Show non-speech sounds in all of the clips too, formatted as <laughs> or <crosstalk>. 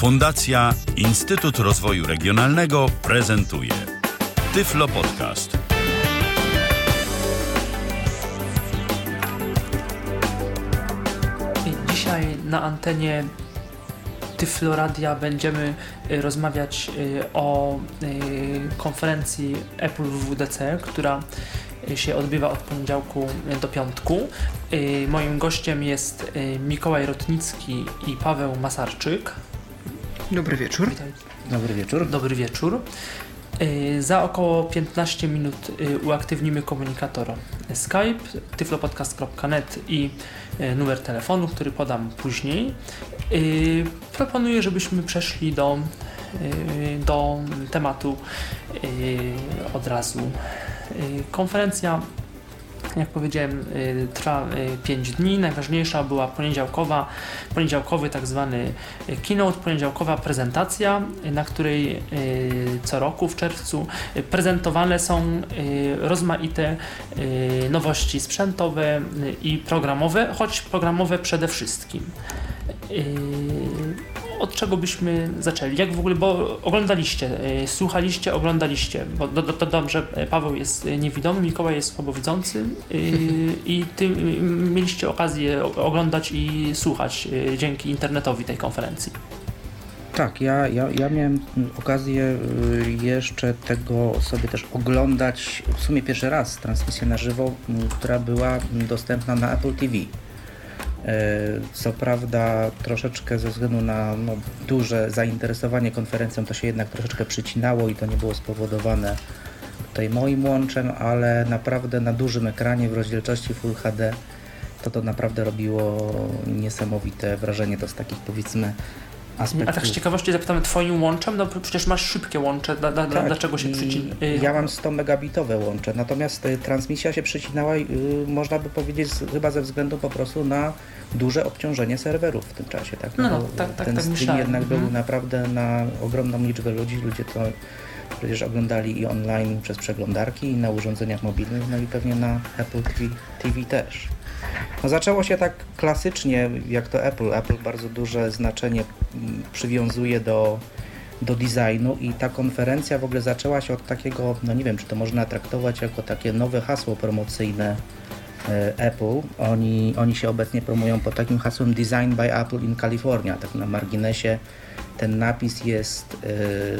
Fundacja Instytut Rozwoju Regionalnego prezentuje Tyflo Podcast. Dzisiaj na antenie Tyfloradia będziemy y, rozmawiać y, o y, konferencji Apple WWDC, która się odbywa od poniedziałku do piątku. Moim gościem jest Mikołaj Rotnicki i Paweł Masarczyk. Dobry wieczór. Witaj. Dobry wieczór. Dobry wieczór. Za około 15 minut uaktywnimy komunikator Skype, tyflopodcast.net i numer telefonu, który podam później. Proponuję, żebyśmy przeszli do, do tematu od razu. Konferencja jak powiedziałem, trwa 5 dni. Najważniejsza była poniedziałkowa, poniedziałkowy tak zwany keynote, poniedziałkowa prezentacja, na której co roku w czerwcu prezentowane są rozmaite nowości sprzętowe i programowe, choć programowe przede wszystkim. Od czego byśmy zaczęli? Jak w ogóle, bo oglądaliście, słuchaliście, oglądaliście, bo dodam, że Paweł jest niewidomy, Mikołaj jest słabowidzący i ty mieliście okazję oglądać i słuchać dzięki internetowi tej konferencji. Tak, ja, ja, ja miałem okazję jeszcze tego sobie też oglądać w sumie pierwszy raz transmisję na żywo, która była dostępna na Apple TV. Co prawda troszeczkę ze względu na no, duże zainteresowanie konferencją to się jednak troszeczkę przycinało i to nie było spowodowane tutaj moim łączem, ale naprawdę na dużym ekranie w rozdzielczości Full HD to to naprawdę robiło niesamowite wrażenie. To z takich powiedzmy aspektów. A tak z ciekawości zapytamy Twoim łączem, no przecież masz szybkie łącze, da, da, tak, dlaczego się przycina? Ja mam 100 megabitowe łącze, natomiast y, transmisja się przycinała, y, można by powiedzieć, chyba ze względu po prostu na duże obciążenie serwerów w tym czasie. Tak? No, no, no tak, tak, ten tak stream jednak był Mhm. naprawdę na ogromną liczbę ludzi, ludzie to przecież oglądali i online przez przeglądarki i na urządzeniach mobilnych, no i pewnie na Apple TV, TV też. No zaczęło się tak klasycznie, jak to Apple. Apple bardzo duże znaczenie mm, przywiązuje do, do designu i ta konferencja w ogóle zaczęła się od takiego, no nie wiem, czy to można traktować jako takie nowe hasło promocyjne e, Apple. Oni, oni się obecnie promują pod takim hasłem Design by Apple in California. Tak na marginesie ten napis jest e,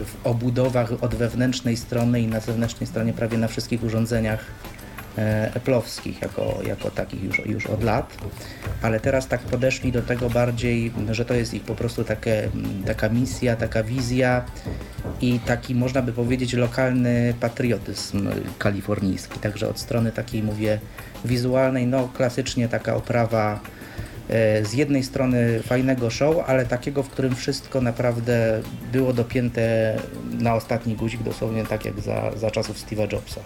w obudowach od wewnętrznej strony i na zewnętrznej stronie prawie na wszystkich urządzeniach e, Apple'owskich jako, jako takich już, już od lat, ale teraz tak podeszli do tego bardziej, że to jest ich po prostu takie, taka misja, taka wizja i taki można by powiedzieć lokalny patriotyzm kalifornijski, także od strony takiej mówię wizualnej, no klasycznie taka oprawa e, z jednej strony fajnego show, ale takiego, w którym wszystko naprawdę było dopięte na ostatni guzik, dosłownie tak jak za, za czasów Steve'a Jobsa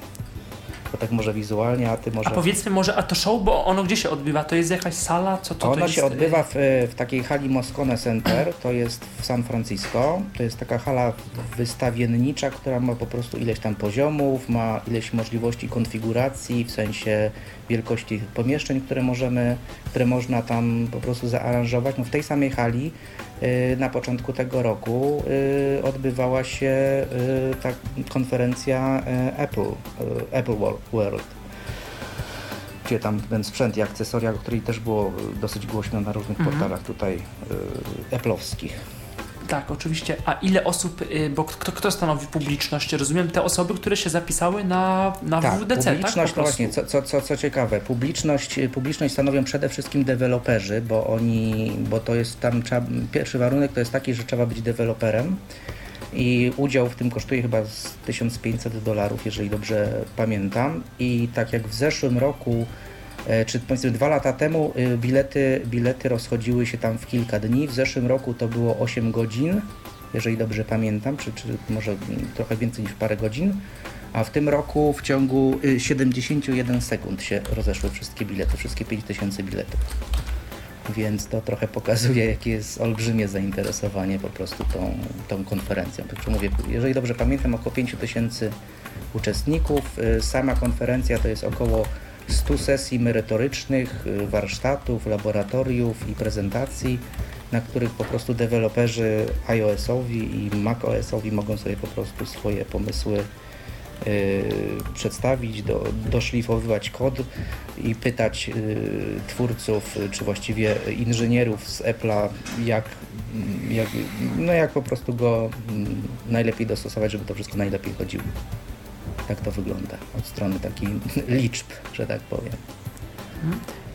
tak może wizualnie, a ty może... A powiedzmy może, a to show, bo ono gdzie się odbywa? To jest jakaś sala? Co to, to ono jest? się odbywa w, w takiej hali Moscone Center, to jest w San Francisco. To jest taka hala wystawiennicza, która ma po prostu ileś tam poziomów, ma ileś możliwości konfiguracji, w sensie wielkości pomieszczeń, które możemy, które można tam po prostu zaaranżować. No w tej samej hali na początku tego roku y, odbywała się y, ta konferencja y, Apple, y, Apple World gdzie tam ten sprzęt i akcesoria, o której też było y, dosyć głośno na różnych Mhm. portalach tutaj y, Apple'owskich. Tak, oczywiście. A ile osób, y, bo kto, kto stanowi publiczność? Rozumiem te osoby, które się zapisały na, na Tak, WWDC, tak? publiczność, Po no właśnie, co, co, co, co ciekawe, publiczność, publiczność stanowią przede wszystkim deweloperzy, bo oni, bo to jest tam, trzeba, pierwszy warunek to jest taki, że trzeba być deweloperem i udział w tym kosztuje chyba z 1500 dolarów, jeżeli dobrze pamiętam i tak jak w zeszłym roku czy powiedzmy dwa lata temu y, bilety, bilety rozchodziły się tam w kilka dni. W zeszłym roku to było 8 godzin, jeżeli dobrze pamiętam, czy, czy może trochę więcej niż parę godzin. A w tym roku w ciągu y, 71 sekund się rozeszły wszystkie bilety, wszystkie 5000 biletów. Więc to trochę pokazuje, jakie jest olbrzymie zainteresowanie po prostu tą, tą konferencją. Także mówię, jeżeli dobrze pamiętam, około 5000 uczestników. Y, Sama konferencja to jest około 100 sesji merytorycznych, y, warsztatów, laboratoriów i prezentacji, na których po prostu deweloperzy iOS-owi i macOS-owi mogą sobie po prostu swoje pomysły y, przedstawić, do, doszlifowywać kod i pytać y, twórców, czy właściwie inżynierów z Apple'a, jak, jak, no jak po prostu go mm, najlepiej dostosować, żeby to wszystko najlepiej chodziło. Tak to wygląda od strony takiej <laughs> liczb, że tak powiem.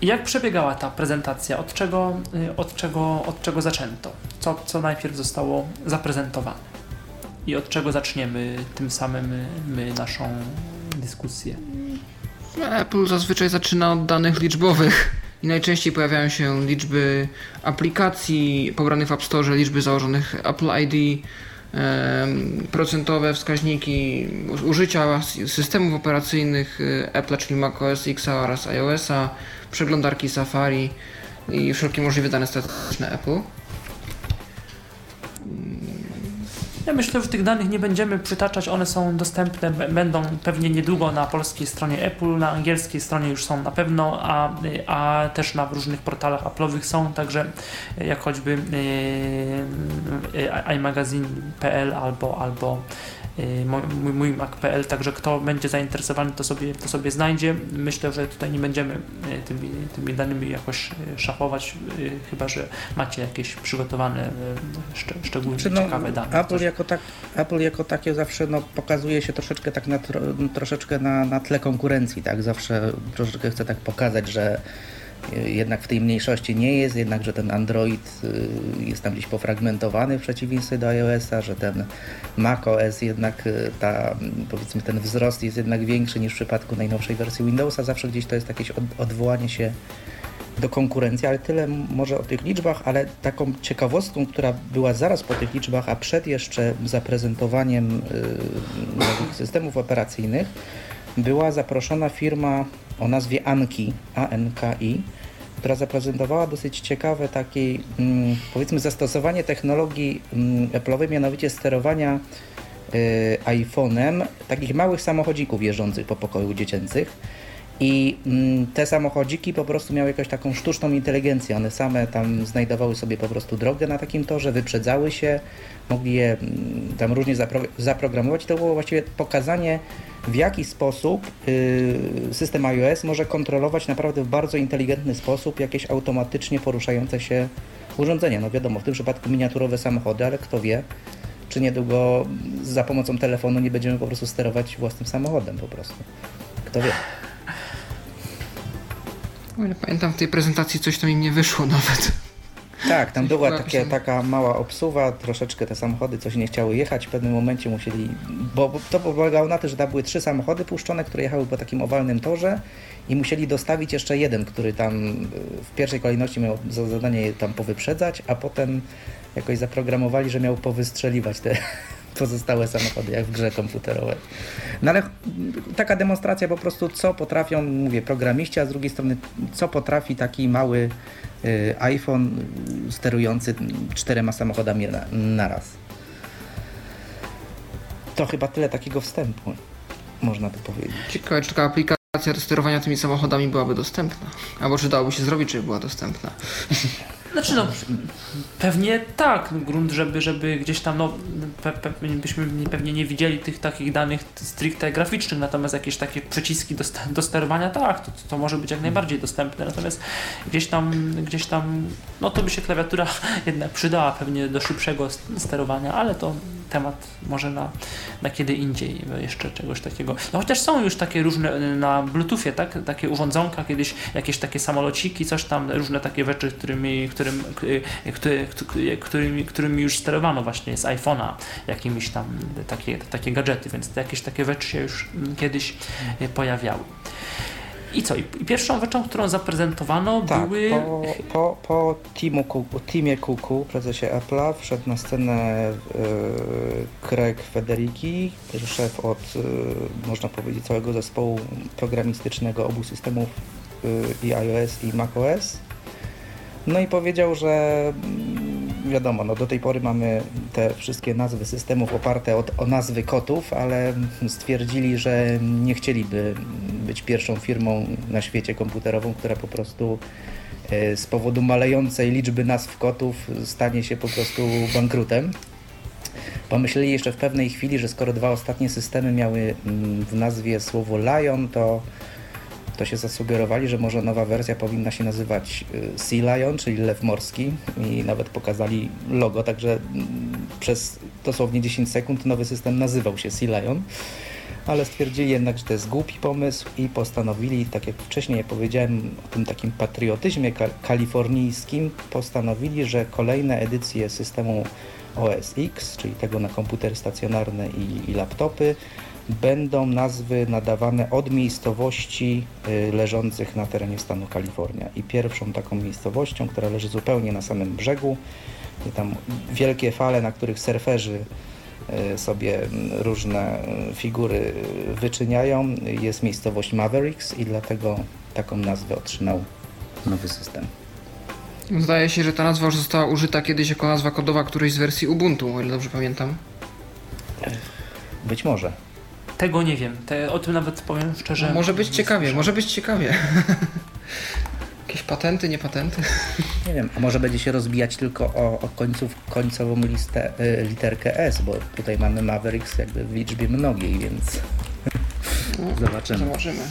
I jak przebiegała ta prezentacja? Od czego, y, od czego, od czego zaczęto? Co, co najpierw zostało zaprezentowane? I od czego zaczniemy tym samym my naszą dyskusję? Apple zazwyczaj zaczyna od danych liczbowych i najczęściej pojawiają się liczby aplikacji pobranych w App Store, liczby założonych Apple ID, procentowe wskaźniki użycia systemów operacyjnych y, Apple, czyli macOS X oraz iOS-a, przeglądarki Safari i wszelkie możliwe dane statystyczne Apple. Ja myślę, że tych danych nie będziemy przytaczać, one są dostępne, będą pewnie niedługo na polskiej stronie Apple, na angielskiej stronie już są na pewno, a, a też na różnych portalach Apple'owych są, także jak choćby yy, albo, albo mój, mój Mac.pl, także kto będzie zainteresowany, to sobie, to sobie znajdzie. Myślę, że tutaj nie będziemy yy, tymi, tymi danymi jakoś yy, szafować, chyba że macie jakieś przygotowane szcz- szczególnie Czy no, ciekawe dane. Apple, jako tak, Apple jako takie zawsze no, pokazuje się troszeczkę tak na, tro, troszeczkę na, na tle konkurencji, tak? Zawsze troszeczkę chce tak pokazać, że y, jednak w tej mniejszości nie jest, jednak, że ten Android y, jest tam gdzieś pofragmentowany w przeciwieństwie do iOS-a, że ten macOS jednak y, ta, powiedzmy ten wzrost jest jednak większy niż w przypadku najnowszej wersji Windowsa. Zawsze gdzieś to jest jakieś od, odwołanie się do konkurencji, ale tyle może o tych liczbach, ale taką ciekawostką, która była zaraz po tych liczbach, a przed jeszcze zaprezentowaniem y, nowych systemów operacyjnych, była zaproszona firma o nazwie Anki, A-N-K-I, która zaprezentowała dosyć ciekawe takie, mm, powiedzmy, zastosowanie technologii mm, Apple'owej, mianowicie sterowania y, iPhone'em takich małych samochodzików jeżdżących po pokoju dziecięcych. I mm, te samochodziki po prostu miały jakąś taką sztuczną inteligencję. One same tam znajdowały sobie po prostu drogę na takim torze, wyprzedzały się, mogli je mm, tam różnie zapro zaprogramować. To było właściwie pokazanie, w jaki sposób y, system iOS może kontrolować naprawdę w bardzo inteligentny sposób jakieś automatycznie poruszające się urządzenia. No wiadomo, w tym przypadku miniaturowe samochody, ale kto wie, czy niedługo za pomocą telefonu nie będziemy po prostu sterować własnym samochodem po prostu. Kto wie. O ile pamiętam w tej prezentacji coś tam im nie wyszło nawet. Tak, tam była takie, taka mała obsuwa, troszeczkę te samochody coś nie chciały jechać, w pewnym momencie musieli, bo bo to polegało na tym, że tam były trzy samochody puszczone, które jechały po takim owalnym torze i musieli dostawić jeszcze jeden, który tam y, w pierwszej kolejności miał za zadanie je tam powyprzedzać, a potem jakoś zaprogramowali, że miał powystrzeliwać te pozostałe samochody, jak w grze komputerowej. No ale taka demonstracja po prostu, co potrafią, mówię, programiści, a z drugiej strony, co potrafi taki mały y, iPhone sterujący czterema samochodami na, naraz. To chyba tyle takiego wstępu, można by powiedzieć. Ciekawe, czy taka aplikacja sterowania tymi samochodami byłaby dostępna. Albo czy dałoby się zrobić, żeby była dostępna. Znaczy no, pewnie tak, no, grunt, żeby, żeby gdzieś tam, no, pe, pe, byśmy pewnie nie widzieli tych takich danych stricte graficznych, natomiast jakieś takie przyciski do, do sterowania, tak, to, to może być jak najbardziej dostępne, natomiast gdzieś tam, gdzieś tam, no to by się klawiatura <laughs> jednak przydała pewnie do szybszego sterowania, ale to temat może na, na kiedy indziej jeszcze czegoś takiego. No chociaż są już takie różne y, na Bluetoothie, tak? Takie urządzonka, kiedyś jakieś takie samolociki, coś tam, różne takie rzeczy, którymi, którym, y, który, który, którymi, którymi już sterowano właśnie z iPhone'a, jakimiś tam takie, takie gadżety, więc jakieś takie rzeczy się już mm, kiedyś y, pojawiały. I co? I pierwszą rzeczą, którą zaprezentowano Tak, były... po, po, po Timu Cooku, Timie Cooku, prezesie Apple'a, wszedł na scenę y, Craig Federighi, szef od, y, można powiedzieć, całego zespołu programistycznego obu systemów y, i iOS i macOS. No i powiedział, że mm, wiadomo, no do tej pory mamy te wszystkie nazwy systemów oparte od, o nazwy kotów, ale stwierdzili, że nie chcieliby być pierwszą firmą na świecie komputerową, która po prostu e, z powodu malejącej liczby nazw kotów stanie się po prostu bankrutem. Pomyśleli jeszcze w pewnej chwili, że skoro dwa ostatnie systemy miały mm, w nazwie słowo Lion, to, to się zasugerowali, że może nowa wersja powinna się nazywać y, Sea Lion, czyli lew morski i nawet pokazali logo, także mm, przez dosłownie 10 sekund nowy system nazywał się Sea Lion ale stwierdzili jednak, że to jest głupi pomysł i postanowili, tak jak wcześniej powiedziałem o tym takim patriotyzmie kalifornijskim, postanowili, że kolejne edycje systemu OS X, czyli tego na komputery stacjonarne i, i laptopy, będą nazwy nadawane od miejscowości y, leżących na terenie stanu Kalifornia. I pierwszą taką miejscowością, która leży zupełnie na samym brzegu, i tam wielkie fale, na których surferzy y, sobie różne y, figury wyczyniają, jest miejscowość Mavericks i dlatego taką nazwę otrzymał nowy system. Zdaje się, że ta nazwa już została użyta kiedyś jako nazwa kodowa którejś z wersji Ubuntu, o ile dobrze pamiętam. Być może. Tego nie wiem. Te, o tym nawet powiem szczerze. No, może być ciekawie, może być ciekawie. <laughs> Jakieś patenty, nie patenty? <laughs> Nie wiem, a może będzie się rozbijać tylko o, o końców, końcową listę, y, literkę S, bo tutaj mamy Mavericks jakby w liczbie mnogiej, więc no, <laughs> zobaczymy. Zobaczymy.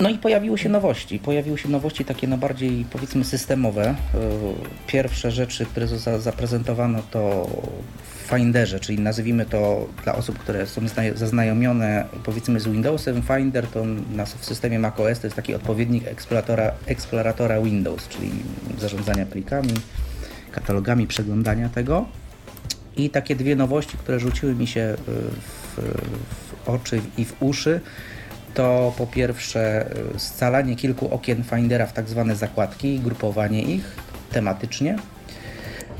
No i pojawiły się nowości. Pojawiły się nowości takie na bardziej powiedzmy systemowe. E, pierwsze rzeczy, które zaprezentowano to w Finderze, czyli nazwijmy to dla osób, które są zaznajomione powiedzmy z Windowsem. Finder to w systemie macOS to jest taki odpowiednik eksploratora, eksploratora Windows, czyli zarządzania plikami, katalogami, przeglądania tego. I takie dwie nowości, które rzuciły mi się w, w oczy i w uszy to po pierwsze y, scalanie kilku okien Findera w tak zwane zakładki i grupowanie ich tematycznie.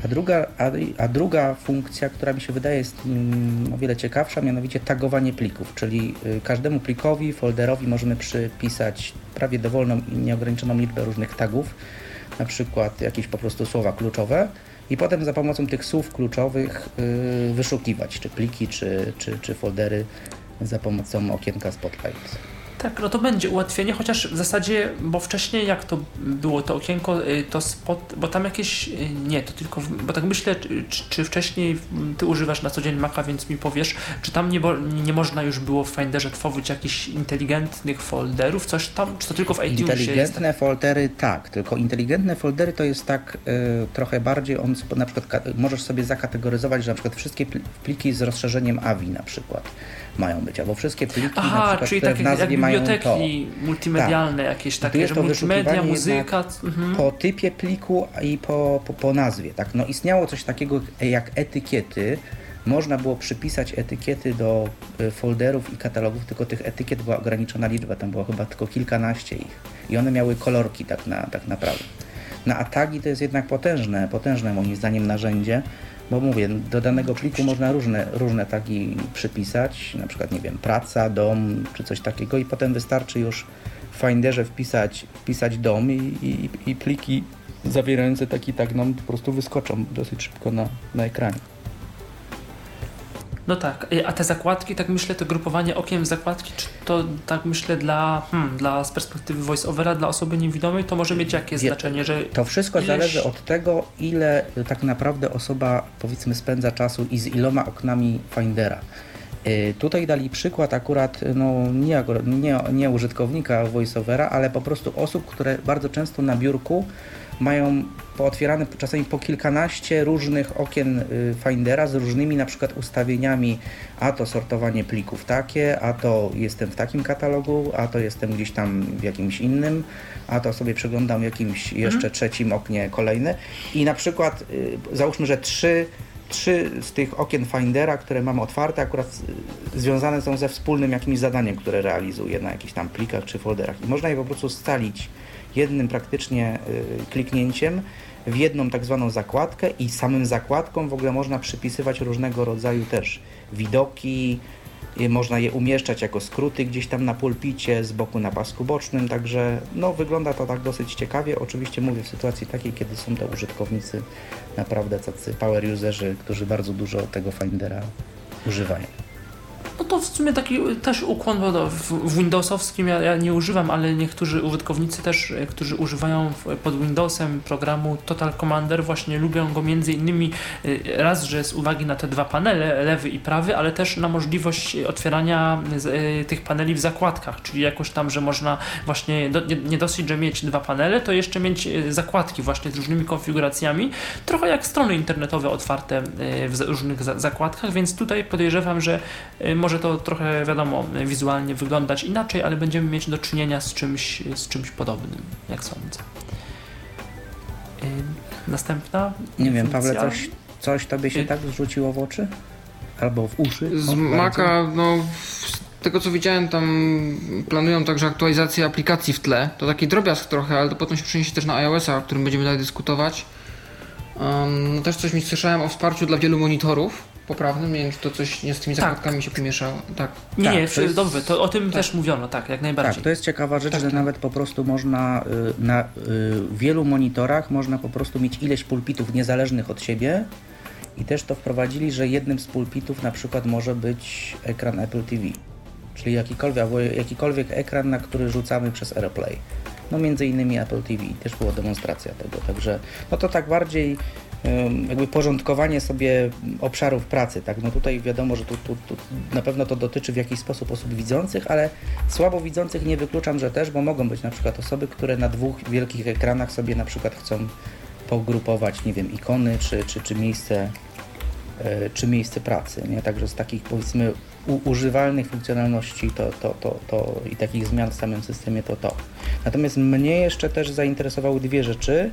A druga, a, a, druga funkcja, która mi się wydaje jest mm, o wiele ciekawsza, mianowicie tagowanie plików, czyli y, każdemu plikowi, folderowi możemy przypisać prawie dowolną i nieograniczoną liczbę różnych tagów, na przykład jakieś po prostu słowa kluczowe. I potem za pomocą tych słów kluczowych y, wyszukiwać czy pliki, czy, czy, czy foldery za pomocą okienka Spotlight. Tak, no to będzie ułatwienie, chociaż w zasadzie, bo wcześniej jak to było to okienko, y, to spot, bo tam jakieś, y, nie, to tylko, bo tak myślę, czy, czy wcześniej ty używasz na co dzień Maca, więc mi powiesz, czy tam nie, nie można już było w Finderze tworzyć jakichś inteligentnych folderów, coś tam, czy to tylko w iTunesie Inteligentne jest? foldery tak, tylko inteligentne foldery to jest tak y, trochę bardziej, on na przykład możesz sobie zakategoryzować, że na przykład wszystkie pliki z rozszerzeniem AVI na przykład mają być, albo wszystkie pliki Aha, na przykład, czyli takie jak biblioteki multimedialne tak. jakieś takie, że multimedia, muzyka. Mhm. Po typie pliku i po, po, po nazwie. Tak? No, istniało coś takiego jak etykiety, można było przypisać etykiety do y, folderów i katalogów, tylko tych etykiet była ograniczona liczba, tam było chyba tylko kilkanaście ich. I one miały kolorki tak, na, tak naprawdę. No a tagi to jest jednak potężne, potężne moim zdaniem narzędzie, bo mówię, do danego pliku można różne, różne tagi przypisać, na przykład, nie wiem, praca, dom czy coś takiego i potem wystarczy już w Finderze wpisać, wpisać dom i, i, i pliki zawierające taki tag nam po prostu wyskoczą dosyć szybko na, na ekranie. No tak, a te zakładki, tak myślę, to grupowanie okien w zakładki, czy to tak myślę dla, hmm, dla z perspektywy voice-overa, dla osoby niewidomej, to może mieć jakie znaczenie, że... To wszystko ileś... zależy od tego, ile tak naprawdę osoba, powiedzmy, spędza czasu i z iloma oknami Findera. Y, tutaj dali przykład akurat, no nie, nie, nie użytkownika voiceovera, ale po prostu osób, które bardzo często na biurku mają pootwierane czasami po kilkanaście różnych okien y, Findera z różnymi na przykład ustawieniami, a to sortowanie plików takie, a to jestem w takim katalogu, a to jestem gdzieś tam w jakimś innym, a to sobie przeglądam w jakimś mhm. jeszcze mhm. trzecim oknie kolejne i na przykład y, załóżmy, że trzy trzy z tych okien Findera, które mamy otwarte, akurat związane są ze wspólnym jakimś zadaniem, które realizuję na jakichś tam plikach czy folderach. I można je po prostu scalić jednym praktycznie y, kliknięciem w jedną tak zwaną zakładkę i samym zakładkom w ogóle można przypisywać różnego rodzaju też widoki, y, można je umieszczać jako skróty gdzieś tam na pulpicie, z boku na pasku bocznym, także no, wygląda to tak dosyć ciekawie. Oczywiście mówię w sytuacji takiej, kiedy są to użytkownicy naprawdę tacy power userzy, którzy bardzo dużo tego Findera używają. No to w sumie taki też ukłon, bo w, w Windowsowskim ja, ja, nie używam, ale niektórzy użytkownicy też, e, którzy używają pod Windowsem programu Total Commander właśnie lubią go między innymi e, raz, że z uwagi na te dwa panele, lewy i prawy, ale też na możliwość otwierania e, tych paneli w zakładkach, czyli jakoś tam, że można właśnie, do, nie, nie dosyć, że mieć dwa panele, to jeszcze mieć zakładki właśnie z różnymi konfiguracjami, trochę jak strony internetowe otwarte w różnych zakładkach, więc tutaj podejrzewam, że może to trochę, wiadomo, wizualnie wyglądać inaczej, ale będziemy mieć do czynienia z czymś, z czymś podobnym, jak sądzę. Następna. Nie wiem, Pawle, coś, coś tobie się tak zrzuciło w oczy? Albo w uszy? Z Maca, no z tego co widziałem, tam planują także aktualizację aplikacji w tle. To taki drobiazg trochę, ale to potem się przeniesie też na iOS-a, o którym będziemy dalej dyskutować. Um, no też coś mi słyszałem o wsparciu dla wielu monitorów poprawnym? Nie wiem, czy to coś nie z tymi tak. zakładkami się pomieszało. Tak. Nie, tak, nie, to jest... dobrze, to o tym tak. też mówiono, tak, jak najbardziej. Tak, to jest ciekawa rzecz, tak, że tak. nawet po prostu można y, na y, wielu monitorach można po prostu mieć ileś pulpitów niezależnych od siebie i też to wprowadzili, że jednym z pulpitów na przykład może być ekran Apple TV, czyli jakikolwiek, jakikolwiek ekran, na który rzucamy przez AirPlay. No między innymi Apple TV, też była demonstracja tego, także no to tak bardziej jakby porządkowanie sobie obszarów pracy. Tak? No tutaj wiadomo, że tu, tu, tu na pewno to dotyczy w jakiś sposób osób widzących, ale słabo widzących nie wykluczam, że też, bo mogą być na przykład osoby, które na dwóch wielkich ekranach sobie na przykład chcą pogrupować, nie wiem, ikony czy, czy, czy miejsce e, czy miejsce pracy. Nie? Także z takich powiedzmy używalnych funkcjonalności to, to, to, to i takich zmian w samym systemie to to. Natomiast mnie jeszcze też zainteresowały dwie rzeczy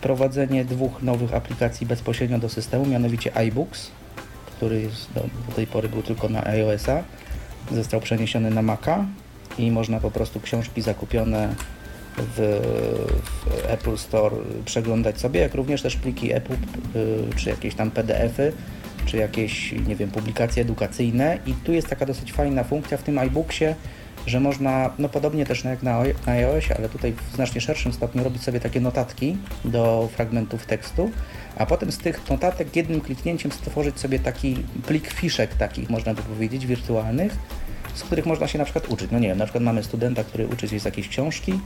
wprowadzenie dwóch nowych aplikacji bezpośrednio do systemu, mianowicie iBooks, który do, do tej pory był tylko na iOS-a, został przeniesiony na Maca i można po prostu książki zakupione w, w, Apple Store przeglądać sobie, jak również też pliki EPUB, y, czy jakieś tam PDFy, czy jakieś, nie wiem, publikacje edukacyjne. I tu jest taka dosyć fajna funkcja w tym iBooksie, że można, no podobnie też jak na, na iOSie, ale tutaj w znacznie szerszym stopniu robić sobie takie notatki do fragmentów tekstu, a potem z tych notatek jednym kliknięciem stworzyć sobie taki plik fiszek takich, można by powiedzieć, wirtualnych, z których można się na przykład uczyć. No nie wiem, na przykład mamy studenta, który uczy się z jakiejś książki,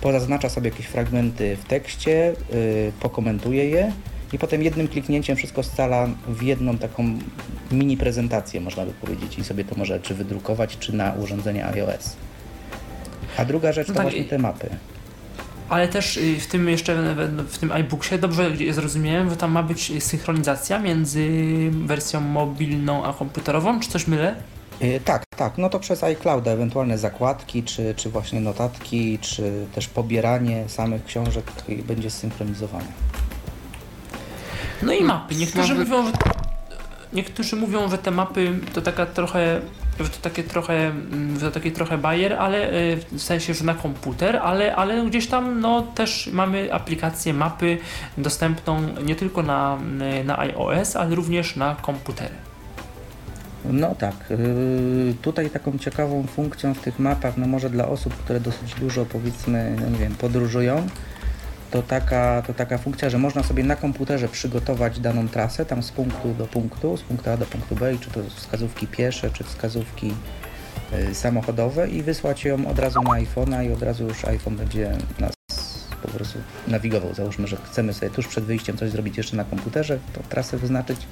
pozaznacza sobie jakieś fragmenty w tekście, yy, pokomentuje je i potem jednym kliknięciem wszystko scala w jedną taką mini prezentację, można by powiedzieć, i sobie to może czy wydrukować, czy na urządzenie iOS. A druga rzecz no to tak, właśnie te mapy. Ale też y, w tym jeszcze w tym iBooksie dobrze zrozumiałem, że tam ma być synchronizacja między wersją mobilną a komputerową, czy coś mylę? Yy, tak, tak. No to przez iCloud, ewentualne zakładki, czy, czy właśnie notatki, czy też pobieranie samych książek będzie synchronizowane. No i mapy. Niektórzy mówią, że niektórzy mówią, że te mapy to taka trochę że to takie trochę, że to taki trochę bajer, ale y, w sensie, że na komputer, ale, ale gdzieś tam no, też mamy aplikację mapy dostępną nie tylko na, na iOS, ale również na komputery. No tak. Yy, tutaj taką ciekawą funkcją w tych mapach, no może dla osób, które dosyć dużo powiedzmy, no nie wiem, podróżują, to taka, to taka funkcja, że można sobie na komputerze przygotować daną trasę, tam z punktu do punktu, z punktu A do punktu B, czy to wskazówki piesze, czy wskazówki y, samochodowe i wysłać ją od razu na iPhone'a i od razu już iPhone będzie nas po prostu nawigował. Załóżmy, że chcemy sobie tuż przed wyjściem coś zrobić jeszcze na komputerze, to trasę wyznaczyć,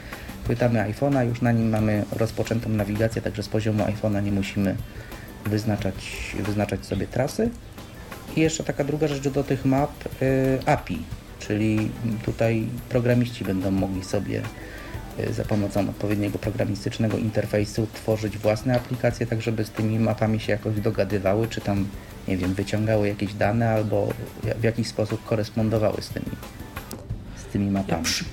chwytamy iPhone'a, już na nim mamy rozpoczętą nawigację, także z poziomu iPhone'a nie musimy wyznaczać, wyznaczać sobie trasy. I jeszcze taka druga rzecz do tych map, y, API, czyli tutaj programiści będą mogli sobie y, za pomocą odpowiedniego programistycznego interfejsu tworzyć własne aplikacje, tak żeby z tymi mapami się jakoś dogadywały, czy tam, nie wiem, wyciągały jakieś dane albo w jakiś sposób korespondowały z tymi, z tymi mapami. Ja przy,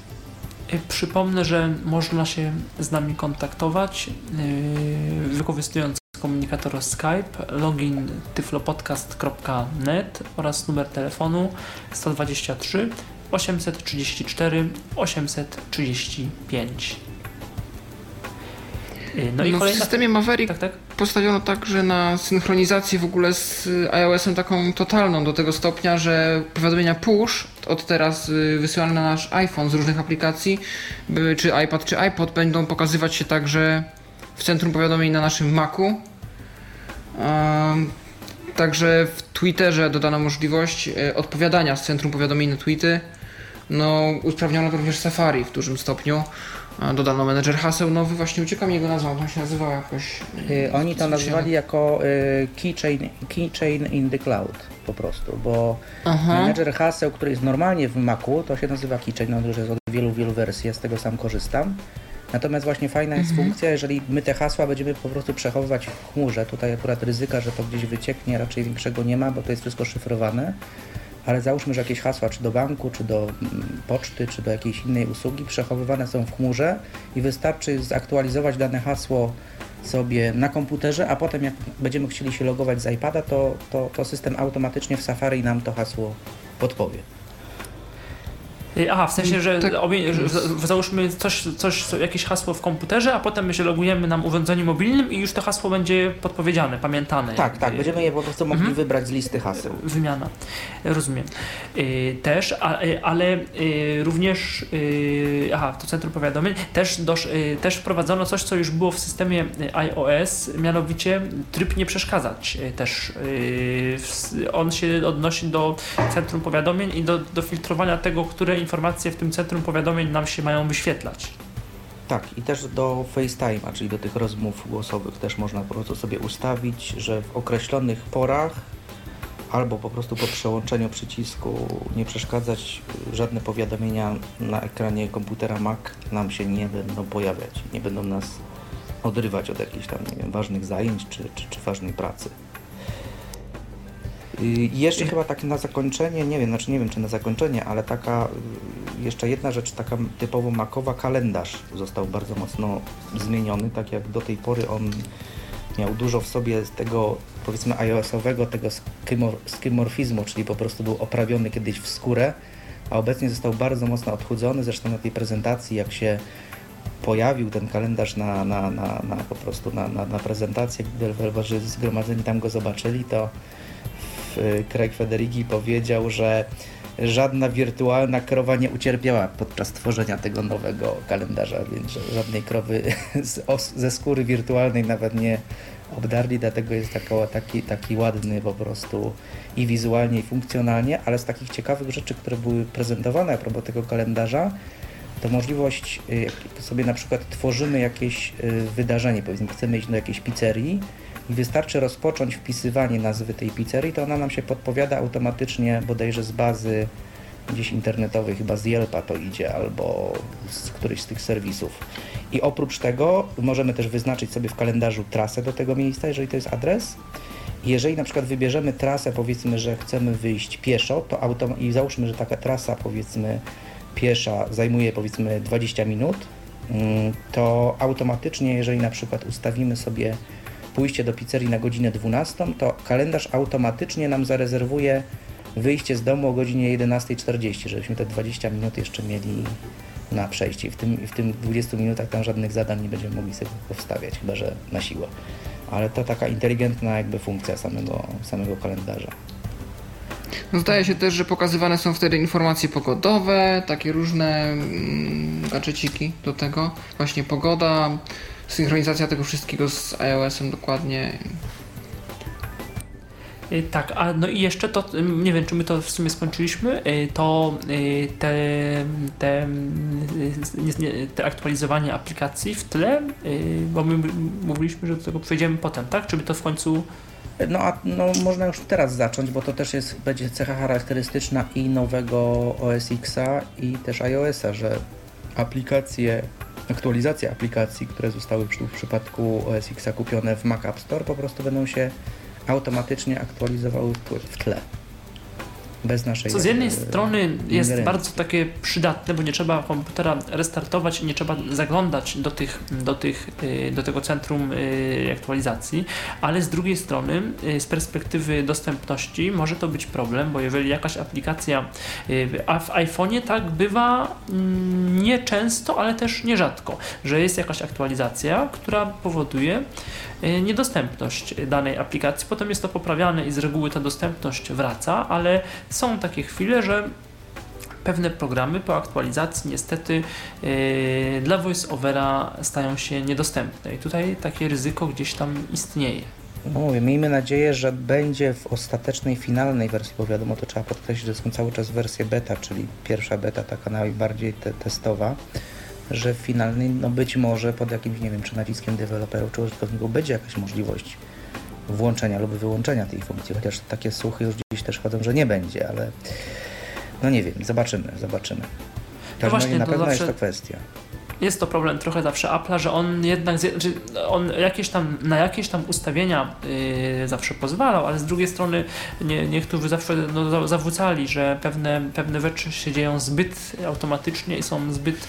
przypomnę, że można się z nami kontaktować yy, wykorzystując komunikator Skype, login tyflopodcast.net oraz numer telefonu 123 834 835. No, i no kolejna... W systemie Maverick tak, tak? postawiono także na synchronizację w ogóle z iOS-em taką totalną, do tego stopnia, że powiadomienia push od teraz y, wysyłane na nasz iPhone z różnych aplikacji, czy iPad, czy iPod będą pokazywać się także w centrum powiadomień na naszym Macu. Także w Twitterze dodano możliwość e, odpowiadania z centrum powiadomień na tweety. No, usprawniono to również Safari w dużym stopniu. Dodano menedżer haseł nowy, właśnie ucieka mi jego nazwa, on się nazywał jakoś... Yy, oni to nazwali jako yy, keychain, keychain in the cloud po prostu, bo Aha. menedżer haseł, który jest normalnie w Macu, to się nazywa keychain, no, że jest od wielu, wielu wersji, ja z tego sam korzystam. Natomiast właśnie fajna jest mhm. funkcja, jeżeli my te hasła będziemy po prostu przechowywać w chmurze, tutaj akurat ryzyka, że to gdzieś wycieknie, raczej większego nie ma, bo to jest wszystko szyfrowane, ale załóżmy, że jakieś hasła czy do banku, czy do mm, poczty, czy do jakiejś innej usługi przechowywane są w chmurze i wystarczy zaktualizować dane hasło sobie na komputerze, a potem jak będziemy chcieli się logować z iPada, to, to, to system automatycznie w Safari nam to hasło podpowie. Y, aha, w sensie, że, tak. obie, że załóżmy coś, coś, jakieś hasło w komputerze, a potem my się logujemy na urządzeniu mobilnym i już to hasło będzie podpowiedziane, pamiętane. Tak, tak, będziemy je po prostu mogli mhm. wybrać z listy haseł. Wymiana, rozumiem. Y, też, y, ale również, aha, to centrum powiadomień, też, dosz, też wprowadzono coś, co już było w systemie iOS, mianowicie tryb nie przeszkadzać też. On się odnosi do centrum powiadomień i do, do filtrowania tego, które informacje w tym centrum powiadomień nam się mają wyświetlać. Tak, i też do FaceTime'a, czyli do tych rozmów głosowych też można po prostu sobie ustawić, że w określonych porach albo po prostu po przełączeniu przycisku nie przeszkadzać, żadne powiadomienia na ekranie komputera Mac nam się nie będą pojawiać, nie będą nas odrywać od jakichś tam nie wiem, ważnych zajęć czy, czy, czy ważnej pracy. I jeszcze chyba tak na zakończenie, nie wiem, znaczy nie wiem czy na zakończenie, ale taka y, jeszcze jedna rzecz, taka typowo makowa, kalendarz został bardzo mocno zmieniony, tak jak do tej pory on miał dużo w sobie tego powiedzmy iOS-owego, tego skimorfizmu, czyli po prostu był oprawiony kiedyś w skórę, a obecnie został bardzo mocno odchudzony, zresztą na tej prezentacji jak się pojawił ten kalendarz na, na, na, na po prostu na, na, na prezentację, gdy deweloperzy zgromadzeni tam go zobaczyli, to Y, Craig Federighi powiedział, że żadna wirtualna krowa nie ucierpiała podczas tworzenia tego nowego kalendarza, więc żadnej krowy <laughs> ze skóry wirtualnej nawet nie obdarli, dlatego jest taka, taki, taki ładny po prostu i wizualnie, i funkcjonalnie, ale z takich ciekawych rzeczy, które były prezentowane a propos tego kalendarza, to możliwość, y, jak sobie na przykład tworzymy jakieś y, wydarzenie, powiedzmy chcemy iść do jakiejś pizzerii wystarczy rozpocząć wpisywanie nazwy tej pizzerii, to ona nam się podpowiada automatycznie bodajże z bazy gdzieś internetowej, chyba z Yelpa to idzie, albo z którychś z tych serwisów. I oprócz tego możemy też wyznaczyć sobie w kalendarzu trasę do tego miejsca, jeżeli to jest adres. Jeżeli na przykład wybierzemy trasę, powiedzmy, że chcemy wyjść pieszo, to autom- i załóżmy, że taka trasa, powiedzmy, piesza zajmuje powiedzmy 20 minut, mm, to automatycznie, jeżeli na przykład ustawimy sobie pójście do pizzerii na godzinę 12, to kalendarz automatycznie nam zarezerwuje wyjście z domu o godzinie 11.40, żebyśmy te 20 minut jeszcze mieli na przejście. I w tym, w tym 20 minutach tam żadnych zadań nie będziemy mogli sobie powstawiać, chyba że na siłę. Ale to taka inteligentna jakby funkcja samego, samego kalendarza. No, zdaje się też, że pokazywane są wtedy informacje pogodowe, takie różne mm, gadżeciki do tego. Właśnie pogoda, synchronizacja tego wszystkiego z iOS-em dokładnie. Y, tak, a no i jeszcze to, nie wiem czy my to w sumie skończyliśmy, y, to y, te, te, te aktualizowanie aplikacji w tle, bo my mówiliśmy, że do tego przejdziemy potem, tak? Czy my to w końcu... No a no, można już teraz zacząć, bo to też jest, będzie cecha charakterystyczna i nowego OS Xa i też iOS-a, że aplikacje aktualizacje aplikacji, które zostały w przypadku OS X kupione w Mac App Store, po prostu będą się automatycznie aktualizowały w tle bez naszej. Co z jednej strony jest bardzo takie przydatne, bo nie trzeba komputera restartować i nie trzeba zaglądać do, tych, do, tych, y, do tego centrum y, aktualizacji, ale z drugiej strony z perspektywy dostępności może to być problem, bo jeżeli jakaś aplikacja, a w iPhone'ie tak bywa mm, nie często, ale też nierzadko, że jest jakaś aktualizacja, która powoduje niedostępność danej aplikacji. Potem jest to poprawiane i z reguły ta dostępność wraca, ale są takie chwile, że pewne programy po aktualizacji niestety yy, dla VoiceOvera stają się niedostępne i tutaj takie ryzyko gdzieś tam istnieje. Mówię, miejmy nadzieję, że będzie w ostatecznej, finalnej wersji, bo wiadomo, to trzeba podkreślić, że są cały czas wersje beta, czyli pierwsza beta, taka najbardziej te testowa, że w finalnej, no być może pod jakimś, nie wiem, czy naciskiem deweloperów, czy użytkowników będzie jakaś możliwość włączenia lub wyłączenia tej funkcji, chociaż takie słuchy już gdzieś też chodzą, że nie będzie, ale no nie wiem, zobaczymy, zobaczymy. W każdym właśnie, razie na to pewno zawsze- jest to kwestia. Jest to problem trochę zawsze Apple'a, że on jednak, znaczy on jakieś tam, na jakieś tam ustawienia yy, zawsze pozwalał, ale z drugiej strony nie, niektórzy zawsze no, za- zawrócali, że pewne, pewne rzeczy się dzieją zbyt automatycznie i są zbyt,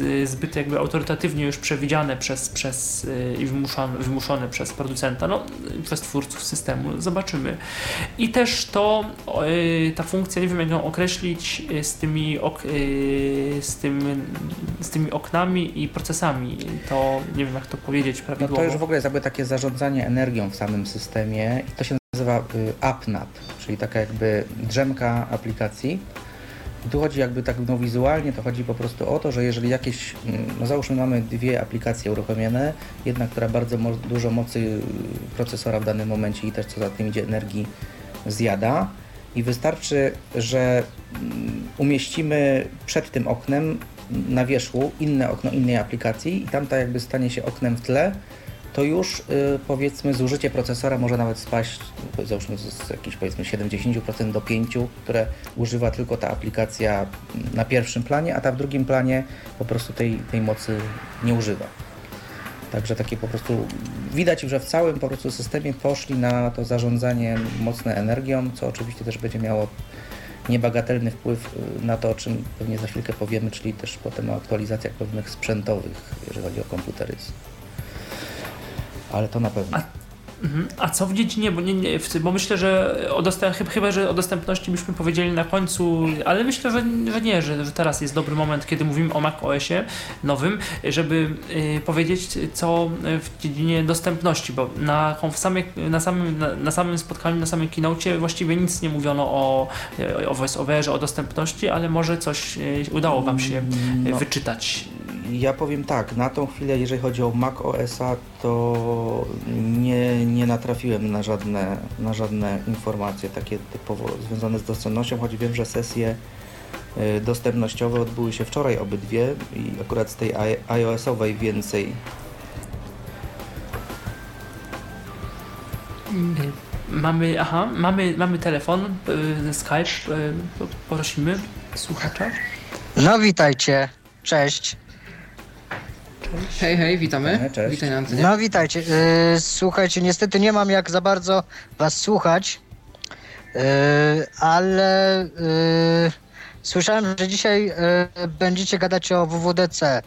yy, zbyt jakby autorytatywnie już przewidziane przez, przez yy, i wymuszone, wymuszone przez producenta, no, przez twórców systemu. Zobaczymy. I też to, yy, ta funkcja, nie wiem jak ją określić, yy, z tymi, ok, z tym, z tymi oknami i procesami. To nie wiem jak to powiedzieć No prawidłowo. to już w ogóle jest jakby takie zarządzanie energią w samym systemie i to się nazywa y, AppNap, czyli taka jakby drzemka aplikacji. I tu chodzi jakby tak no wizualnie, to chodzi po prostu o to, że jeżeli jakieś, mm, no załóżmy mamy dwie aplikacje uruchomione, jedna, która bardzo mo dużo mocy y, procesora w danym momencie i też co za tym idzie energii zjada i wystarczy, że mm, umieścimy przed tym oknem na wierzchu inne okno innej aplikacji i tamta jakby stanie się oknem w tle, to już y, powiedzmy zużycie procesora może nawet spaść załóżmy z, jakichś powiedzmy 70% do 5%, które używa tylko ta aplikacja na pierwszym planie, a ta w drugim planie po prostu tej, tej mocy nie używa. Także takie po prostu widać, że w całym po prostu systemie poszli na to zarządzanie mocne energią, co oczywiście też będzie miało niebagatelny wpływ y, na to, o czym pewnie za chwilkę powiemy, czyli też potem o aktualizacjach pewnych sprzętowych, jeżeli chodzi o komputery. Ale to na pewno. A-. A co w dziedzinie, bo, nie, nie, bo myślę, że o dostęp, chyba, że o dostępności byśmy powiedzieli na końcu, ale myślę, że, że nie, że, że teraz jest dobry moment, kiedy mówimy o macOSie nowym, żeby y, powiedzieć co w dziedzinie dostępności, bo na, w samej, na, samym, na, na samym spotkaniu, na samym keynote właściwie nic nie mówiono o, o VoiceOverze, o dostępności, ale może coś y, udało Wam się y, No. wyczytać. Ja powiem tak, na tą chwilę, jeżeli chodzi o Mac OS-a, to nie, nie natrafiłem na żadne, na żadne informacje takie typowo związane z dostępnością, choć wiem, że sesje y, dostępnościowe odbyły się wczoraj obydwie i akurat z tej iOS-owej więcej. Mamy, aha, mamy, mamy telefon, y, Skype, y, prosimy słuchacza. No witajcie, cześć. Hej, hej, witamy. Cześć. Witaj na antenie. No witajcie. Yy, słuchajcie, niestety nie mam jak za bardzo was słuchać, yy, ale yy, słyszałem, że dzisiaj będziecie gadać o WWDC.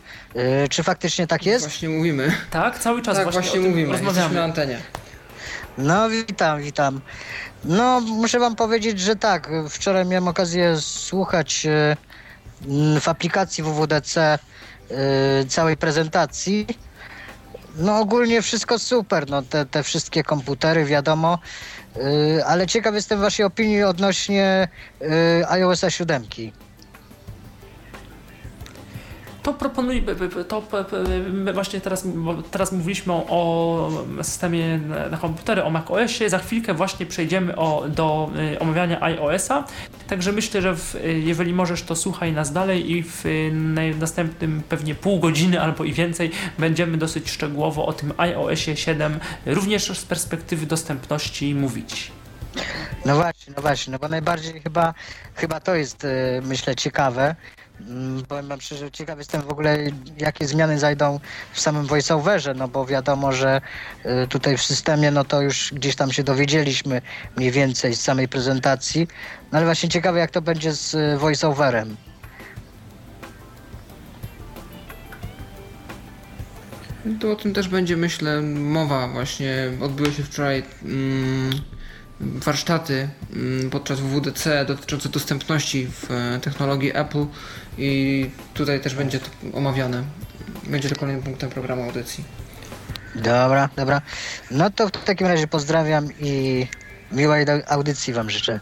Czy faktycznie tak jest? Właśnie mówimy. Tak, cały czas tak, właśnie, właśnie, o tym mówimy. Jesteśmy na rozmawiamy. antenie. No witam, witam. No muszę wam powiedzieć, że tak, wczoraj miałem okazję słuchać w aplikacji WWDC całej prezentacji. No ogólnie wszystko super, no te, te wszystkie komputery wiadomo, e, ale ciekaw jestem waszej opinii odnośnie e, iOS 7. To proponuję, to właśnie teraz, teraz mówiliśmy o, systemie na, komputery, o macOSie, za chwilkę właśnie przejdziemy o, do y, omawiania iOS-a, także myślę, że w, y, jeżeli możesz, to słuchaj nas dalej i w y, naj- następnym pewnie pół godziny albo i więcej będziemy dosyć szczegółowo o tym iOSie 7, również z perspektywy dostępności mówić. No właśnie, no właśnie, no bo najbardziej chyba, chyba to jest, myślę, ciekawe. Mm, Powiem wam szczerze, ciekaw jestem w ogóle, jakie zmiany zajdą w samym voiceoverze, no bo wiadomo, że e, tutaj w systemie, no to już gdzieś tam się dowiedzieliśmy mniej więcej z samej prezentacji, no ale właśnie ciekawe, jak to będzie z e, voiceoverem. To o tym też będzie, myślę, mowa właśnie. Odbyły się wczoraj mm, warsztaty mm, podczas WWDC dotyczące dostępności w e, technologii Apple i tutaj też będzie to omawiane. Będzie to kolejnym punktem programu audycji. Dobra, dobra. No to w takim razie pozdrawiam i miłej audycji wam życzę.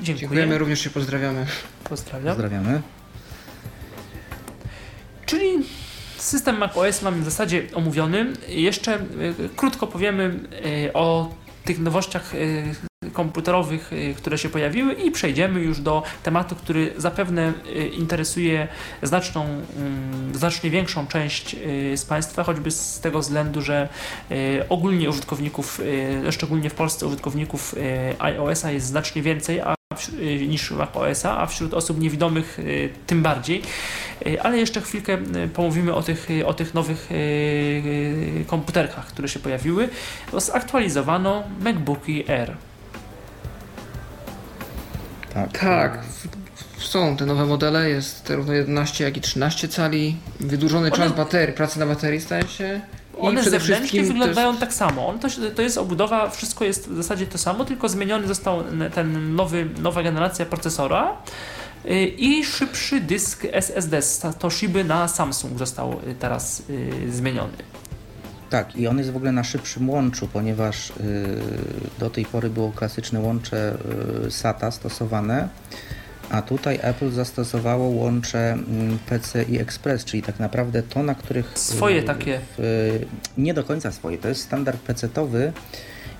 Dziękuję. Dziękujemy, również się pozdrawiamy. Pozdrawiam. Pozdrawiamy. Czyli system macOS mamy w zasadzie omówiony. Jeszcze y, krótko powiemy y, o tych nowościach y, komputerowych, y, które się pojawiły i przejdziemy już do tematu, który zapewne y, interesuje znaczną, mm, znacznie większą część z Państwa, choćby z tego względu, że ogólnie użytkowników, szczególnie w Polsce użytkowników iOS-a jest znacznie więcej, a y, niż macOS-a, a wśród osób niewidomych y, tym bardziej. Y, Ale jeszcze chwilkę pomówimy o tych, o tych nowych komputerkach, które się pojawiły. Zaktualizowano MacBooki Air. Tak. Tak, w- w- są te nowe modele, jest zarówno 11 jak i 13 cali, wydłużony One- czas baterii, pracy na baterii staje się One zewnętrznie wyglądają to jest, tak samo. On to, to jest obudowa, wszystko jest w zasadzie to samo, tylko zmieniony został ten nowy, nowa generacja procesora y, i szybszy dysk SSD z Toshiby na Samsung został y, teraz y, zmieniony. Tak, i on jest w ogóle na szybszym łączu, ponieważ do tej pory było klasyczne łącze SATA stosowane, a tutaj Apple zastosowało łącze mm, PCI Express, czyli tak naprawdę to, na których... Swoje y, takie. w- nie do końca swoje, to jest standard PC-towy.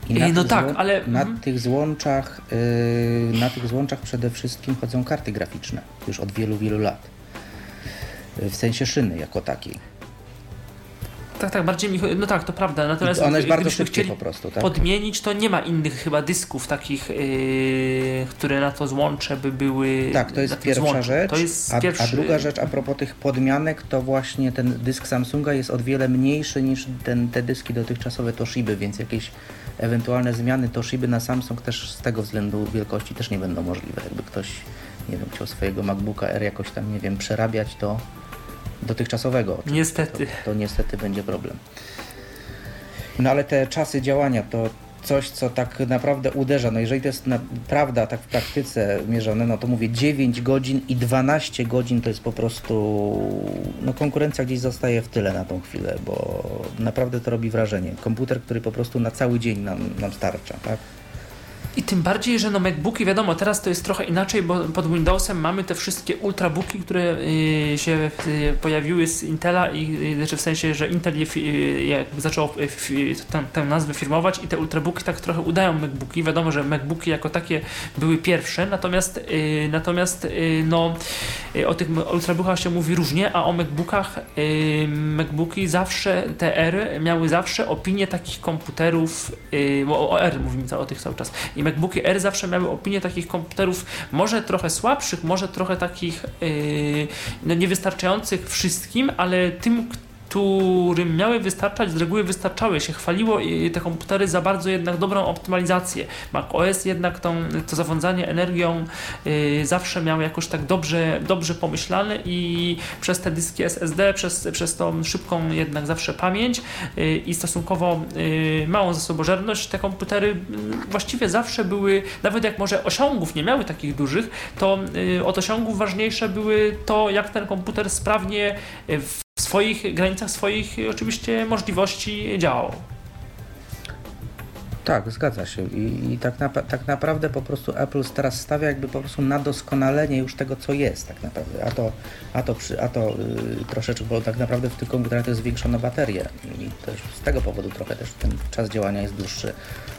I Ej, no tych tak, ale- Na mhm. tych złączach, y, na tych złączach przede wszystkim chodzą karty graficzne już od wielu, wielu lat. Y, W sensie szyny jako takiej. Tak, tak, bardziej mi no tak, to prawda, I natomiast one jest bardzo szybkie po prostu, tak? podmienić, to nie ma innych chyba dysków takich, yy, które na to złącze by były. Tak, to jest pierwsza złączu. rzecz. To jest a, pierwszy... a druga rzecz, a propos tych podmianek, to właśnie ten dysk Samsunga jest o wiele mniejszy niż ten, te dyski dotychczasowe Toshiby, więc jakieś ewentualne zmiany Toshiby na Samsung też z tego względu wielkości też nie będą możliwe. Jakby ktoś, nie wiem, chciał swojego MacBooka R jakoś tam, nie wiem, przerabiać, to dotychczasowego Niestety. To, to niestety będzie problem. No ale te czasy działania to coś, co tak naprawdę uderza. No jeżeli to jest prawda tak w praktyce mierzone, no to mówię 9 godzin i 12 godzin to jest po prostu no konkurencja gdzieś zostaje w tyle na tą chwilę, bo naprawdę to robi wrażenie. Komputer, który po prostu na cały dzień nam, nam starcza, tak? I tym bardziej, że no MacBooki, wiadomo, teraz to jest trochę inaczej, bo pod Windowsem mamy te wszystkie ultrabooki, które y, się y, pojawiły z Intela i y, znaczy w sensie, że Intel je, y, jakby zaczął y, fi- tę, nazwę firmować i te ultrabooki tak trochę udają MacBooki. Wiadomo, że MacBooki jako takie były pierwsze, natomiast y, natomiast y, no y, o tych ultrabookach się mówi różnie, a o MacBookach y, MacBooki zawsze te R miały zawsze opinię takich komputerów, y, bo o R mówimy o tych cały czas. I MacBooki R zawsze miały opinię takich komputerów może trochę słabszych, może trochę takich yy, no niewystarczających wszystkim, ale tym, którym miały wystarczać, z reguły wystarczały. Się chwaliło te komputery za bardzo jednak dobrą optymalizację. macOS jednak tą, to zarządzanie energią yy, zawsze miał jakoś tak dobrze, dobrze pomyślane i przez te dyski SSD, przez, przez tą szybką jednak zawsze pamięć yy, i stosunkowo yy, małą zasobożerność, te komputery yy, właściwie zawsze były, nawet jak może osiągów nie miały takich dużych, to yy, od osiągów ważniejsze były to, jak ten komputer sprawnie yy, w swoich granicach swoich oczywiście możliwości działał. Tak, zgadza się. I, i tak, napa- tak naprawdę po prostu Apple teraz stawia jakby po prostu na doskonalenie już tego, co jest tak naprawdę. A to, a to, przy, a to yy, troszeczkę, bo tak naprawdę w tych komputerach to jest zwiększona bateria i też z tego powodu trochę też ten czas działania jest dłuższy.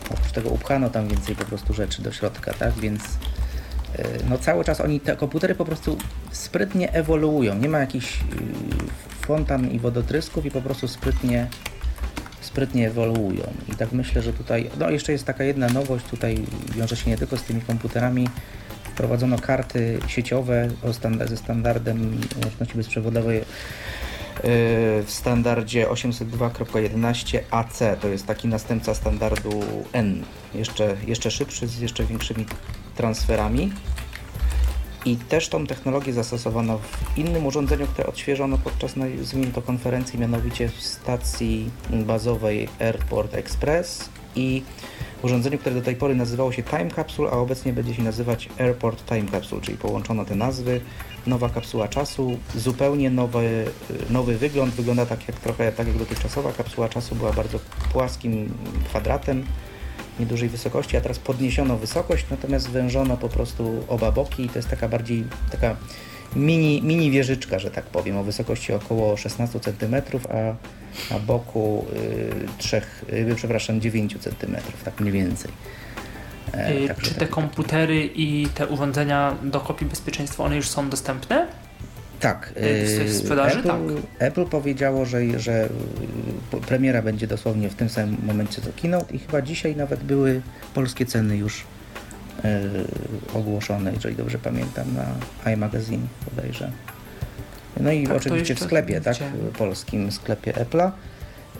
Oprócz tego upchano tam więcej po prostu rzeczy do środka, tak? Więc yy, no cały czas oni, te komputery po prostu sprytnie ewoluują. Nie ma jakichś yy, fontan i wodotrysków i po prostu sprytnie sprytnie ewoluują. I tak myślę, że tutaj, no jeszcze jest taka jedna nowość, tutaj wiąże się nie tylko z tymi komputerami, wprowadzono karty sieciowe ze standardem łączności bezprzewodowej yy, w standardzie 802.11 AC. To jest taki następca standardu N. Jeszcze, jeszcze szybszy, z jeszcze większymi transferami. I też tą technologię zastosowano w innym urządzeniu, które odświeżono podczas, nazwijmy konferencji, mianowicie w stacji bazowej Airport Express i urządzeniu, które do tej pory nazywało się Time Capsule, a obecnie będzie się nazywać Airport Time Capsule, czyli połączono te nazwy. Nowa kapsuła czasu, zupełnie nowy, nowy wygląd, wygląda tak jak trochę tak jak dotychczasowa kapsuła czasu, była bardzo płaskim kwadratem niedużej wysokości, a teraz podniesiono wysokość, natomiast wężono po prostu oba boki i to jest taka bardziej taka mini, mini wieżyczka, że tak powiem, o wysokości około 16 cm, a na boku y, 3, y, przepraszam, 9 cm, tak mniej więcej. E, Czy te komputery i te urządzenia do kopii bezpieczeństwa, one już są dostępne? Tak. w yy, sprzedaży? Apple, Apple powiedziało, że, że premiera będzie dosłownie w tym samym momencie co keynote i chyba dzisiaj nawet były polskie ceny już yy, ogłoszone, jeżeli dobrze pamiętam, na iMagazine bodajże. No i Tak, oczywiście w sklepie, tak, widziałem. polskim sklepie Apple'a.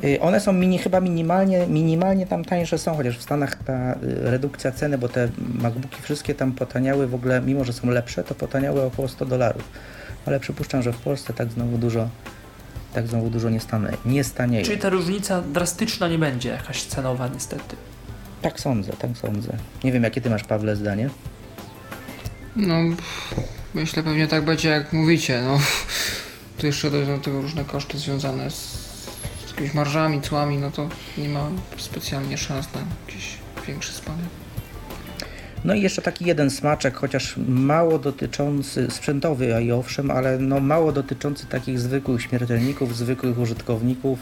Yy, One są mini, chyba minimalnie, minimalnie tam tańsze są, chociaż w Stanach ta redukcja ceny, bo te MacBooki wszystkie tam potaniały w ogóle, mimo że są lepsze, to potaniały około 100 dolarów. Ale przypuszczam, że w Polsce tak znowu dużo, tak znowu dużo nie, stanie, nie stanieje. Czyli ta różnica drastyczna nie będzie jakaś cenowa niestety. Tak sądzę, tak sądzę. Nie wiem, jakie ty masz, Pawle, zdanie? No, myślę pewnie tak będzie jak mówicie, no. Tu jeszcze dojdą do tego różne koszty związane z, z jakimiś marżami, cłami, no to nie ma specjalnie szans na jakiś większy spadek. No i jeszcze taki jeden smaczek, chociaż mało dotyczący, sprzętowy, a i owszem, ale no mało dotyczący takich zwykłych śmiertelników, zwykłych użytkowników.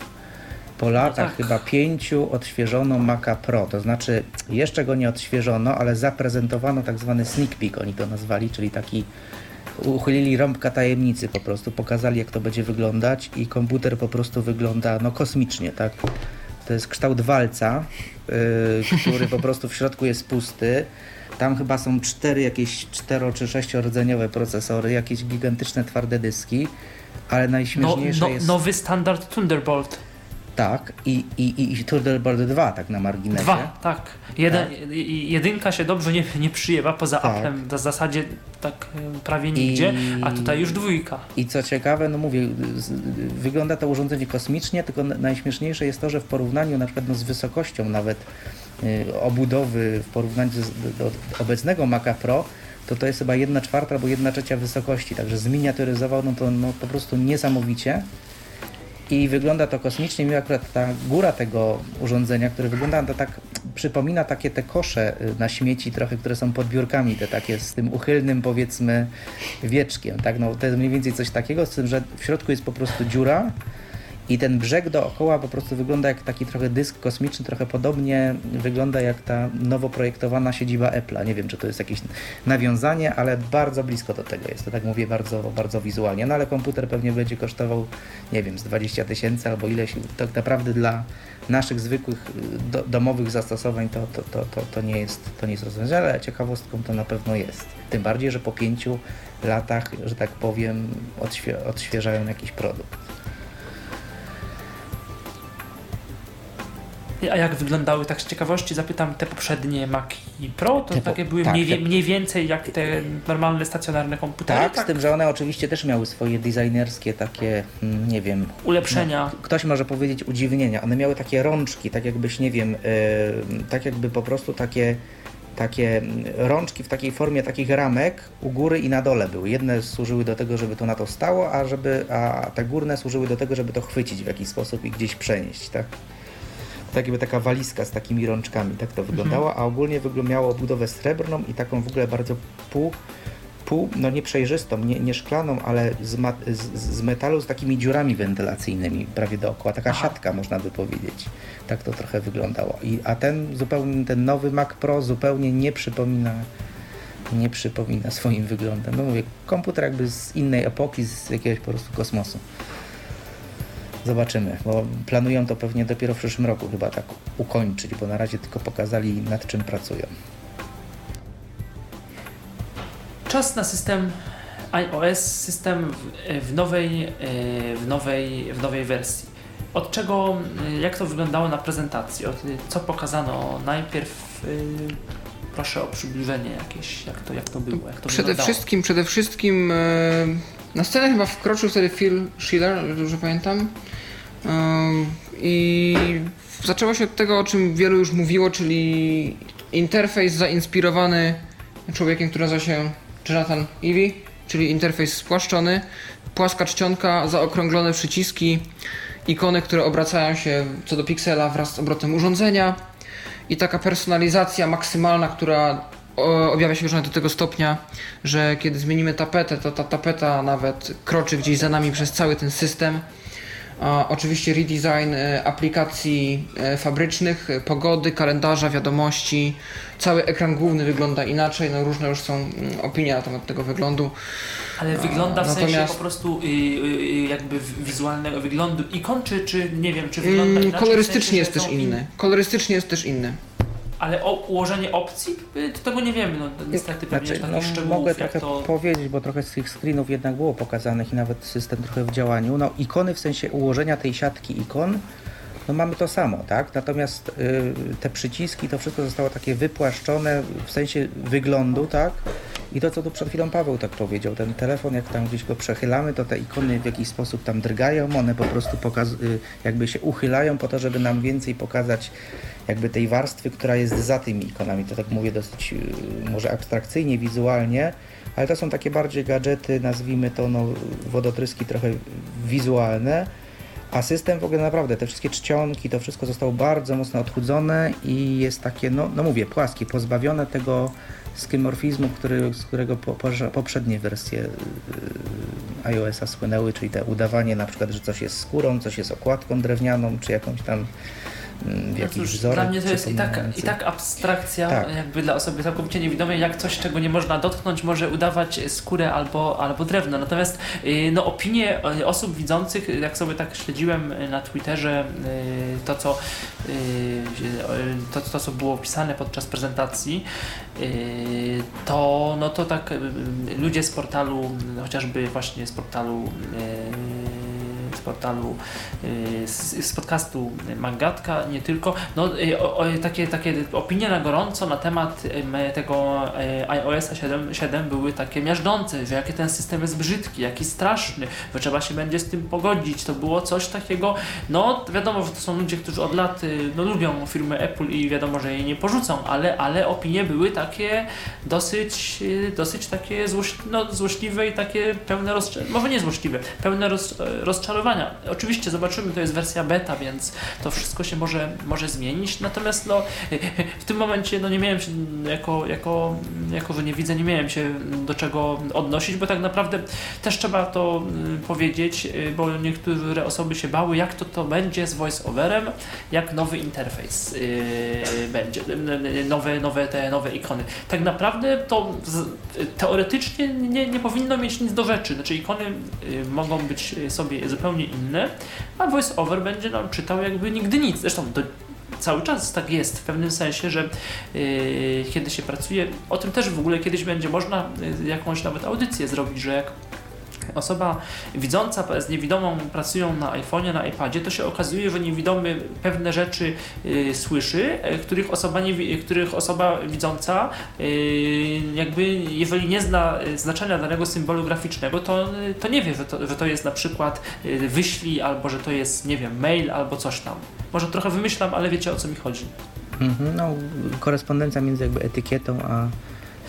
Po latach tak. chyba pięciu odświeżono Maca Pro, to znaczy jeszcze go nie odświeżono, ale zaprezentowano tak zwany sneak peek, oni to nazwali, czyli taki uchylili rąbka tajemnicy po prostu, pokazali jak to będzie wyglądać i komputer po prostu wygląda no kosmicznie, tak? To jest kształt walca, yy, który po prostu w środku jest pusty. Tam chyba są cztery jakieś cztero czy sześciordzeniowe procesory, jakieś gigantyczne twarde dyski, ale No, najśmieszniejsze no, jest Nowy standard Thunderbolt. Tak i, i, i, i Thunderbolt 2 tak na marginesie. Dwa, tak. Jeden, i- Jedynka się dobrze nie, nie przyjęła, poza Tak. Applem w zasadzie tak e, prawie nigdzie, I- a tutaj już dwójka. I co ciekawe, no mówię, wygląda to urządzenie kosmicznie, tylko najśmieszniejsze jest to, że w porównaniu na przykład no, z wysokością nawet y, obudowy, w porównaniu z, do, do obecnego Maca Pro, to to jest chyba 1 czwarta albo 1 trzecia wysokości, także zminiaturyzował no to no, po prostu niesamowicie. I wygląda to kosmicznie, mi akurat ta góra tego urządzenia, które wygląda to tak, przypomina takie te kosze y, na śmieci trochę, które są pod biurkami, te takie z tym uchylnym powiedzmy wieczkiem, tak, no to jest mniej więcej coś takiego, z tym, że w środku jest po prostu dziura i ten brzeg dookoła po prostu wygląda jak taki trochę dysk kosmiczny, trochę podobnie wygląda jak ta nowo projektowana siedziba Apple'a. Nie wiem, czy to jest jakieś nawiązanie, ale bardzo blisko do tego jest. To tak mówię bardzo, bardzo wizualnie. No ale komputer pewnie będzie kosztował, nie wiem, z 20 tysięcy albo ileś. Tak naprawdę dla naszych zwykłych y, do, domowych zastosowań to, to, to, to, to, nie jest, to nie jest rozwiązanie, ale ciekawostką to na pewno jest. Tym bardziej, że po pięciu latach, że tak powiem, odświe, odświeżają jakiś produkt. A jak wyglądały, tak z ciekawości zapytam, te poprzednie Maci Pro, to po- takie były tak, mniej, te- mniej więcej jak te normalne stacjonarne komputery, Tak, z tym, że one oczywiście też miały swoje designerskie takie, mm, nie wiem, ulepszenia. no, ktoś może powiedzieć udziwnienia. One miały takie rączki, tak jakbyś, nie wiem, yy, tak jakby po prostu takie, takie mm, rączki w takiej formie takich ramek u góry i na dole były. Jedne służyły do tego, żeby to na to stało, a, żeby, a te górne służyły do tego, żeby to chwycić w jakiś sposób i gdzieś przenieść, tak? Tak jakby taka walizka z takimi rączkami, tak to wyglądało, a ogólnie miało budowę srebrną i taką w ogóle bardzo pół, pół no nie przejrzystą, nie, nie szklaną, ale z, ma, z, z metalu z takimi dziurami wentylacyjnymi prawie dookoła, taka Aha. siatka można by powiedzieć. Tak to trochę wyglądało. I, a ten zupełnie, ten nowy Mac Pro zupełnie nie przypomina nie przypomina swoim wyglądem. No mówię, komputer jakby z innej epoki, z jakiegoś po prostu kosmosu. Zobaczymy, bo planują to pewnie dopiero w przyszłym roku chyba tak ukończyć, bo na razie tylko pokazali nad czym pracują. Czas na system iOS, system w, nowej, e, w, nowej, w nowej wersji. Od czego, e, jak to wyglądało na prezentacji? Od, e, co pokazano najpierw? Proszę o przybliżenie jakieś, jak to, jak to było, jak to Przede wyglądało. wszystkim, przede wszystkim na scenę chyba wkroczył wtedy Phil Schiller, dobrze pamiętam. I zaczęło się od tego, o czym wielu już mówiło, czyli interfejs zainspirowany człowiekiem, który nazywa się Jonathan Ivy, czyli interfejs spłaszczony, płaska czcionka, zaokrąglone przyciski, ikony, które obracają się co do piksela wraz z obrotem urządzenia i taka personalizacja maksymalna, która objawia się już do tego stopnia, że kiedy zmienimy tapetę, to ta tapeta nawet kroczy gdzieś za nami przez cały ten system. Oczywiście redesign e, aplikacji e, fabrycznych, e, pogody, kalendarza, wiadomości. Cały ekran główny wygląda inaczej, no różne już są mm, opinie na temat tego wyglądu. Ale wygląda w Natomiast... sensie po prostu y, y, y, jakby wizualnego wyglądu ikon, czy, czy nie wiem, czy wygląda mm, inaczej? Kolorystycznie w sensie, jest też inny. Kolorystycznie jest też inny. Ale o ułożenie opcji, to tego nie wiemy, no niestety pewnie znaczy, no, szczegółów, Mogę trochę to... powiedzieć, bo trochę z tych screenów jednak było pokazanych i nawet system trochę w działaniu. No ikony w sensie ułożenia tej siatki ikon, no mamy to samo, tak? Natomiast y, te przyciski, to wszystko zostało takie wypłaszczone w sensie wyglądu, tak? I to, co tu przed chwilą Paweł tak powiedział, ten telefon, jak tam gdzieś go przechylamy, to te ikony w jakiś sposób tam drgają, one po prostu pokaz- y, jakby się uchylają po to, żeby nam więcej pokazać jakby tej warstwy, która jest za tymi ikonami. To tak mówię dosyć y, może abstrakcyjnie, wizualnie, ale to są takie bardziej gadżety, nazwijmy to no, wodotryski trochę wizualne, a system w ogóle naprawdę, te wszystkie czcionki, to wszystko zostało bardzo mocno odchudzone i jest takie, no, no mówię, płaskie, pozbawione tego skymorfizmu, który, z którego po, po, poprzednie wersje yy, iOS-a słynęły, czyli te udawanie na przykład, że coś jest skórą, coś jest okładką drewnianą, czy jakąś tam w no wzorek. Dla mnie to jest i tak, i tak abstrakcja, tak. jakby dla osoby całkowicie niewidomej, jak coś, czego nie można dotknąć, może udawać skórę albo, albo drewno. Natomiast y, no, opinie y, osób widzących, jak sobie tak śledziłem na Twitterze, y, to co, to, to co było pisane podczas prezentacji, to, no to tak ludzie z portalu, chociażby właśnie z portalu z portalu, y, z, podcastu Mangatka, nie tylko, no y, o, o, takie, takie opinie na gorąco na temat y, tego iOS 7, 7 były takie miażdżące, że jaki ten system jest brzydki, jaki straszny, że trzeba się będzie z tym pogodzić, to było coś takiego, no wiadomo, że to są ludzie, którzy od lat no, lubią firmę Apple i wiadomo, że jej nie porzucą, ale, ale opinie były takie dosyć, dosyć takie złoś, no, złośliwe i takie pełne rozczarowania, może nie złośliwe, pełne roz, rozczarowania Oczywiście zobaczymy, to jest wersja beta, więc to wszystko się może, może zmienić, natomiast no, w tym momencie no, nie miałem się, jako, jako, jako że nie widzę, nie miałem się do czego odnosić, bo tak naprawdę też trzeba to mm, powiedzieć, y, bo niektóre osoby się bały, jak to to będzie z voice-overem, jak nowy interfejs yy, będzie, nowe, nowe, te nowe ikony. Tak naprawdę to teoretycznie nie, nie powinno mieć nic do rzeczy, znaczy ikony y, mogą być sobie zupełnie zupełnie inne, a voice-over będzie nam czytał jakby nigdy nic. Zresztą to cały czas tak jest w pewnym sensie, że yy, kiedy się pracuje, o tym też w ogóle kiedyś będzie można yy, jakąś nawet audycję zrobić, że jak osoba widząca z niewidomą pracują na iPhone'ie, na iPadzie, to się okazuje, że niewidomy pewne rzeczy y, słyszy, y, których osoba, nie, których osoba widząca y, jakby jeżeli nie zna znaczenia danego symbolu graficznego, to, to nie wie, że to, że to jest na przykład wyślij, albo że to jest, nie wiem, mail, albo coś tam. Może trochę wymyślam, ale wiecie o co mi chodzi. Mhm, no, korespondencja między jakby etykietą a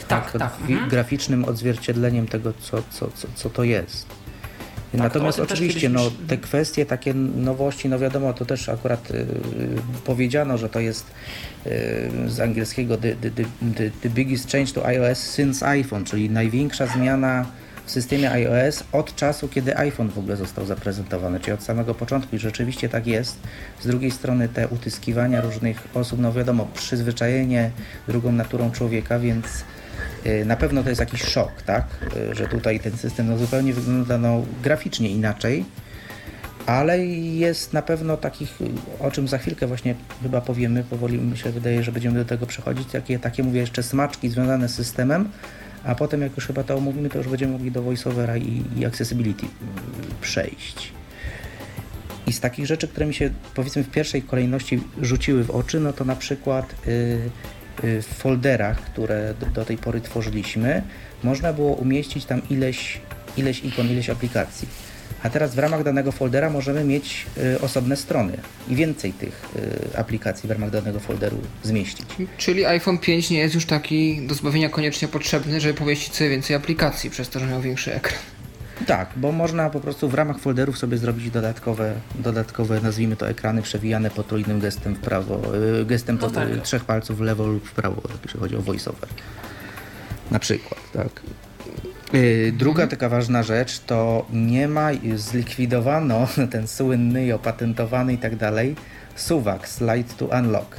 tak, tak. Mhm. graficznym odzwierciedleniem tego, co, co, co, co to jest. Tak, Natomiast to oczywiście no, te kwestie, takie nowości, no wiadomo, to też akurat y, powiedziano, że to jest y, z angielskiego the, the, the, the biggest change to iOS since iPhone, czyli największa zmiana w systemie iOS od czasu, kiedy iPhone w ogóle został zaprezentowany, czyli od samego początku i rzeczywiście tak jest. Z drugiej strony te utyskiwania różnych osób, no wiadomo, przyzwyczajenie drugą naturą człowieka, więc na pewno to jest jakiś szok, tak? Y, że tutaj ten system no, zupełnie wygląda no, graficznie inaczej, ale jest na pewno takich, o czym za chwilkę właśnie chyba powiemy, powoli mi się wydaje, że będziemy do tego przechodzić, takie, takie mówię jeszcze smaczki związane z systemem, a potem jak już chyba to omówimy, to już będziemy mogli do voiceovera i, i accessibility y, przejść. I z takich rzeczy, które mi się powiedzmy w pierwszej kolejności rzuciły w oczy, no to na przykład yy, w folderach, które do tej pory tworzyliśmy, można było umieścić tam ileś, ileś ikon, ileś aplikacji. A teraz w ramach danego foldera możemy mieć y, osobne strony i więcej tych y, aplikacji w ramach danego folderu zmieścić. Czyli iPhone 5 nie jest już taki do zbawienia koniecznie potrzebny, żeby pomieścić sobie więcej aplikacji, przez to, że miał większy ekran. Tak, bo można po prostu w ramach folderów sobie zrobić dodatkowe, dodatkowe nazwijmy to ekrany przewijane potrójnym gestem w prawo, y, gestem No tak. y, trzech palców w lewo lub w prawo, jeśli chodzi o voiceover. Na przykład, tak. Y, Druga taka ważna rzecz to nie ma, zlikwidowano <laughs> ten słynny i opatentowany i tak dalej suwak, slide to unlock.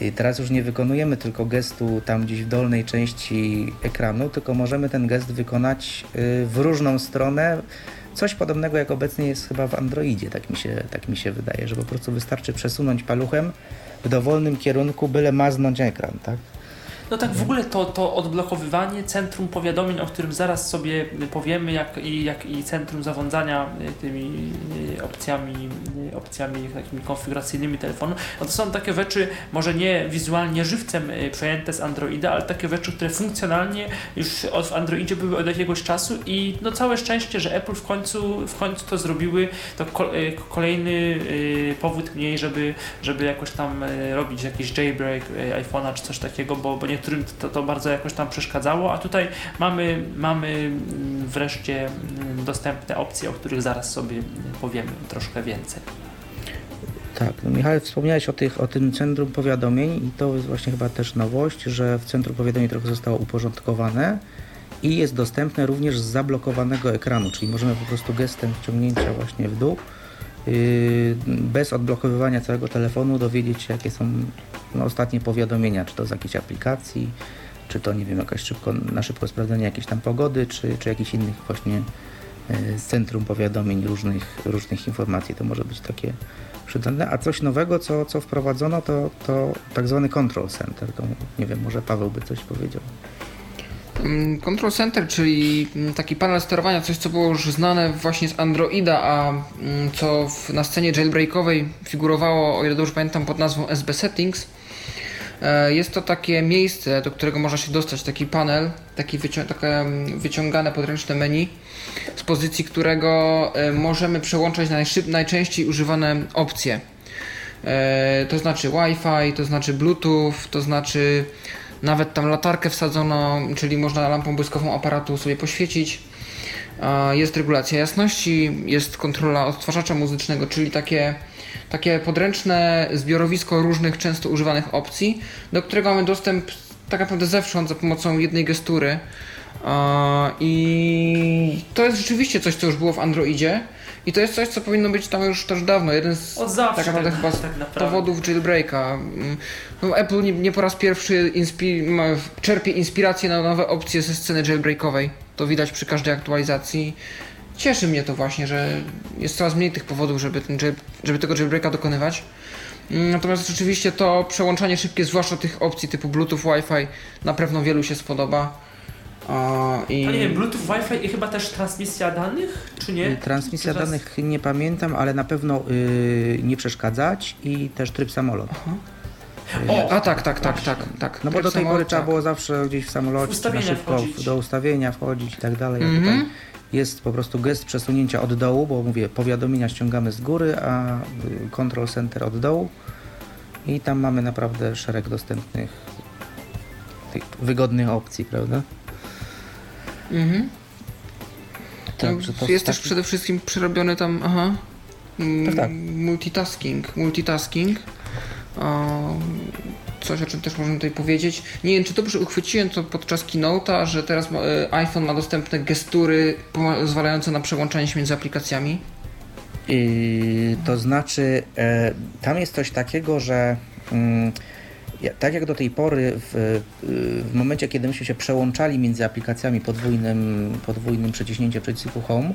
I teraz już nie wykonujemy tylko gestu tam gdzieś w dolnej części ekranu, tylko możemy ten gest wykonać y, w różną stronę. Coś podobnego jak obecnie jest chyba w Androidzie, tak mi się, tak mi się wydaje, że po prostu wystarczy przesunąć paluchem w dowolnym kierunku, byle maznąć ekran, tak? No tak w ogóle to, to odblokowywanie centrum powiadomień, o którym zaraz sobie powiemy, jak i, jak i centrum zarządzania y, tymi y, opcjami, y, opcjami takimi konfiguracyjnymi telefonu, no to są takie rzeczy, może nie wizualnie żywcem przejęte z Androida, ale takie rzeczy, które funkcjonalnie już w Androidzie były od jakiegoś czasu i no całe szczęście, że Apple w końcu, w końcu to zrobiły, to ko- kolejny powód mniej, żeby, żeby jakoś tam robić jakiś jailbreak iPhone'a czy coś takiego, bo, bo niektórym to, to bardzo jakoś tam przeszkadzało, a tutaj mamy, mamy mm, wreszcie mm, dostępne opcje, o których zaraz sobie powiemy troszkę więcej. Tak, no Michał, wspomniałeś o, tych, o tym centrum powiadomień i to jest właśnie chyba też nowość, że w centrum powiadomień trochę zostało uporządkowane i jest dostępne również z zablokowanego ekranu, czyli możemy po prostu gestem wciągnięcia właśnie w dół bez odblokowywania całego telefonu dowiedzieć się jakie są no, ostatnie powiadomienia, czy to z jakiejś aplikacji, czy to nie wiem, jakaś szybko, na szybko sprawdzenie jakiejś tam pogody, czy, czy jakichś innych właśnie yy, z centrum powiadomień różnych, różnych informacji. To może być takie przydatne. A coś nowego, co, co wprowadzono, to, to tak zwany control center. To nie wiem, może Paweł by coś powiedział. Mm, Control Center, czyli mm, taki panel sterowania, coś co było już znane właśnie z Androida, a mm, co w, na scenie jailbreakowej figurowało, o ile dobrze pamiętam, pod nazwą SB Settings. E, Jest to takie miejsce, do którego można się dostać, taki panel, taki wycią- takie wyciągane podręczne menu, z pozycji którego e, możemy przełączać najszyb- najczęściej używane opcje. E, To znaczy Wi-Fi, to znaczy Bluetooth, to znaczy nawet tam latarkę wsadzono, czyli można lampą błyskową aparatu sobie poświecić. A, Jest regulacja jasności, jest kontrola odtwarzacza muzycznego, czyli takie, takie podręczne zbiorowisko różnych często używanych opcji, do którego mamy dostęp tak naprawdę zewsząd za pomocą jednej gestury. A, I to jest rzeczywiście coś, co już było w Androidzie. I to jest coś, co powinno być tam już też dawno. Jeden z Od zawsze tak naprawdę tak- chyba tak naprawdę. powodów jailbreaka. No, Apple nie, nie po raz pierwszy inspi- ma, czerpie inspirację na nowe opcje ze sceny jailbreakowej. To widać przy każdej aktualizacji. Cieszy mnie to właśnie, że jest coraz mniej tych powodów, żeby, ten jail, żeby tego jailbreaka dokonywać. Mm, Natomiast rzeczywiście to przełączanie szybkie, zwłaszcza tych opcji typu Bluetooth, Wi-Fi, na pewno wielu się spodoba. A, i... A nie wiem, Bluetooth, Wi-Fi i chyba też transmisja danych, czy nie? Transmisja Teraz- danych nie pamiętam, ale na pewno yy, nie przeszkadzać i też tryb samolot. O, A tak, tak, tak, tak, tak. No bo do tej pory trzeba tak. było zawsze gdzieś w samolocie W na szybko do ustawienia wchodzić i tak dalej. A Mhm. tutaj jest po prostu gest przesunięcia od dołu, bo mówię, powiadomienia ściągamy z góry, a y, control center od dołu i tam mamy naprawdę szereg dostępnych tych wygodnych opcji, prawda? Mhm. Także to jest też taki- przede wszystkim przerobiony tam, aha, Tak, tak. multitasking, multitasking. O, coś, o czym też możemy tutaj powiedzieć. Nie wiem, czy dobrze uchwyciłem to podczas keynote'a, że teraz e, iPhone ma dostępne gestury pozwalające na przełączanie się między aplikacjami. Yy, to znaczy, e, tam jest coś takiego, że mm, tak jak do tej pory, w, y, w momencie, kiedy myśmy się przełączali między aplikacjami podwójnym, podwójnym przyciśnięciem przycisku Home,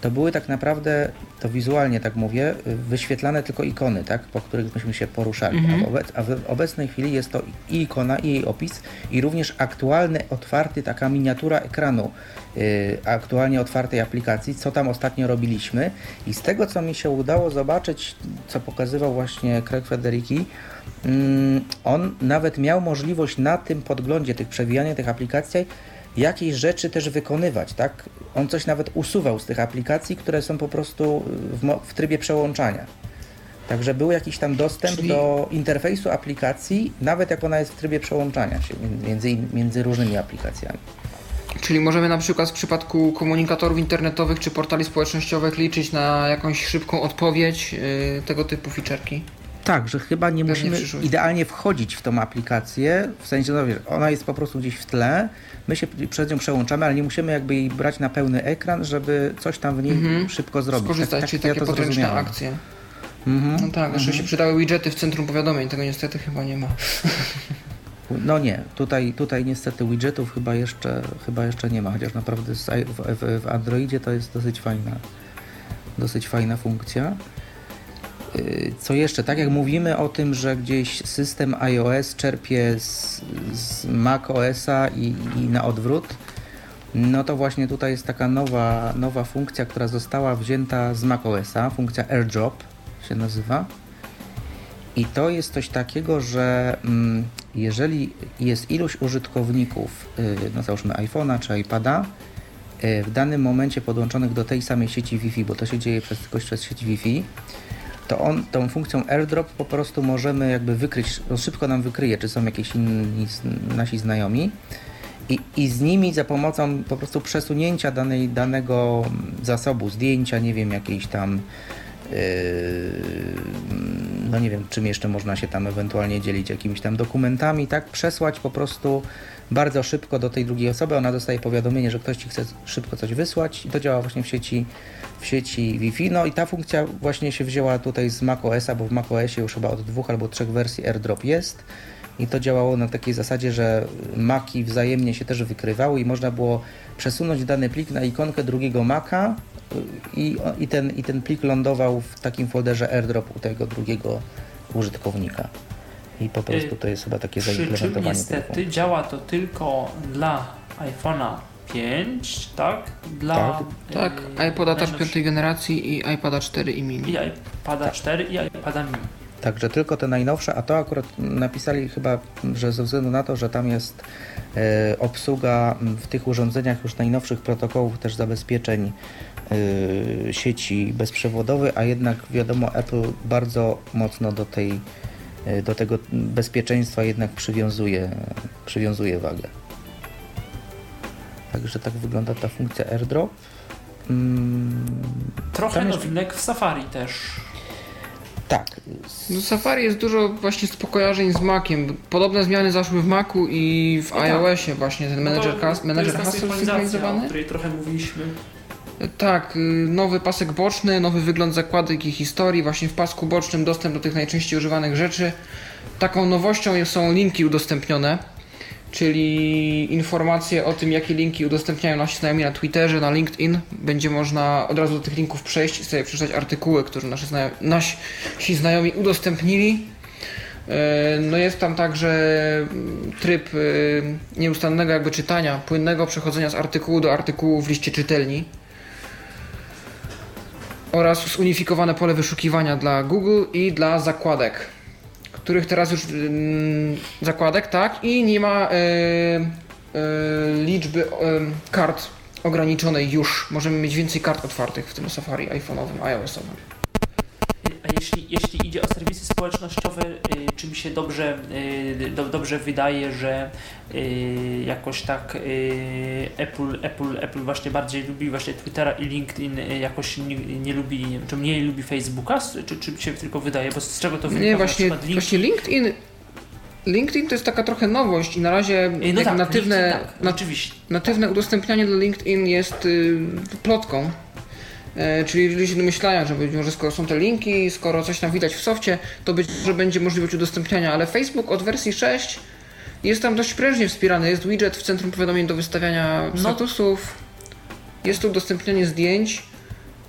to były tak naprawdę, to wizualnie tak mówię, wyświetlane tylko ikony, tak, po których myśmy się poruszali. Mhm. A, w obecnej chwili jest to i ikona, i jej opis, i również aktualny, otwarty, taka miniatura ekranu y, aktualnie otwartej aplikacji, co tam ostatnio robiliśmy. I z tego, co mi się udało zobaczyć, co pokazywał właśnie Craig Federiki, on nawet miał możliwość na tym podglądzie tych przewijania tych aplikacji jakieś rzeczy też wykonywać, tak? On coś nawet usuwał z tych aplikacji, które są po prostu w, w trybie przełączania. Także był jakiś tam dostęp Czyli- do interfejsu aplikacji, nawet jak ona jest w trybie przełączania się między, między różnymi aplikacjami. Czyli możemy na przykład w przypadku komunikatorów internetowych czy portali społecznościowych liczyć na jakąś szybką odpowiedź yy, tego typu feature'ki. Tak, że chyba nie musimy przyszłość. idealnie wchodzić w tą aplikację, w sensie, no wiesz, ona jest po prostu gdzieś w tle, my się przez nią przełączamy, ale nie musimy jakby jej brać na pełny ekran, żeby coś tam w niej Mhm. szybko zrobić. Skorzystać, tak, czyli tak ja takie to podręczne akcje. Mhm. No tak, jeszcze się przydały widgety w centrum powiadomień, tego niestety chyba nie ma. <laughs> No nie, tutaj, tutaj niestety widgetów chyba jeszcze, chyba jeszcze nie ma, chociaż naprawdę w, w Androidzie to jest dosyć fajna, dosyć fajna funkcja. Yy, Co jeszcze? Tak jak mówimy o tym, że gdzieś system iOS czerpie z, z i, i na odwrót, no to właśnie tutaj jest taka nowa, nowa funkcja, która została wzięta z Mac OS-a, funkcja AirDrop się nazywa. I to jest coś takiego, że mm, jeżeli jest ilość użytkowników, yy, no załóżmy iPhone'a czy iPada, yy, w danym momencie podłączonych do tej samej sieci Wi-Fi, bo to się dzieje przez, tylko przez sieć Wi-Fi, to on tą funkcją AirDrop po prostu możemy jakby wykryć, on szybko nam wykryje, czy są jakieś inni nasi znajomi. I, i z nimi za pomocą po prostu przesunięcia danej, danego zasobu, zdjęcia, nie wiem, jakiejś tam yy, no nie wiem, czym jeszcze można się tam ewentualnie dzielić, jakimiś tam dokumentami, tak, przesłać po prostu bardzo szybko do tej drugiej osoby, ona dostaje powiadomienie, że ktoś Ci chce szybko coś wysłać i to działa właśnie w sieci, w sieci Wi-Fi, no i ta funkcja właśnie się wzięła tutaj z macOSa, bo w macOSie już chyba od dwóch albo trzech wersji AirDrop jest. I to działało na takiej zasadzie, że Maki wzajemnie się też wykrywały i można było przesunąć dany plik na ikonkę drugiego Maca i, i, ten, i ten plik lądował w takim folderze AirDrop u tego drugiego użytkownika. I po prostu to jest chyba takie zaimplementowanie niestety punktu. działa to tylko dla iPhone'a 5, tak? Dla Tak, iPoda Touch najnowszy- piątej generacji i iPada 4 i mini. i iPada 4 i iPada mini. Także tylko te najnowsze, a to akurat napisali chyba, że ze względu na to, że tam jest e, obsługa w tych urządzeniach już najnowszych protokołów też zabezpieczeń e, sieci bezprzewodowej, a jednak wiadomo Apple bardzo mocno do tej e, do tego bezpieczeństwa jednak przywiązuje, przywiązuje wagę. Także tak wygląda ta funkcja AirDrop. Mm, Trochę jeszcze- nowinek w Safari też. tak, No Safari jest dużo właśnie skojarzeń z Maciem. Podobne zmiany zaszły w Macu i w No tak. iOSie właśnie, ten No to- kas- to menedżer jest ta haseł synchronizacja, o której trochę mówiliśmy. Tak, y, nowy pasek boczny, nowy wygląd zakładek i historii, właśnie w pasku bocznym dostęp do tych najczęściej używanych rzeczy. Taką nowością są linki udostępnione, czyli informacje o tym, jakie linki udostępniają nasi znajomi na Twitterze, na LinkedIn. Będzie można od razu do tych linków przejść i sobie przeczytać artykuły, które nasi, znajomi, nasi znajomi udostępnili. E, No jest tam także mm, tryb y, nieustannego jakby czytania, płynnego przechodzenia z artykułu do artykułu w liście czytelni oraz zunifikowane pole wyszukiwania dla Google i dla zakładek, których teraz już ym, zakładek, tak, i nie ma y, y, liczby y, kart ograniczonej już. Możemy mieć więcej kart otwartych w tym Safari iPhone'owym, iOS-owym. A jeśli, jeśli idzie o serwisy społecznościowe, y, czy mi się dobrze, y, do, dobrze wydaje, że y, jakoś tak Apple, Apple, Apple właśnie bardziej lubi właśnie Twittera i LinkedIn jakoś nie, nie lubi, nie wiem, czy mniej lubi Facebooka, czy, czy mi się tylko wydaje, bo z czego to wynika? Nie, właśnie, na przykład link- właśnie LinkedIn. LinkedIn to jest taka trochę nowość i na razie No tak, natywne, LinkedIn, tak, natywne udostępnianie dla LinkedIn jest plotką. E, czyli ludzie domyślają, że być może skoro są te linki, skoro coś tam widać w softie, to być może będzie możliwość udostępniania, ale Facebook od wersji 6 jest tam dość prężnie wspierany. Jest widget w centrum powiadomień do wystawiania No. statusów, jest to udostępnianie zdjęć.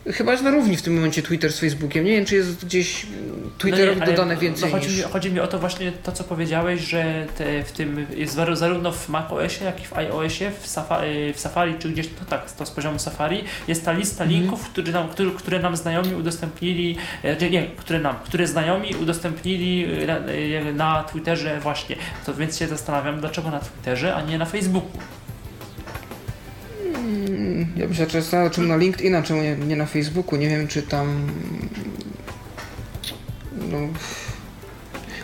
Chyba jest na równi w tym momencie Twitter z Facebookiem. Nie wiem, czy jest gdzieś mm, Twitterowi No nie, dodane więcej no chodzi, niż... mi, chodzi mi o to właśnie to, co powiedziałeś, że te, w tym jest zar- zarówno w macOSie, jak i w iOSie, w, Safa, y, w Safari, czy gdzieś, no tak, to z poziomu Safari, jest ta lista Mhm. linków, które nam, które, które nam znajomi udostępnili, e, czy nie, które nam, które znajomi udostępnili y, na, y, na Twitterze właśnie. To więc się zastanawiam, dlaczego na Twitterze, a nie na Facebooku. Mm, Ja bym się zaczął na LinkedIna, czemu nie, nie na Facebooku. Nie wiem, czy tam. No,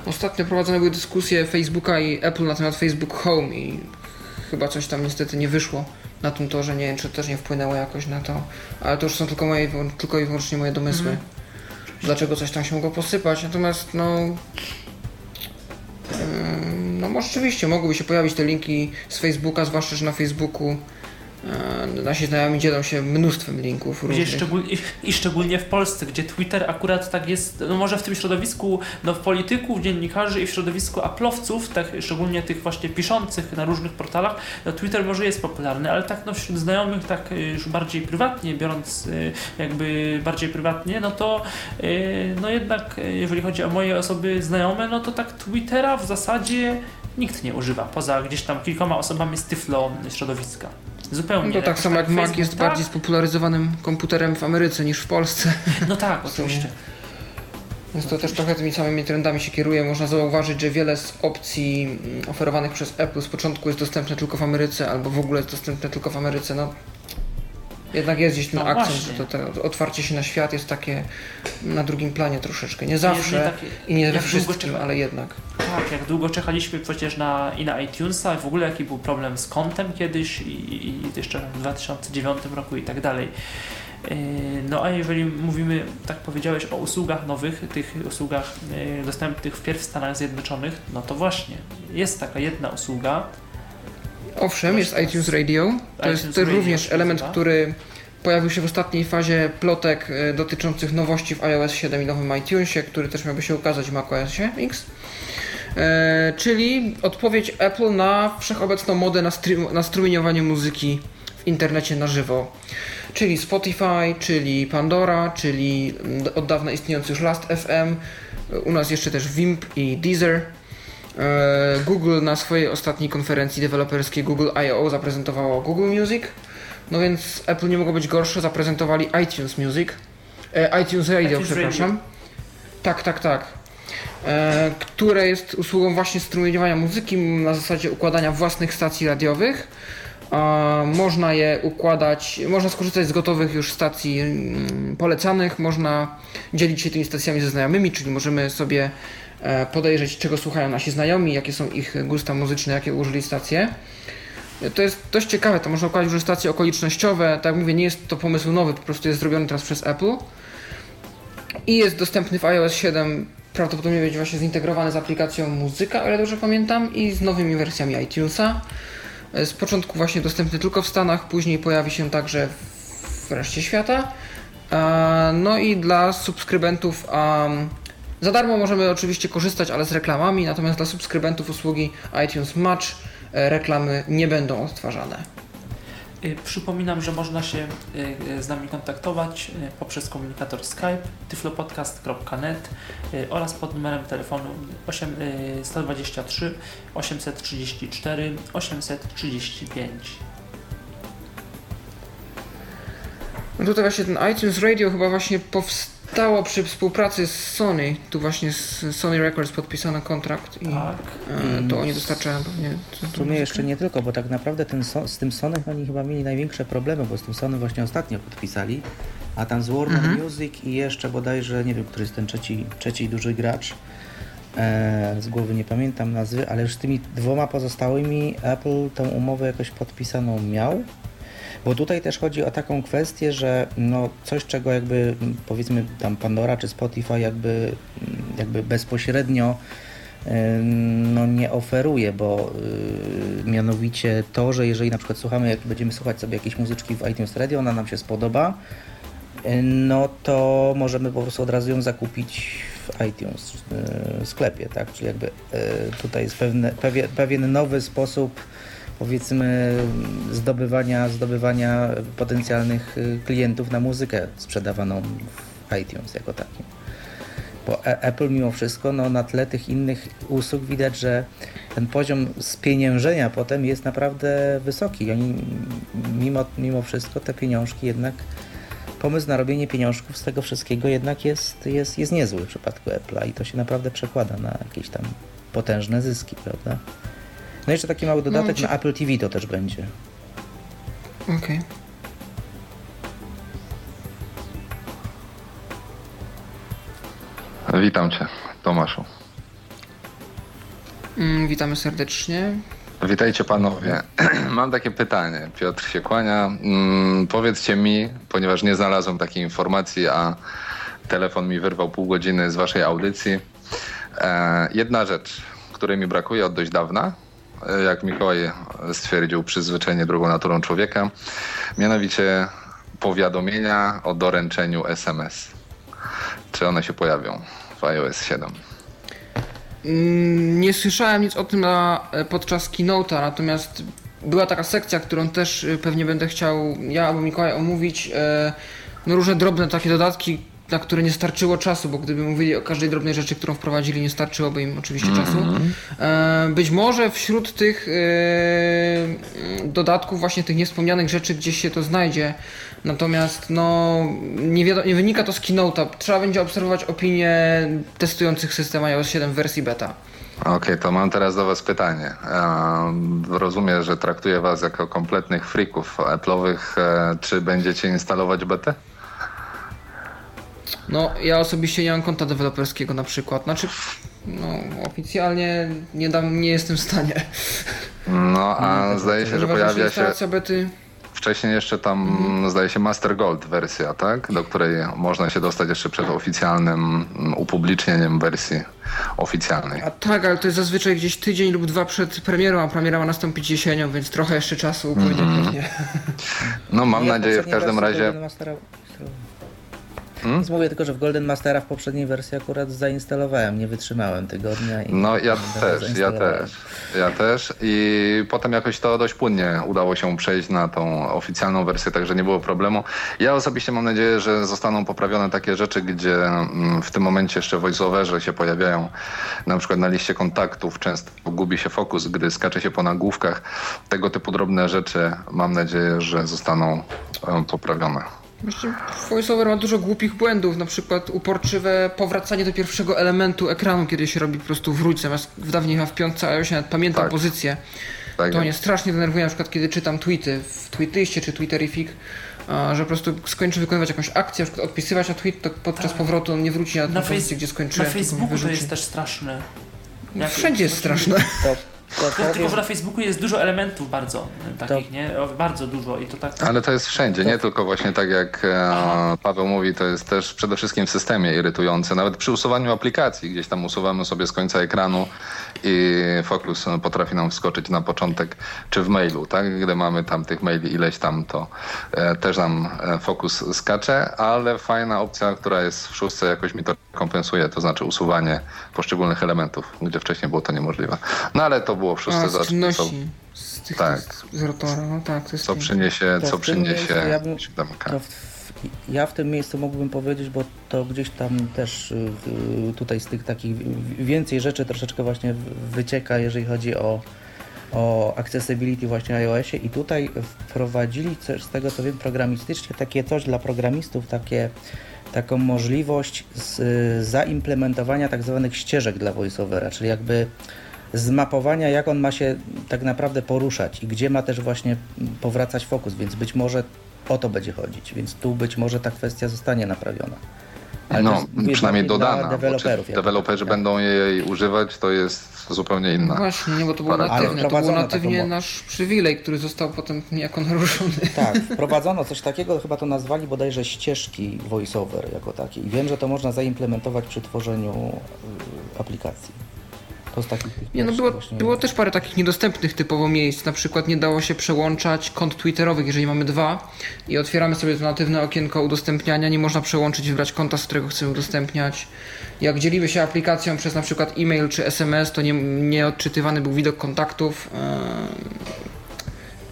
ostatnio prowadzone były dyskusje Facebooka i Apple na temat Facebook Home i chyba coś tam niestety nie wyszło. na tym torze. Nie wiem, czy też nie wpłynęło jakoś na to, ale to już są tylko, moje, tylko i wyłącznie moje domysły. Mhm. Dlaczego coś tam się mogło posypać? Natomiast no. No może rzeczywiście mogłyby się pojawić te linki z Facebooka, zwłaszcza, że na Facebooku nasi znajomi dzielą się mnóstwem linków Gdzie różnych. szczególnie, I szczególnie w Polsce, gdzie Twitter akurat tak jest, no może w tym środowisku no, polityków, dziennikarzy i w środowisku aplowców, tak szczególnie tych właśnie piszących na różnych portalach, no Twitter może jest popularny, ale tak no wśród znajomych, tak y, już bardziej prywatnie, biorąc y, jakby bardziej prywatnie, no to no jednak jeżeli chodzi o moje osoby znajome, no to tak Twittera w zasadzie nikt nie używa, poza gdzieś tam kilkoma osobami z tyflo środowiska. Zupełnie. No to tak samo jak Mac Facebook, jest tak? bardziej spopularyzowanym komputerem w Ameryce niż w Polsce. No tak, <laughs> oczywiście. Więc to też trochę tymi samymi trendami się kieruje. Można zauważyć, że wiele z opcji mm, oferowanych przez Apple z początku jest dostępne tylko w Ameryce, albo w ogóle jest dostępne tylko w Ameryce. No, jednak jest gdzieś ten No akcent, właśnie. że to, to otwarcie się na świat jest takie na drugim planie troszeczkę. Nie zawsze nie i nie we wszystkim, ale jednak. Tak, jak długo czekaliśmy przecież na, i na iTunesa, i w ogóle jaki był problem z kontem kiedyś, i, i jeszcze w 2009 roku i tak dalej. Yy, No a jeżeli mówimy, tak powiedziałeś, o usługach nowych, tych usługach yy, dostępnych wpierw w Stanach Zjednoczonych, no to właśnie, jest taka jedna usługa, Owszem, jest iTunes Radio. To jest Radio również element, który pojawił się w ostatniej fazie plotek e, dotyczących nowości w iOS 7 i nowym iTunesie, który też miałby się ukazać w macOSie X. E, czyli odpowiedź Apple na wszechobecną modę na, stream, na strumieniowanie muzyki w internecie na żywo. Czyli Spotify, czyli Pandora, czyli od dawna istniejący już Last.fm, e, u nas jeszcze też Wimp i Deezer. E, Google na swojej ostatniej konferencji deweloperskiej Google I.O. zaprezentowało Google Music. No więc Apple nie mogło być gorsze, zaprezentowali iTunes Music. E, iTunes Radio, iTunes przepraszam. Tak, tak, tak. E, które jest usługą właśnie strumieniowania muzyki na zasadzie układania własnych stacji radiowych. A można je układać, można skorzystać z gotowych już stacji mm, polecanych, można dzielić się tymi stacjami ze znajomymi, czyli możemy sobie e, podejrzeć, czego słuchają nasi znajomi, jakie są ich gusta muzyczne, jakie użyli stacje. E, To jest dość ciekawe, to można układać już stacje okolicznościowe, tak jak mówię, nie jest to pomysł nowy, po prostu jest zrobiony teraz przez Apple i jest dostępny w iOS 7, prawdopodobnie będzie właśnie zintegrowany z aplikacją Muzyka, o ile dobrze pamiętam, i z nowymi wersjami iTunesa. E, Z początku właśnie dostępny tylko w Stanach, później pojawi się także w reszcie świata. E, No i dla subskrybentów za darmo możemy oczywiście korzystać, ale z reklamami, natomiast dla subskrybentów usługi iTunes Match e, reklamy nie będą odtwarzane. Y, Przypominam, że można się y, y, z nami kontaktować poprzez komunikator Skype tyflopodcast.net oraz pod numerem telefonu 8, y, 123 834 835. No tutaj właśnie ten iTunes Radio chyba właśnie powstało przy współpracy z Sony. Tu właśnie z Sony Records podpisano kontrakt i Tak. e, to oni dostarczają pewnie. sumie muzykę. jeszcze nie tylko, bo tak naprawdę ten z tym Sony oni chyba mieli największe problemy, bo z tym Sony właśnie ostatnio podpisali, a tam z Warner Mhm. Music i jeszcze bodajże, nie wiem, który jest ten trzeci, trzeci duży gracz, e, z głowy nie pamiętam nazwy, ale już z tymi dwoma pozostałymi Apple tą umowę jakoś podpisaną miał. Bo tutaj też chodzi o taką kwestię, że no coś, czego jakby m, powiedzmy tam Pandora czy Spotify jakby, m, jakby bezpośrednio no nie oferuje, bo y, mianowicie to, że jeżeli na przykład słuchamy, jak będziemy słuchać sobie jakiejś muzyczki w iTunes Radio, ona nam się spodoba, y, no to możemy po prostu od razu ją zakupić w iTunes y, sklepie, tak? Czyli jakby y, tutaj jest pewne, pewien, pewien nowy sposób powiedzmy zdobywania, zdobywania potencjalnych y, klientów na muzykę sprzedawaną w iTunes jako takim. Bo A- Apple mimo wszystko no, na tle tych innych usług widać, że ten poziom spieniężenia potem jest naprawdę wysoki. Oni mimo, mimo wszystko te pieniążki jednak pomysł na robienie pieniążków z tego wszystkiego jednak jest, jest, jest niezły w przypadku Apple'a i to się naprawdę przekłada na jakieś tam potężne zyski, prawda? No i jeszcze taki mały dodatek ci- na Apple TV to też będzie. Okej. Witam Cię, Tomaszu. Mm, Witamy serdecznie. Witajcie panowie. <clears throat> Mam takie pytanie. Piotr się kłania. Mm, powiedzcie mi, ponieważ nie znalazłem takiej informacji, a telefon mi wyrwał pół godziny z waszej audycji. E, jedna rzecz, której mi brakuje od dość dawna, jak Mikołaj stwierdził, przyzwyczajenie drugą naturą człowieka, mianowicie powiadomienia o doręczeniu SMS. Czy one się pojawią w iOS 7? Mm, Nie słyszałem nic o tym na, e, podczas keynote'a, natomiast była taka sekcja, którą też e, pewnie będę chciał ja albo Mikołaj omówić. e, No różne drobne takie dodatki, na które nie starczyło czasu, bo gdyby mówili o każdej drobnej rzeczy, którą wprowadzili, nie starczyłoby im oczywiście czasu. E, Być może wśród tych e, dodatków, właśnie tych niewspomnianych rzeczy, gdzieś się to znajdzie. Natomiast no, nie, nie wynika to z keynote'a. Trzeba będzie obserwować opinie testujących system iOS 7 w wersji beta. Okej, to mam teraz do Was pytanie. Ehm, Rozumiem, że traktuję Was jako kompletnych freaków Apple'owych. E, Czy będziecie instalować betę? No, ja osobiście nie mam konta deweloperskiego na przykład. Znaczy, no, oficjalnie nie, dam, nie jestem w stanie. No, a zdaje się, że pojawia się bety. wcześniej jeszcze tam, zdaje się, Master Gold wersja, tak? Do której można się dostać jeszcze przed oficjalnym mm, upublicznieniem wersji oficjalnej. A tak, ale to jest zazwyczaj gdzieś tydzień lub dwa przed premierą, a premiera ma nastąpić jesienią, więc trochę jeszcze czasu upłynie pewnie. No, mam nadzieję w każdym razie... Hmm? Więc mówię tylko, że w Golden Mastera w poprzedniej wersji akurat zainstalowałem, nie wytrzymałem tygodnia i No ja też, ja też, ja też i potem jakoś to dość płynnie udało się przejść na tą oficjalną wersję, także nie było problemu. Ja osobiście mam nadzieję, że zostaną poprawione takie rzeczy, gdzie mm, w tym momencie jeszcze voiceoverze się pojawiają, na przykład na liście kontaktów często gubi się fokus, gdy skacze się po nagłówkach. Tego typu drobne rzeczy mam nadzieję, że zostaną e, poprawione. Właśnie VoiceOver ma dużo głupich błędów, na przykład uporczywe powracanie do pierwszego elementu ekranu, kiedy się robi po prostu wróć, zamiast w dawniej chyba w piątce iOSie nawet pamiętam Tak. pozycję. Tak, To mnie strasznie denerwuje, na przykład kiedy czytam tweety w Tweetliście czy Twitterific, a, że po prostu skończę wykonywać jakąś akcję, na przykład odpisywać na tweet, to podczas powrotu on nie wróci na, Na, na pozycję, gdzie na skończyłem. tylko Facebooku to jest też straszne. Jak- Wszędzie jest straszne. To, to To, tylko, powiem, że na Facebooku jest dużo elementów bardzo takich, nie? O, Bardzo dużo i to tak... Ale to jest wszędzie, nie tylko właśnie tak jak e, Paweł mówi, to jest też przede wszystkim w systemie irytujące. Nawet przy usuwaniu aplikacji, gdzieś tam usuwamy sobie z końca ekranu i Focus potrafi nam wskoczyć na początek, czy w mailu, tak? Gdy mamy tam tych maili ileś tam, to e, też nam e, Focus skacze, ale fajna opcja, która jest w szóstce, jakoś mi to kompensuje, to znaczy usuwanie poszczególnych elementów, gdzie wcześniej było to niemożliwe. No ale to było w szóstce, A, z zobacz, co, czynności. Z tych Tak. z rotora, no tak, to jest co piękne. przyniesie, To co przyniesie miejscu ja bym- w, ja w tym miejscu mógłbym powiedzieć, bo to gdzieś tam też y, y, tutaj z tych takich więcej rzeczy troszeczkę właśnie wycieka, jeżeli chodzi o, o accessibility właśnie w iOSie i tutaj wprowadzili coś z tego co wiem programistycznie takie coś dla programistów, takie taką możliwość z, zaimplementowania tak zwanych ścieżek dla voiceovera, czyli jakby zmapowania, jak on ma się tak naprawdę poruszać i gdzie ma też właśnie powracać fokus, więc być może o to będzie chodzić, więc tu być może ta kwestia zostanie naprawiona. Ale No, przynajmniej dodana. Deweloperów. deweloperzy takich, będą jej używać, to jest zupełnie inna. Właśnie, nie, bo to było Ale natywne. To był natywnie nasz przywilej, który został potem niejako naruszony. Tak, <laughs> wprowadzono coś takiego, chyba to nazwali bodajże ścieżki voiceover jako takie. I wiem, że to można zaimplementować przy tworzeniu y, aplikacji. Z takich tych Nie, no było, właśnie- było też parę takich niedostępnych typowo miejsc. Na przykład nie dało się przełączać kont Twitterowych, jeżeli mamy dwa i otwieramy sobie to natywne okienko udostępniania. Nie można przełączyć, wybrać konta, z którego chcemy udostępniać. Jak dzielimy się aplikacją przez na przykład e-mail czy SMS, to nie, nie odczytywany był widok kontaktów.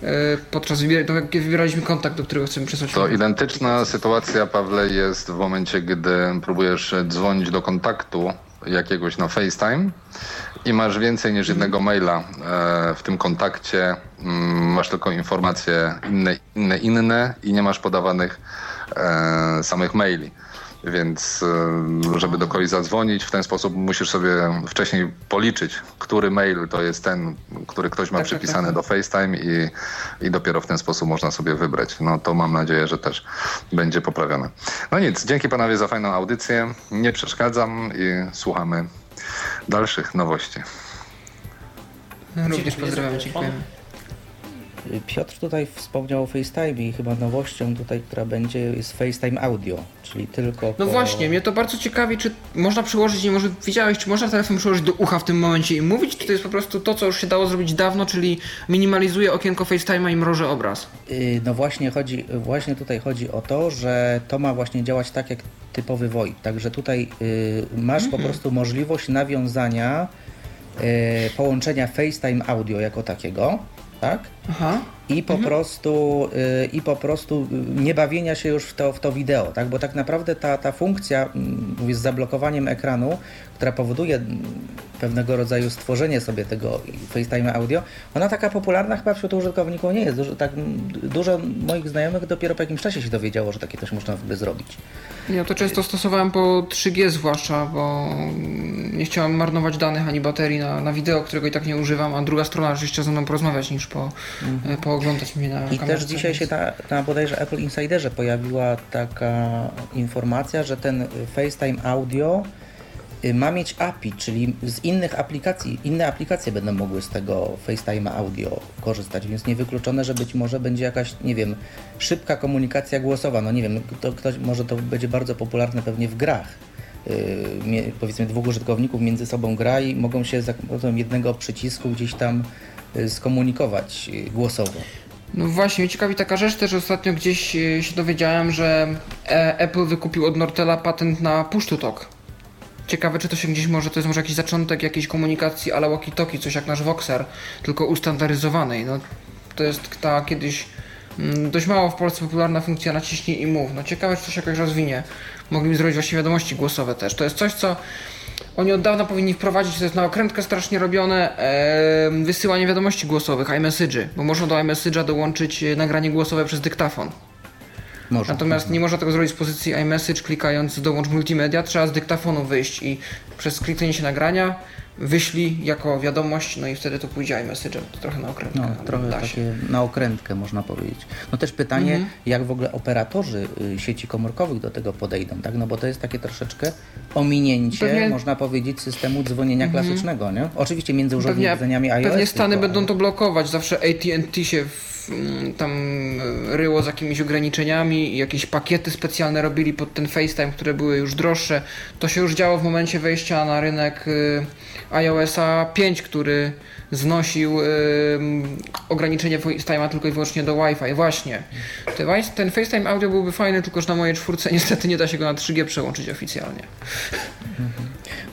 E, podczas wybier- to jak wybieraliśmy kontakt, do którego chcemy przesłać. To identyczna sytuacja, Pawle, jest w momencie, gdy próbujesz dzwonić do kontaktu jakiegoś na FaceTime i masz więcej niż jednego maila e, w tym kontakcie, mm, masz tylko informacje inne, inne, inne i nie masz podawanych e, samych maili. Więc e, żeby do kogoś zadzwonić, w ten sposób musisz sobie wcześniej policzyć, który mail to jest ten, który ktoś ma Tak, tak, przypisany tak. do FaceTime i, i dopiero w ten sposób można sobie wybrać. No to mam nadzieję, że też będzie poprawione. No nic, dzięki panowie za fajną audycję. Nie przeszkadzam i słuchamy dalszych nowości. Również za dziękujemy. Piotr tutaj wspomniał o FaceTime i chyba nowością tutaj, która będzie jest FaceTime Audio, czyli tylko No po... właśnie, mnie to bardzo ciekawi, czy można przyłożyć, nie może widziałeś, czy można telefon przyłożyć do ucha w tym momencie i mówić, czy to jest po prostu to, co już się dało zrobić dawno, czyli minimalizuje okienko FaceTime'a i mroży obraz. Y, No właśnie chodzi, właśnie tutaj chodzi o to, że to ma właśnie działać tak jak typowy VoIP. Także tutaj y, masz Mhm. po prostu możliwość nawiązania y, połączenia FaceTime Audio jako takiego, tak? Aha. I po prostu, y, i po prostu y, nie bawienia się już w to, w to wideo, tak? Bo tak naprawdę ta, ta funkcja, mówię, z zablokowaniem ekranu, która powoduje pewnego rodzaju stworzenie sobie tego FaceTime Audio, ona taka popularna chyba wśród użytkowników nie jest. Dużo, tak, dużo moich znajomych dopiero po jakimś czasie się dowiedziało, że takie coś można ogóle zrobić. Ja to często stosowałem po 3G zwłaszcza, bo nie chciałem marnować danych ani baterii na, na wideo, którego i tak nie używam, a druga strona już chciała ze mną porozmawiać niż po, e, pooglądać mnie na Mhm. I kamerce, też dzisiaj więc- się na, na bodajże Apple Insiderze pojawiła taka informacja, że ten FaceTime Audio ma mieć API, czyli z innych aplikacji, inne aplikacje będą mogły z tego FaceTime Audio korzystać, więc niewykluczone, że być może będzie jakaś, nie wiem, szybka komunikacja głosowa. No nie wiem, to ktoś, może to będzie bardzo popularne pewnie w grach. Y, mie- powiedzmy dwóch użytkowników między sobą gra i mogą się za pomocą jednego przycisku gdzieś tam y, skomunikować y, głosowo. No właśnie, ciekawi taka rzecz też ostatnio gdzieś się dowiedziałem, że e, Apple wykupił od Nortela patent na push to talk. Ciekawe, czy to się gdzieś może, to jest może jakiś zaczątek jakiejś komunikacji ala walkie-talkie, coś jak nasz Voxer, tylko ustandaryzowanej. No, to jest ta kiedyś mm, dość mało w Polsce popularna funkcja naciśnij i mów. No ciekawe, czy to się jakoś rozwinie. Mogliby zrobić właśnie wiadomości głosowe też. To jest coś, co oni od dawna powinni wprowadzić, to jest na okrętkę strasznie robione, em, wysyłanie wiadomości głosowych, iMessage'y, bo można do iMessage'a dołączyć e, nagranie głosowe przez dyktafon. Może. Natomiast nie można tego zrobić z pozycji iMessage, klikając dołącz multimedia, trzeba z dyktafonu wyjść i przez kliknięcie nagrania wyślij jako wiadomość, no i wtedy to pójdzie iMessage'em, to trochę na okrętkę. No, trochę takie na okrętkę można powiedzieć. No też pytanie, Mhm. jak w ogóle operatorzy y, sieci komórkowych do tego podejdą, tak? No bo to jest takie troszeczkę ominięcie, Pewnie- Mhm. można powiedzieć, systemu dzwonienia klasycznego, nie? Oczywiście między Pewnie, urządzeniami iOS. pewnie Stany tylko, będą to blokować. Zawsze AT&T się w, tam e, ryło z jakimiś ograniczeniami jakieś pakiety specjalne robili pod ten FaceTime, które były już droższe. To się już działo w momencie wejścia na rynek y, iOSa 5, który znosił y, ograniczenie FaceTime'a tylko i wyłącznie do Wi-Fi. Właśnie. Ten FaceTime audio byłby fajny, tylko że na mojej czwórce <laughs> niestety nie da się go na 3G przełączyć oficjalnie.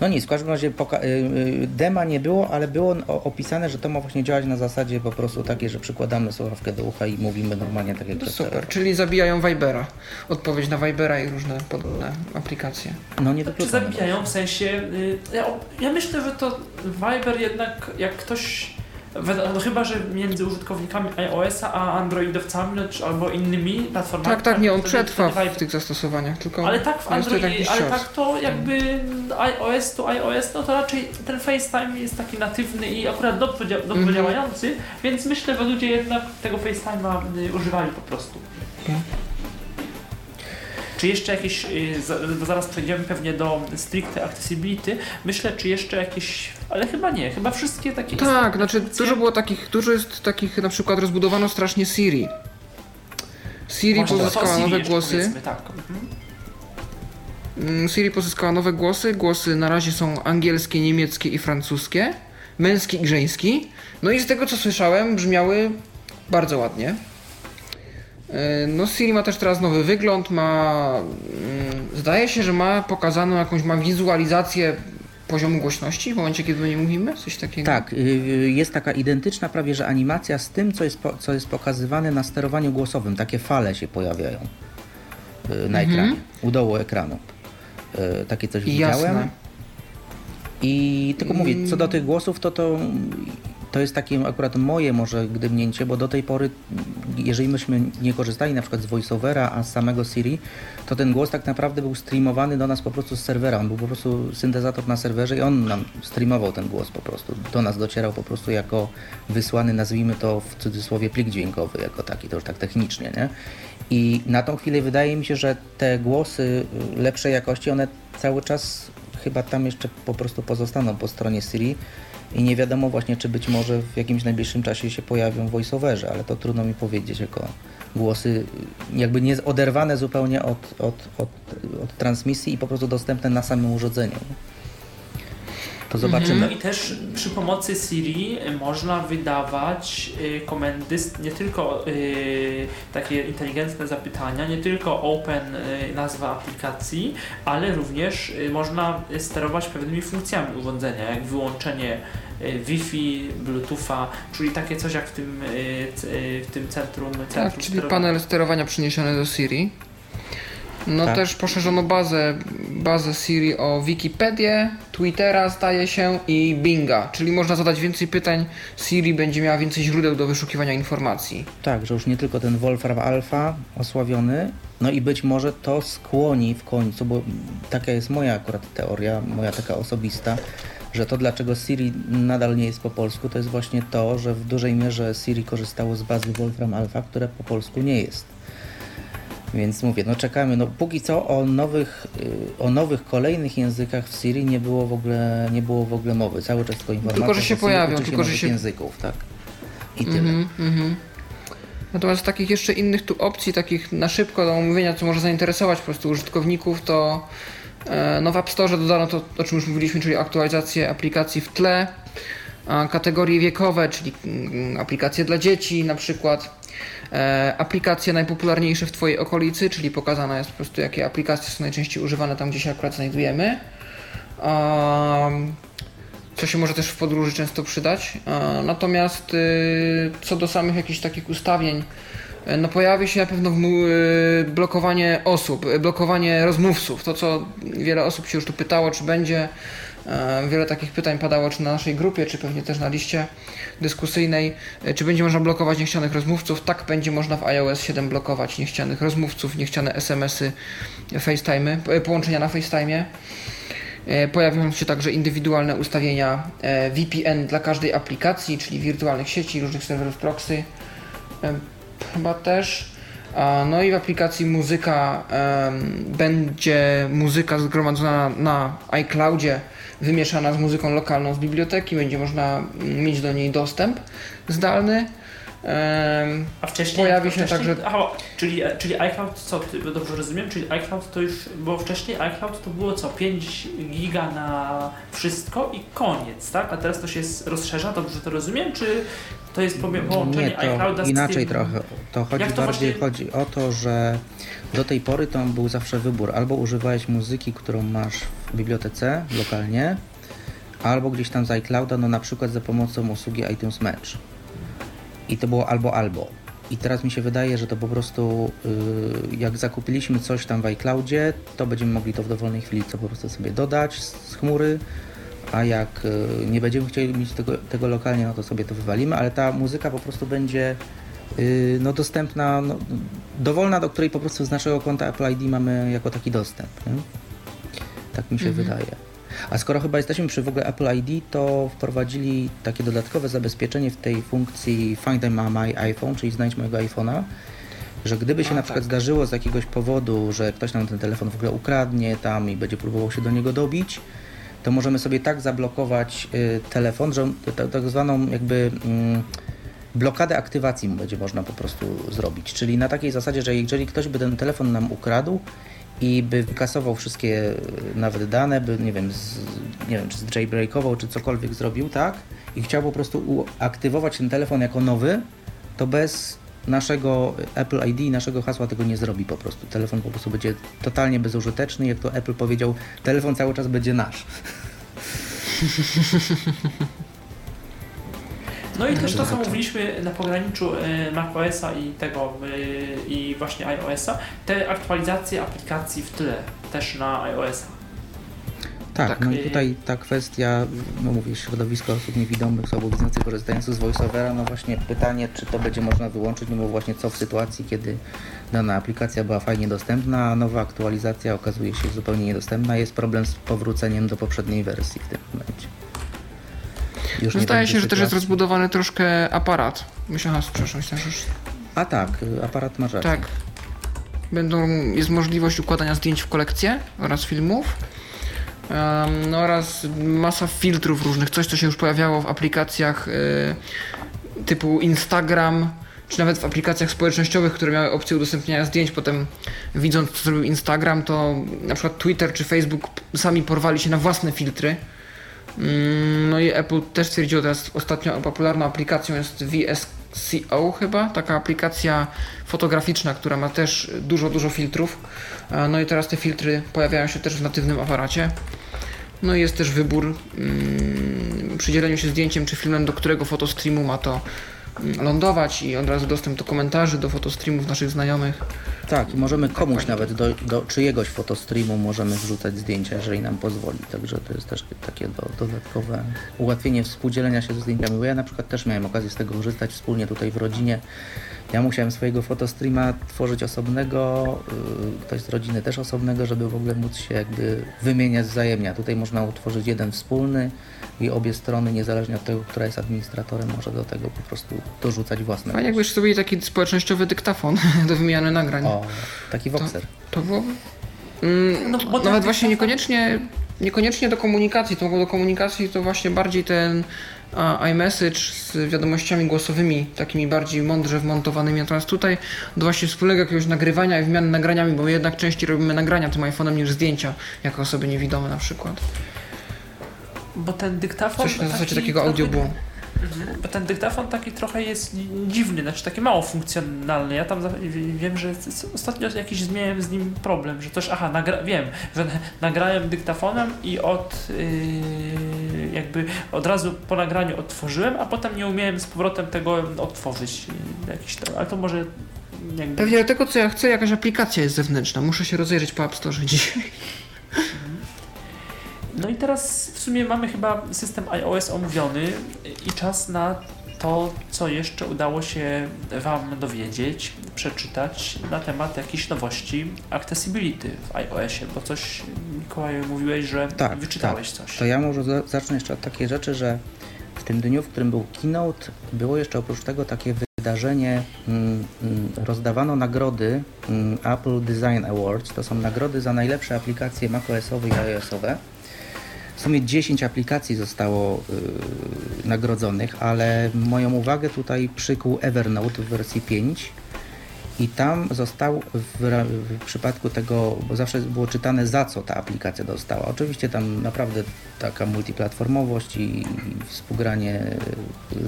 No nic, w każdym razie poka- y, y, dema nie było, ale było opisane, że to ma właśnie działać na zasadzie po prostu takiej, że przykładamy słuchawkę do ucha i mówimy normalnie tak jak To przez super, telefon. czyli zabijają Vibera. Odpowiedź na Vibera i różne podobne aplikacje. No nie Czy zabijają w sensie. y, Ja, ja myślę, że to Viber jednak jak ktoś. No chyba, że między użytkownikami iOS-a a Androidowcami no, czy, albo innymi platformami. Tak, tak, nie, on przetrwa w tych zastosowaniach, tylko Ale tak w Android, jakiś ale tak to jakby iOS to iOS, no to raczej ten FaceTime jest taki natywny i akurat dobrze, dobrze Mhm. działający, więc myślę, że ludzie jednak tego FaceTime'a y, używali po prostu. Czy jeszcze jakieś, y, zaraz przejdziemy pewnie do stricte accessibility, myślę, czy jeszcze jakieś, ale chyba nie, chyba wszystkie takie Tak, znaczy dużo było takich, dużo jest takich, na przykład rozbudowano strasznie Siri. Siri Właśnie, pozyskała nowe głosy. Tak. Mhm. Mm, Siri pozyskała nowe głosy. Głosy na razie są angielskie, niemieckie i francuskie. Męski i żeński. No i z tego co słyszałem, brzmiały bardzo ładnie. E, No Siri ma też teraz nowy wygląd, ma... mm, Zdaje się, że ma pokazaną jakąś, ma wizualizację poziomu głośności w momencie, kiedy do niej mówimy? Coś takiego? Tak, y, y, jest taka identyczna prawie, że animacja z tym, co jest, po, co jest pokazywane na sterowaniu głosowym. Takie fale się pojawiają y, na Mhm. ekranie, u dołu ekranu. Takie coś widziałem. Jasne. I tylko mówię, co do tych głosów, to to, to jest takie akurat moje może gdybnięcie, bo do tej pory, jeżeli myśmy nie korzystali na przykład z voiceovera, a z samego Siri, to ten głos tak naprawdę był streamowany do nas po prostu z serwera. On był po prostu syntezator na serwerze i on nam streamował ten głos po prostu. Do nas docierał po prostu jako wysłany, nazwijmy to w cudzysłowie, plik dźwiękowy jako taki, to już tak technicznie, nie? I na tą chwilę wydaje mi się, że te głosy lepszej jakości, one cały czas chyba tam jeszcze po prostu pozostaną po stronie Siri i nie wiadomo właśnie, czy być może w jakimś najbliższym czasie się pojawią voiceoverzy, ale to trudno mi powiedzieć jako głosy jakby nie oderwane zupełnie od, od, od, od transmisji i po prostu dostępne na samym urządzeniu. To zobaczymy. No i też przy pomocy Siri można wydawać y, komendy, nie tylko y, takie inteligentne zapytania, nie tylko open y, nazwa aplikacji, ale również y, można sterować pewnymi funkcjami urządzenia, jak wyłączenie y, Wi-Fi, Bluetootha, czyli takie coś jak w tym, y, y, w tym centrum, centrum Tak, czyli sterowania. panel sterowania przeniesiony do Siri. No Tak. też poszerzono bazę, bazę Siri o Wikipedię, Twittera zdaje się i Binga, czyli można zadać więcej pytań, Siri będzie miała więcej źródeł do wyszukiwania informacji. Tak, że już nie tylko ten Wolfram Alpha osławiony, no i być może to skłoni w końcu, bo taka jest moja akurat teoria, moja taka osobista, że to dlaczego Siri nadal nie jest po polsku, to jest właśnie to, że w dużej mierze Siri korzystało z bazy Wolfram Alpha, które po polsku nie jest. Więc mówię, no czekamy, no póki co o nowych, y, o nowych kolejnych językach w Siri nie było w ogóle, nie było w ogóle mowy. Cały czas tylko informacja, Tylko, że się pojawią, uczy tylko, że się- języków, tak. I tyle. Mhm, mhm. Natomiast takich jeszcze innych tu opcji, takich na szybko do omówienia, co może zainteresować po prostu użytkowników, to e, no w App Store dodano to, o czym już mówiliśmy, czyli aktualizację aplikacji w tle, kategorie wiekowe, czyli mm, aplikacje dla dzieci na przykład, aplikacje najpopularniejsze w Twojej okolicy, czyli pokazane jest po prostu jakie aplikacje są najczęściej używane tam, gdzie się akurat znajdujemy. Co się może też w podróży często przydać. E, Natomiast y, co do samych jakichś takich ustawień, e, no pojawi się na pewno y, blokowanie osób, blokowanie rozmówców. To, co wiele osób się już tu pytało, czy będzie. E, Wiele takich pytań padało, czy na naszej grupie, czy pewnie też na liście dyskusyjnej, e, czy będzie można blokować niechcianych rozmówców. Tak, będzie można w iOS 7 blokować niechcianych rozmówców, niechciane SMS-y, FaceTime'y, e, połączenia na FaceTime'ie. Pojawią się także indywidualne ustawienia VPN dla każdej aplikacji, czyli wirtualnych sieci, różnych serwerów proxy. Chyba też. No i w aplikacji muzyka będzie muzyka zgromadzona na iCloudzie, wymieszana z muzyką lokalną z biblioteki. Będzie można mm, mieć do niej dostęp zdalny. A wcześniej Pojawi się wcześniej, także- Aha, czyli, czyli iCloud, co ty, dobrze rozumiem? Czyli iCloud to już, bo wcześniej iCloud to było co, 5 giga na wszystko i koniec, tak? A teraz to się rozszerza, dobrze to rozumiem? Czy to jest pomie- połączenie Nie, iClouda to z inaczej tym... trochę. To chodzi to bardziej właśnie- chodzi o to, że do tej pory to był zawsze wybór. Albo używałeś muzyki, którą masz bibliotece lokalnie, albo gdzieś tam z iClouda, no na przykład za pomocą usługi iTunes Match. I to było albo albo. I teraz mi się wydaje, że to po prostu yy, jak zakupiliśmy coś tam w iCloudzie, to będziemy mogli to w dowolnej chwili co po prostu sobie dodać z chmury, a jak y, nie będziemy chcieli mieć tego, tego lokalnie, no to sobie to wywalimy, ale ta muzyka po prostu będzie y, no, dostępna, no, dowolna, do której po prostu z naszego konta Apple ID mamy jako taki dostęp. Nie? Tak mi się Mhm. wydaje. A skoro chyba jesteśmy przy w ogóle Apple ID, to wprowadzili takie dodatkowe zabezpieczenie w tej funkcji Find My iPhone, czyli znajdź mojego iPhone'a, że gdyby się A, na przykład tak. zdarzyło z jakiegoś powodu, że ktoś nam ten telefon w ogóle ukradnie tam i będzie próbował się do niego dobić, to możemy sobie tak zablokować y, telefon, że tak zwaną jakby mm, blokadę aktywacji będzie można po prostu zrobić. Czyli na takiej zasadzie, że jeżeli ktoś by ten telefon nam ukradł i by wykasował wszystkie y, nawet dane, by nie wiem, z, nie wiem czy jailbreakował, czy cokolwiek zrobił, tak? I chciał po prostu uaktywować ten telefon jako nowy, to bez naszego Apple ID i naszego hasła tego nie zrobi po prostu. Telefon po prostu będzie totalnie bezużyteczny. Jak to Apple powiedział, telefon cały czas będzie nasz. <laughs> No i też to, co mówiliśmy na pograniczu y, macOSa i tego y, i właśnie iOSa, te aktualizacje aplikacji w tle też na iOSa. Tak, Tak. no i tutaj ta kwestia, no mówię, środowisko osób niewidomych, słabowidzących korzystających z VoiceOvera, no właśnie pytanie, czy to będzie można wyłączyć, no bo właśnie co w sytuacji, kiedy dana aplikacja była fajnie dostępna, a nowa aktualizacja okazuje się zupełnie niedostępna, jest problem z powróceniem do poprzedniej wersji w tym momencie. Już no zdaje się, że też jest rozbudowany troszkę aparat. Myślałem, przepraszam, myślałem, że już A tak, aparat ma rację. Tak. Będą, jest możliwość układania zdjęć w kolekcję oraz filmów. Um, no oraz masa filtrów różnych, coś co się już pojawiało w aplikacjach y, typu Instagram, czy nawet w aplikacjach społecznościowych, które miały opcję udostępniania zdjęć, potem widząc co zrobił Instagram, to na przykład Twitter czy Facebook sami porwali się na własne filtry. Mm, No i Apple też stwierdziło teraz ostatnio popularną aplikacją jest VSCO chyba, taka aplikacja fotograficzna, która ma też dużo, dużo filtrów. E, No i teraz te filtry pojawiają się też w natywnym aparacie. No i jest też wybór mm, przy dzieleniu się zdjęciem czy filmem, do którego fotostreamu ma to lądować i od razu dostęp do komentarzy, do fotostreamów naszych znajomych. Tak, i możemy komuś fajnie. nawet do, do czyjegoś fotostreamu możemy wrzucać zdjęcia, jeżeli nam pozwoli. Także to jest też takie do, dodatkowe ułatwienie współdzielenia się ze zdjęciami. Bo ja na przykład też miałem okazję z tego korzystać wspólnie tutaj w rodzinie. Ja musiałem swojego fotostreama tworzyć osobnego, yy, ktoś z rodziny też osobnego, żeby w ogóle móc się jakby wymieniać wzajemnie. A tutaj można utworzyć jeden wspólny i obie strony, niezależnie od tego, która jest administratorem, może do tego po prostu dorzucać własne. Fajnie jakbyś sobie taki społecznościowy dyktafon <laughs> do wymiany nagrań. O, taki Voxer. To było. Mm, No, nawet właśnie dyktafon- niekoniecznie, niekoniecznie do komunikacji, to do komunikacji to właśnie bardziej ten a, iMessage z wiadomościami głosowymi, takimi bardziej mądrze wmontowanymi. Natomiast tutaj do właśnie wspólnego jakiegoś nagrywania i wymiany nagraniami, bo my jednak częściej robimy nagrania tym iPhone'em niż zdjęcia, jako osoby niewidome na przykład. Bo ten dyktafon. Coś na zasadzie taki takiego audio było. Mhm, Bo ten dyktafon taki trochę jest dziwny, znaczy taki mało funkcjonalny. Ja tam wiem, że ostatnio jakiś miałem z nim problem, że coś, aha, nagra, wiem, że nagrałem dyktafonem i od yy, jakby od razu po nagraniu otworzyłem, a potem nie umiałem z powrotem tego otworzyć. Jakiś to, ale to może jakby... Pewnie do tego, co ja chcę, jakaś aplikacja jest zewnętrzna. Muszę się rozejrzeć po App Store dzisiaj. No i teraz w sumie mamy chyba system iOS omówiony i czas na to, co jeszcze udało się Wam dowiedzieć, przeczytać na temat jakichś nowości accessibility w iOSie, bo coś Mikołaju mówiłeś, że Tak, wyczytałeś tak. coś. To ja może za- zacznę jeszcze od takiej rzeczy, że w tym dniu, w którym był keynote, było jeszcze oprócz tego takie wydarzenie, mm, mm, rozdawano nagrody mm, Apple Design Awards. To są nagrody za najlepsze aplikacje macOSowe i iOSowe. W sumie 10 aplikacji zostało y, nagrodzonych, ale moją uwagę tutaj przykuł Evernote w wersji 5. I tam został w, w przypadku tego, bo zawsze było czytane za co ta aplikacja dostała. Oczywiście tam naprawdę taka multiplatformowość i, i współgranie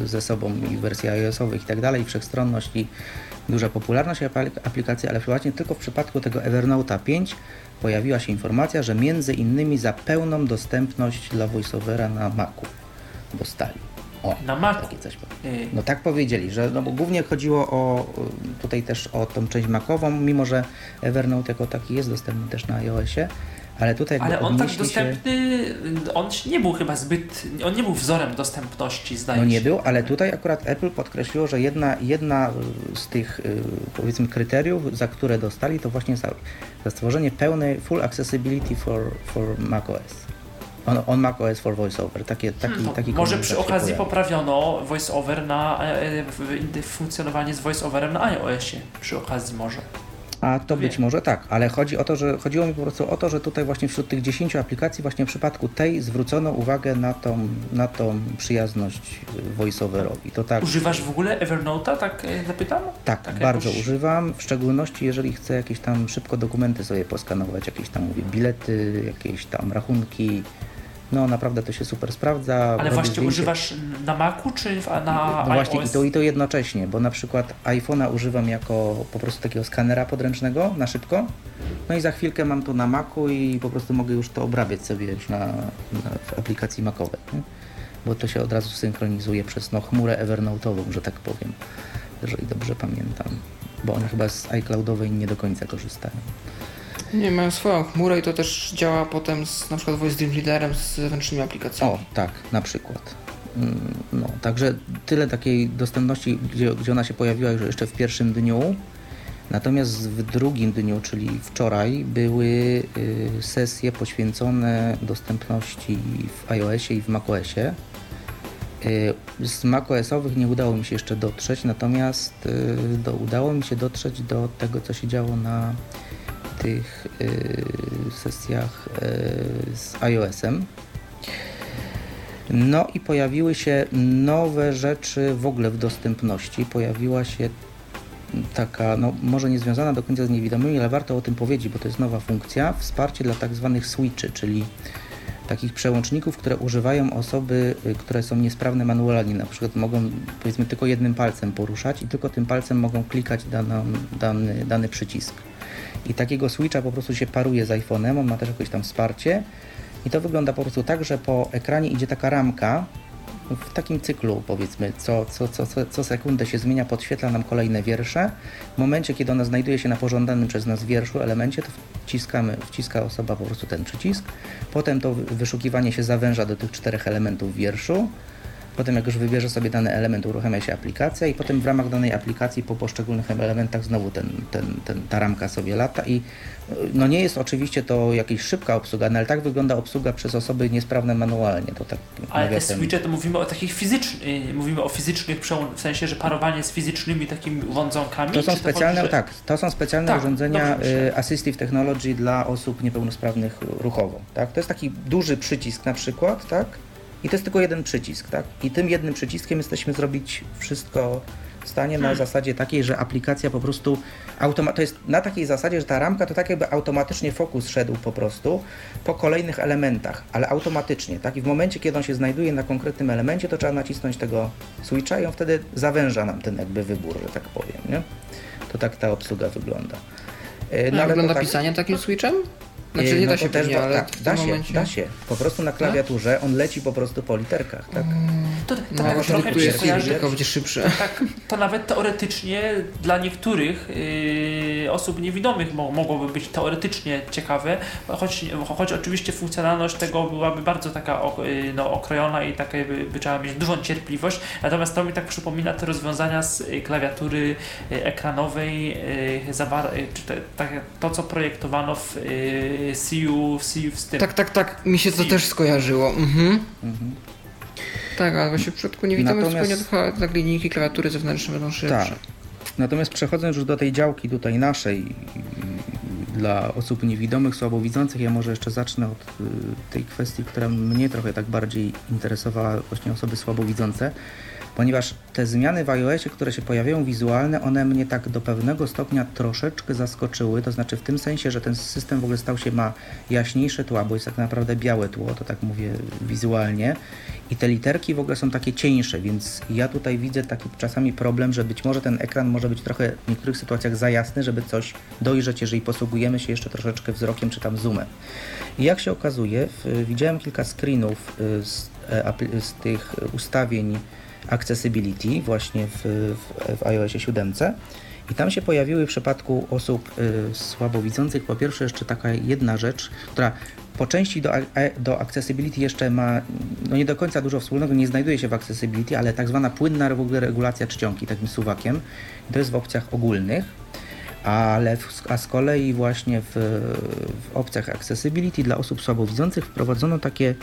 y, ze sobą i wersji iOS-owych i tak dalej, wszechstronność i duża popularność apli- aplikacji, ale właśnie tylko w przypadku tego Evernote'a 5 pojawiła się informacja, że między innymi za pełną dostępność dla VoiceOvera na Macu dostali. O, Na Macu. takie coś. Yy, No tak powiedzieli, że no bo głównie chodziło o y, tutaj też o tą część makową, mimo że Evernote jako taki jest dostępny też na iOSie, ale tutaj ale on tak odnieśli się, dostępny, on nie był chyba zbyt, on nie był wzorem dostępności, zdaje no nie się. był, ale tutaj akurat Apple podkreśliło, że jedna, jedna y, z tych y, powiedzmy kryteriów, za które dostali, to właśnie za, za stworzenie pełnej full accessibility for, for macOS. On, on macOS for VoiceOver, takie, taki, No, taki może przy okazji pojawił. poprawiono voiceover na e, e, funkcjonowanie z voiceoverem na iOSie. Przy okazji może. A to być może tak, ale chodzi o to, że chodziło mi po prostu o to, że tutaj właśnie wśród tych 10 aplikacji właśnie w przypadku tej zwrócono uwagę na tą, na tą przyjazność voiceoverowi. To tak, Używasz w ogóle Evernote'a, tak e, zapytam? tak, tak bardzo jakoś- używam, w szczególności jeżeli chcę jakieś tam szybko dokumenty sobie poskanować, jakieś tam mówię bilety, jakieś tam rachunki. No naprawdę to się super sprawdza. Ale właśnie zdjęcie- używasz na Macu czy na no właśnie i to, i to jednocześnie, bo na przykład iPhone'a używam jako po prostu takiego skanera podręcznego na szybko. No i za chwilkę mam to na Macu i po prostu mogę już to obrabiać sobie już na, na w aplikacji Macowej. Nie? Bo to się od razu synchronizuje przez no, chmurę Evernote'ową, że tak powiem, jeżeli dobrze pamiętam. Bo oni chyba z iCloudowej nie do końca korzystają. Nie, mają swoją chmurę i to też działa potem z na przykład Voice Dream z zewnętrznymi aplikacjami. O, tak, na przykład. Mm, No, także tyle takiej dostępności, gdzie, gdzie ona się pojawiła już jeszcze w pierwszym dniu. Natomiast w drugim dniu, czyli wczoraj, były y, sesje poświęcone dostępności w iOSie i w macOSie. Y, Z macOSowych nie udało mi się jeszcze dotrzeć, natomiast y, do, udało mi się dotrzeć do tego, co się działo na tych sesjach z iOS-em. No i pojawiły się nowe rzeczy w ogóle w dostępności. Pojawiła się taka, no może nie związana do końca z niewidomymi, ale warto o tym powiedzieć, bo to jest nowa funkcja, wsparcie dla tak zwanych switchy, czyli takich przełączników, które używają osoby, y, które są niesprawne manualnie, na przykład mogą powiedzmy tylko jednym palcem poruszać i tylko tym palcem mogą klikać dany, dany przycisk. I takiego switcha po prostu się paruje z iPhone'em, on ma też jakieś tam wsparcie i to wygląda po prostu tak, że po ekranie idzie taka ramka, w takim cyklu powiedzmy, co, co, co, co, sekundę się zmienia, podświetla nam kolejne wiersze. W momencie, kiedy ona znajduje się na pożądanym przez nas wierszu, elemencie, to wciskamy, wciska osoba po prostu ten przycisk. Potem to wyszukiwanie się zawęża do tych czterech elementów wierszu. Potem jak już wybierze sobie dany element, uruchamia się aplikacja i potem w ramach danej aplikacji po poszczególnych elementach znowu ten, ten, ten, ta ramka sobie lata i no nie jest oczywiście to jakaś szybka obsługa, no ale tak wygląda obsługa przez osoby niesprawne manualnie. To tak ale te switche to mówimy o takich fizycznych, mówimy o fizycznych w sensie, że parowanie z fizycznymi takimi ządzałkami. To są specjalne, chodzi, że... tak, to są specjalne tak, urządzenia y, Assistive Technology dla osób niepełnosprawnych ruchowo. Tak? To jest taki duży przycisk na przykład, tak? I to jest tylko jeden przycisk, tak? I tym jednym przyciskiem jesteśmy zrobić wszystko w stanie na hmm. zasadzie takiej, że aplikacja po prostu automa- to jest na takiej zasadzie, że ta ramka to tak jakby automatycznie fokus szedł po prostu po kolejnych elementach, ale automatycznie, tak? I w momencie, kiedy on się znajduje na konkretnym elemencie, to trzeba nacisnąć tego switcha i on wtedy zawęża nam ten jakby wybór, że tak powiem, nie? To tak ta obsługa wygląda. E, no, wygląda tak... pisanie takim switchem? Znaczy nie no da się też, ale tak, da się, momencie... da się. Po prostu na klawiaturze on leci po prostu po literkach, tak? To, to no, tak trochę mi się kojarzy, tylko będzie szybsze. Tak, to nawet teoretycznie dla niektórych yy, osób niewidomych mo mogłoby być teoretycznie ciekawe, choć, choć oczywiście funkcjonalność tego byłaby bardzo taka yy, no, okrojona i takie by, by trzeba mieć dużą cierpliwość, natomiast to mi tak przypomina te rozwiązania z y, klawiatury y, ekranowej, yy, czy te, tak, to co projektowano w see you, see you tym. Tak, tak, tak, mi się to też skojarzyło. Mhm. mhm. Tak, ale właśnie w przypadku niewidomych Natomiast... zupełnie tak linijki klawiatury zewnętrzne będą szybsze. Tak. Natomiast przechodząc już do tej działki tutaj naszej dla osób niewidomych, słabowidzących, ja może jeszcze zacznę od y, tej kwestii, która mnie trochę tak bardziej interesowała, właśnie osoby słabowidzące ponieważ te zmiany w iOSie, które się pojawiają wizualne, one mnie tak do pewnego stopnia troszeczkę zaskoczyły, to znaczy w tym sensie, że ten system w ogóle stał się, ma jaśniejsze tła, bo jest tak naprawdę białe tło, to tak mówię wizualnie i te literki w ogóle są takie cieńsze, więc ja tutaj widzę taki czasami problem, że być może ten ekran może być trochę w niektórych sytuacjach za jasny, żeby coś dojrzeć, jeżeli posługujemy się jeszcze troszeczkę wzrokiem czy tam zoomem. I jak się okazuje, w, widziałem kilka screenów y, z, e, z tych ustawień Accessibility właśnie w, w, w iOSie 7. I tam się pojawiły w przypadku osób y, słabowidzących po pierwsze jeszcze taka jedna rzecz, która po części do, do Accessibility jeszcze ma no nie do końca dużo wspólnego, nie znajduje się w Accessibility, ale tak zwana płynna regulacja czcionki takim suwakiem. To jest w opcjach ogólnych, ale w, a z kolei właśnie w, w opcjach Accessibility dla osób słabowidzących wprowadzono takie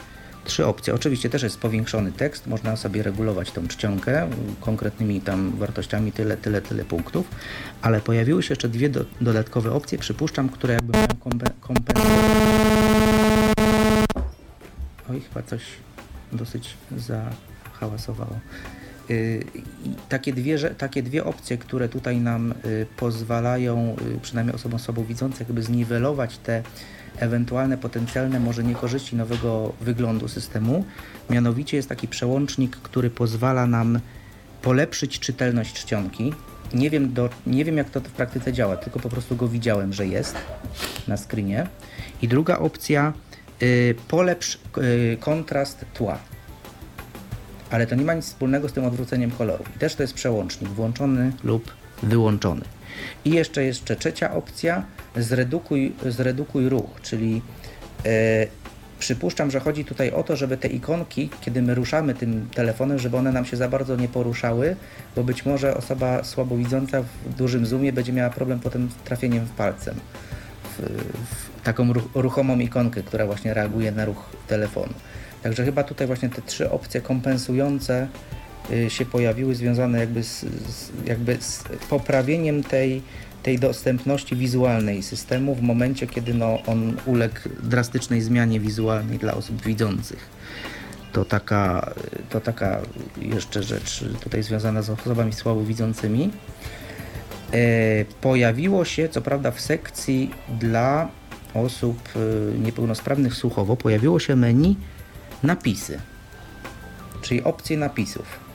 trzy opcje. Oczywiście też jest powiększony tekst, można sobie regulować tą czcionkę konkretnymi tam wartościami, tyle, tyle, tyle punktów, ale pojawiły się jeszcze dwie do, dodatkowe opcje, przypuszczam, które jakby mają kompensować. Oj, chyba coś dosyć zahałasowało. Yy, takie, dwie, takie dwie opcje, które tutaj nam yy, pozwalają, yy, przynajmniej osobom słabowidzącym, jakby zniwelować te ewentualne potencjalne może niekorzyści nowego wyglądu systemu. Mianowicie jest taki przełącznik, który pozwala nam polepszyć czytelność czcionki. Nie wiem, do, nie wiem jak to w praktyce działa, tylko po prostu go widziałem, że jest na screenie. I druga opcja, y, polepsz y, kontrast tła. Ale to nie ma nic wspólnego z tym odwróceniem koloru. I też to jest przełącznik, włączony lub wyłączony. I jeszcze jeszcze trzecia opcja, zredukuj, zredukuj ruch, czyli e, przypuszczam, że chodzi tutaj o to, żeby te ikonki, kiedy my ruszamy tym telefonem, żeby one nam się za bardzo nie poruszały, bo być może osoba słabowidząca w dużym zoomie będzie miała problem potem z trafieniem w palcem. W, w taką ruch, ruchomą ikonkę, która właśnie reaguje na ruch telefonu. Także chyba tutaj właśnie te trzy opcje kompensujące y, się pojawiły, związane jakby z, z jakby z poprawieniem tej tej dostępności wizualnej systemu w momencie, kiedy no, on uległ drastycznej zmianie wizualnej dla osób widzących. To taka, to taka jeszcze rzecz tutaj związana z osobami słabowidzącymi. E, pojawiło się, co prawda, w sekcji dla osób e, niepełnosprawnych słuchowo, pojawiło się menu napisy, czyli opcje napisów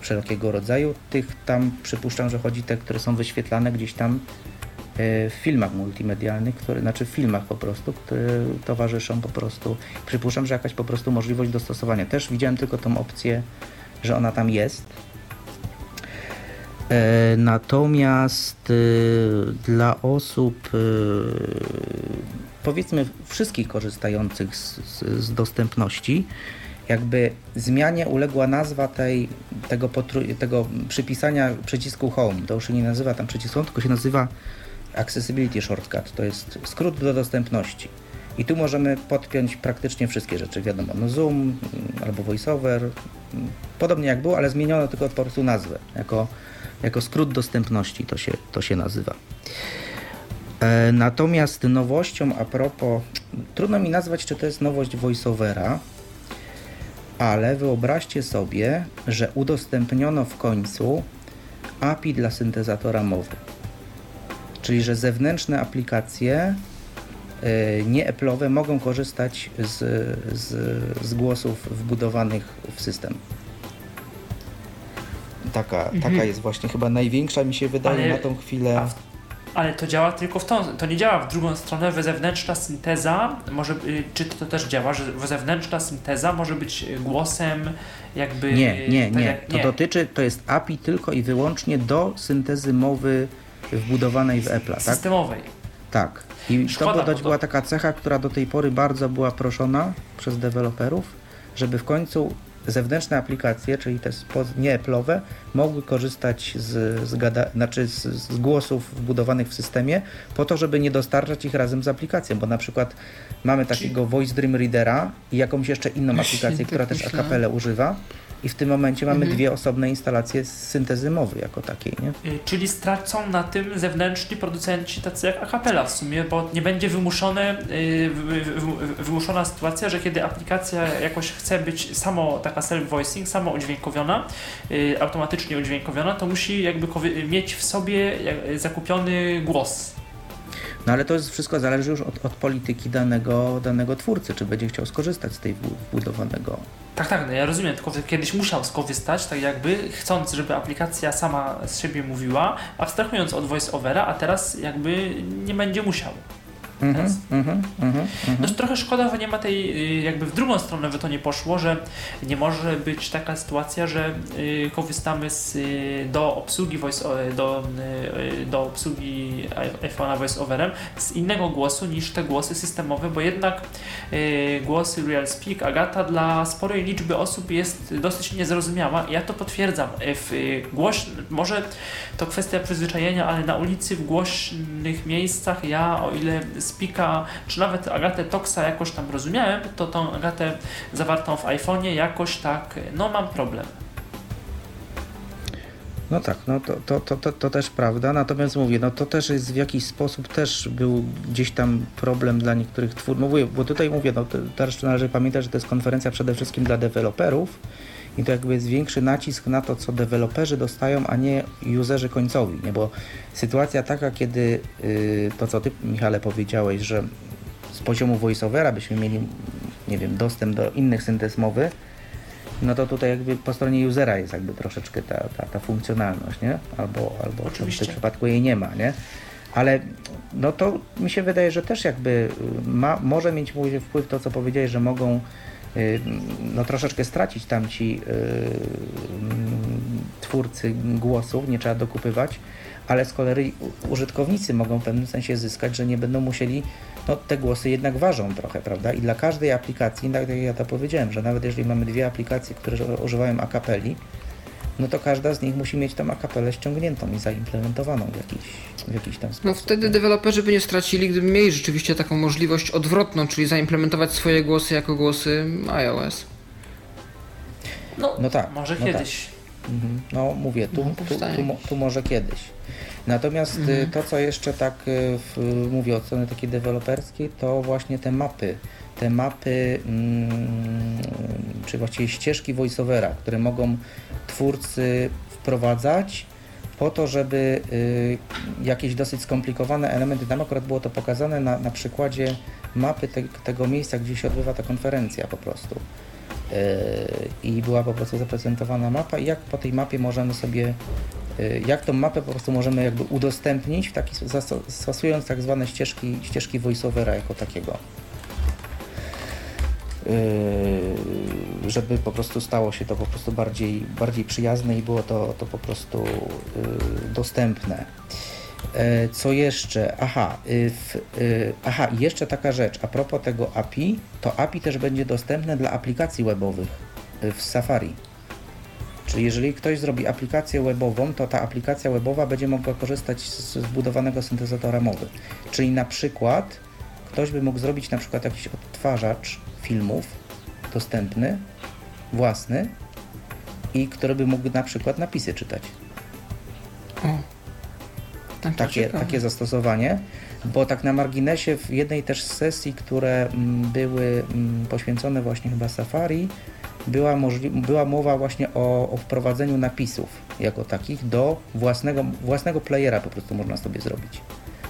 wszelkiego rodzaju. Tych tam przypuszczam, że chodzi te, które są wyświetlane gdzieś tam e, w filmach multimedialnych, które, znaczy w filmach po prostu, które towarzyszą po prostu. Przypuszczam, że jakaś po prostu możliwość dostosowania. Też widziałem tylko tą opcję, że ona tam jest. E, natomiast e, dla osób powiedzmy wszystkich korzystających z, z, z dostępności, jakby zmianie uległa nazwa tej, tego, tego przypisania przycisku Home. To już się nie nazywa tam przycisk tylko się nazywa Accessibility Shortcut. To jest skrót do dostępności. I tu możemy podpiąć praktycznie wszystkie rzeczy. Wiadomo, no Zoom mm, albo VoiceOver. Mm, podobnie jak było, ale zmieniono tylko po prostu nazwę. Jako, jako skrót dostępności to się, to się nazywa. E, natomiast nowością a propos, trudno mi nazwać, czy to jest nowość VoiceOvera, ale wyobraźcie sobie, że udostępniono w końcu API dla syntezatora mowy. Czyli, że zewnętrzne aplikacje yy, nie Apple'owe mogą korzystać z, z, z, głosów wbudowanych w system. Taka, mhm. taka jest właśnie chyba największa mi się wydaje ale, na tą chwilę ale to działa tylko w tą, to nie działa w drugą stronę, zewnętrzna synteza, może, y, czy to też działa, że zewnętrzna synteza może być głosem jakby... Nie, nie, tak nie, jak, to dotyczy, to jest API tylko i wyłącznie do syntezy mowy wbudowanej w Apple, tak? Systemowej. Tak. I Szkoda, to, to była taka cecha, która do tej pory bardzo była proszona przez deweloperów, żeby w końcu zewnętrzne aplikacje, czyli te nie Apple'owe, mogły korzystać z, z, gada, znaczy z, z, głosów wbudowanych w systemie po to, żeby nie dostarczać ich razem z aplikacją, bo na przykład mamy takiego Voice Dream Readera i jakąś jeszcze inną aplikację, która też akapelę używa i w tym momencie mamy mhm. dwie osobne instalacje z syntezy mowy jako takiej, nie? Y, czyli stracą na tym zewnętrzni producenci tacy jak Acapella w sumie, bo nie będzie wymuszone, y, wymuszona sytuacja, że kiedy aplikacja jakoś chce być samo taka self-voicing, samo udźwiękowiona, y, automatycznie udźwiękowiona, to musi jakby mieć w sobie zakupiony głos no ale to jest wszystko zależy już od, od, polityki danego, danego twórcy, czy będzie chciał skorzystać z tej wbudowanego. Tak, tak, no ja rozumiem, tylko kiedyś musiał skorzystać, tak jakby chcąc, żeby aplikacja sama z siebie mówiła, abstrahując od voice-overa, a teraz jakby nie będzie musiał. Mm -hmm, mm -hmm, trochę szkoda, że nie ma tej, y, jakby w drugą stronę by to nie poszło, że nie może być taka sytuacja, że y, korzystamy z, y, do obsługi voice, do, do obsługi iPhone'a voiceoverem z innego głosu niż te głosy systemowe, bo jednak głosy Real Speak, Agata dla sporej liczby osób jest dosyć niezrozumiała. Ja to potwierdzam. W głoś, może to kwestia przyzwyczajenia, ale na ulicy w głośnych miejscach ja, o ile Spika, czy nawet Agatę Toxa jakoś tam rozumiałem, to tą Agatę zawartą w iPhone'ie jakoś tak, no mam problem. No tak, no to, to, to, to, to też prawda, natomiast mówię, no to też jest w jakiś sposób też był gdzieś tam problem dla niektórych twórców, mówię, bo tutaj mówię, no też należy pamiętać, że to jest konferencja przede wszystkim dla deweloperów, i to jakby jest większy nacisk na to, co deweloperzy dostają, a nie userzy końcowi, nie? bo sytuacja taka, kiedy yy, to, co Ty, Michale, powiedziałeś, że z poziomu voiceovera byśmy mieli, nie wiem, dostęp do innych syntez mowy, no to tutaj jakby po stronie usera jest jakby troszeczkę ta, ta, ta funkcjonalność, nie? Albo, albo w tym przypadku jej nie ma, nie? Ale no to mi się wydaje, że też jakby ma, może mieć wpływ to, co powiedziałeś, że mogą Y, no, troszeczkę stracić tamci y, twórcy głosów, nie trzeba dokupywać, ale z kolei użytkownicy mogą w pewnym sensie zyskać, że nie będą musieli, no te głosy jednak ważą trochę, prawda? I dla każdej aplikacji, tak jak ja to powiedziałem, że nawet jeżeli mamy dwie aplikacje, które używają akapeli, no to każda z nich musi mieć tam akapelę ściągniętą i zaimplementowaną w jakiś, w jakiś tam sposób. No wtedy deweloperzy by nie stracili, gdyby mieli rzeczywiście taką możliwość odwrotną, czyli zaimplementować swoje głosy jako głosy iOS. No, no tak. Może no kiedyś. Tak. Mhm. No mówię, tu, no, tu, tu, tu, może kiedyś. Natomiast y, Mhm. to, co jeszcze tak y, w, mówię od strony takiej deweloperskiej, to właśnie te mapy. Te mapy, mm, czy właściwie ścieżki voiceovera, które mogą twórcy wprowadzać po to, żeby y, jakieś dosyć skomplikowane elementy, tam akurat było to pokazane na, na przykładzie mapy te, tego miejsca, gdzie się odbywa ta konferencja po prostu. Yy, I była po prostu zaprezentowana mapa i jak po tej mapie możemy sobie, yy, jak tą mapę po prostu możemy jakby udostępnić w taki, stosując tak zwane ścieżki, ścieżki voiceovera jako takiego. Yy, żeby po prostu stało się to po prostu bardziej, bardziej przyjazne i było to, to po prostu yy, dostępne. E, Co jeszcze? Aha, w, aha, jeszcze taka rzecz. A propos tego API, to API też będzie dostępne dla aplikacji webowych w Safari. Czyli jeżeli ktoś zrobi aplikację webową, to ta aplikacja webowa będzie mogła korzystać z zbudowanego syntezatora mowy. Czyli na przykład ktoś by mógł zrobić na przykład jakiś odtwarzacz filmów dostępny, własny i który by mógł na przykład napisy czytać O. Tak, takie, ciekawe. takie zastosowanie, bo tak na marginesie w jednej też z sesji, które mm, były mm, poświęcone właśnie chyba Safari, była, była mowa właśnie o, o wprowadzeniu napisów jako takich do własnego, własnego playera po prostu można sobie zrobić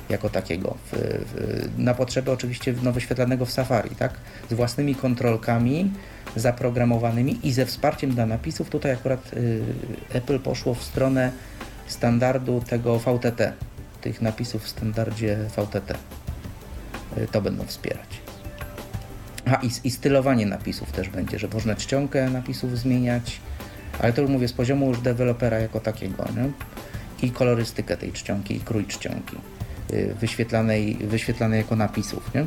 jako takiego w, w, na potrzeby oczywiście no, wyświetlanego w Safari, tak? Z własnymi kontrolkami zaprogramowanymi i ze wsparciem dla napisów. Tutaj akurat y, Apple poszło w stronę standardu tego VTT, tych napisów w standardzie VTT. Y, To będą wspierać. A i, i stylowanie napisów też będzie, że można czcionkę napisów zmieniać, ale to już mówię z poziomu już dewelopera jako takiego, nie? I kolorystykę tej czcionki, i krój czcionki wyświetlanej, wyświetlanej jako napisów, nie?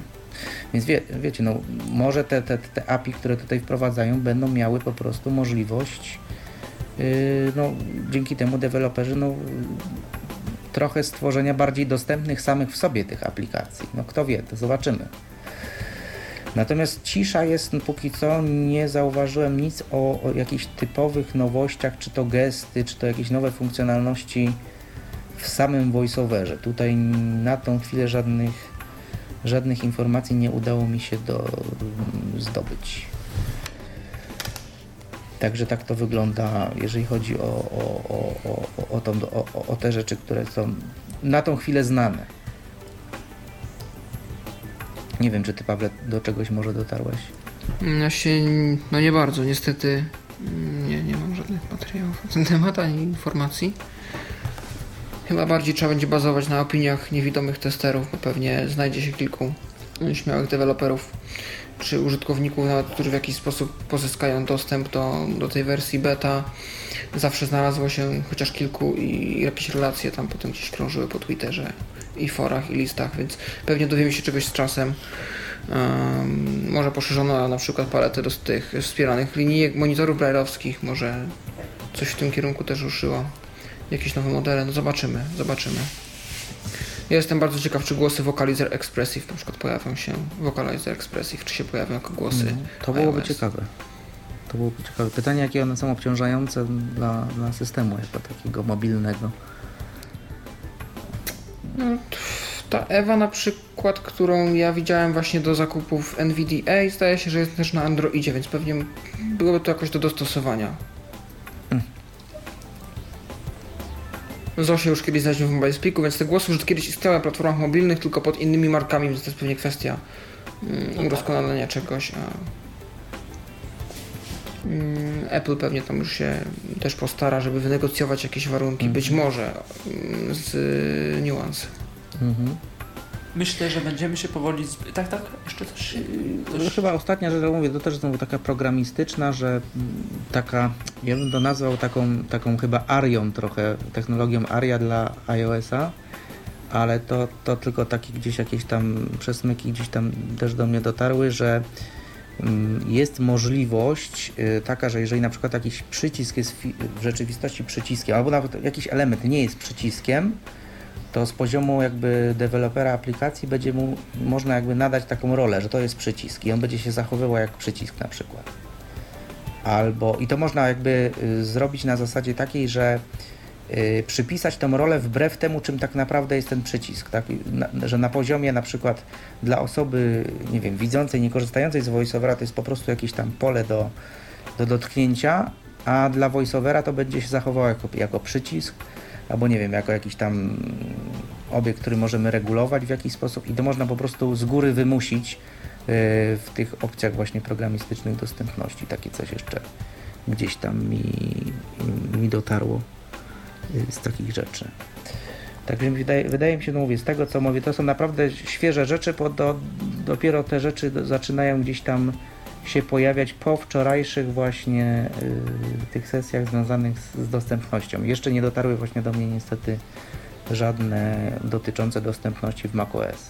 Więc wie, wiecie, no może te, te, te API, które tutaj wprowadzają, będą miały po prostu możliwość Yy, no, dzięki temu deweloperzy no, trochę stworzenia bardziej dostępnych samych w sobie tych aplikacji. No kto wie, to zobaczymy. Natomiast cisza jest, no, póki co nie zauważyłem nic o, o jakichś typowych nowościach, czy to gesty, czy to jakieś nowe funkcjonalności w samym voiceoverze. Tutaj na tą chwilę żadnych, żadnych informacji nie udało mi się do, zdobyć. Także tak to wygląda, jeżeli chodzi o, o, o, o, o, tą, o- o te rzeczy, które są na tą chwilę znane. Nie wiem, czy ty, Pawle, do czegoś może dotarłeś. Ja się, no nie bardzo, niestety mm, nie, nie mam żadnych materiałów na ten temat, ani informacji. Chyba bardziej trzeba będzie bazować na opiniach niewidomych testerów, bo pewnie znajdzie się kilku śmiałych deweloperów czy użytkowników, nawet którzy w jakiś sposób pozyskają dostęp do, do tej wersji beta. Zawsze znalazło się chociaż kilku i jakieś relacje tam potem gdzieś krążyły po Twitterze i forach i listach, więc pewnie dowiemy się czegoś z czasem. Um, może poszerzono na przykład paletę do tych wspieranych linijek monitorów brailleowskich, może coś w tym kierunku też ruszyło. Jakieś nowe modele, no zobaczymy, zobaczymy. Ja jestem bardzo ciekaw, czy głosy Vocalizer Expressive na przykład pojawią się, Vocalizer Expressive, czy się pojawią jako głosy No, to byłoby iOS. ciekawe. To byłoby ciekawe. Pytanie, jakie one są obciążające dla, dla systemu jako takiego mobilnego. No, ta Ewa na przykład, którą ja widziałem właśnie do zakupów NVDA, zdaje się, że jest też na Androidzie, więc pewnie byłoby to jakoś do dostosowania. Zosia już kiedyś znaleźliśmy w Mobile Speaku, więc te głosy już kiedyś istniały na platformach mobilnych, tylko pod innymi markami, więc to jest pewnie kwestia mm, udoskonalenia czegoś. A... Mm, Apple pewnie tam już się też postara, żeby wynegocjować jakieś warunki, być może mm, z y, niuansem. Mhm. Myślę, że będziemy się powoli. Zb... Tak, tak? Jeszcze coś. No coś... chyba ostatnia rzecz, mówię, to też znowu taka programistyczna, że mm, taka, ja bym to nazwał taką, taką chyba Arią trochę, technologią Aria dla iOS-a, ale to, to tylko takie gdzieś jakieś tam przesmyki gdzieś tam też do mnie dotarły, że mm, jest możliwość y, taka, że jeżeli na przykład jakiś przycisk jest w rzeczywistości przyciskiem, albo nawet jakiś element nie jest przyciskiem, to z poziomu jakby dewelopera aplikacji będzie mu można jakby nadać taką rolę, że to jest przycisk i on będzie się zachowywał jak przycisk na przykład. Albo i to można jakby y, zrobić na zasadzie takiej, że y, przypisać tą rolę wbrew temu, czym tak naprawdę jest ten przycisk, tak? Na, że na poziomie na przykład dla osoby, nie wiem, widzącej, nie korzystającej z voiceovera to jest po prostu jakieś tam pole do, do dotknięcia, a dla voiceovera to będzie się zachowało jako, jako przycisk, albo nie wiem, jako jakiś tam obiekt, który możemy regulować w jakiś sposób i to można po prostu z góry wymusić y, w tych opcjach właśnie programistycznych dostępności. Takie coś jeszcze gdzieś tam mi, mi dotarło y, z takich rzeczy. Także wydaje, wydaje mi się, no mówię, z tego co mówię, to są naprawdę świeże rzeczy, bo do, dopiero te rzeczy do, zaczynają gdzieś tam się pojawiać po wczorajszych właśnie y, tych sesjach związanych z, z dostępnością. Jeszcze nie dotarły właśnie do mnie niestety żadne dotyczące dostępności w macOS.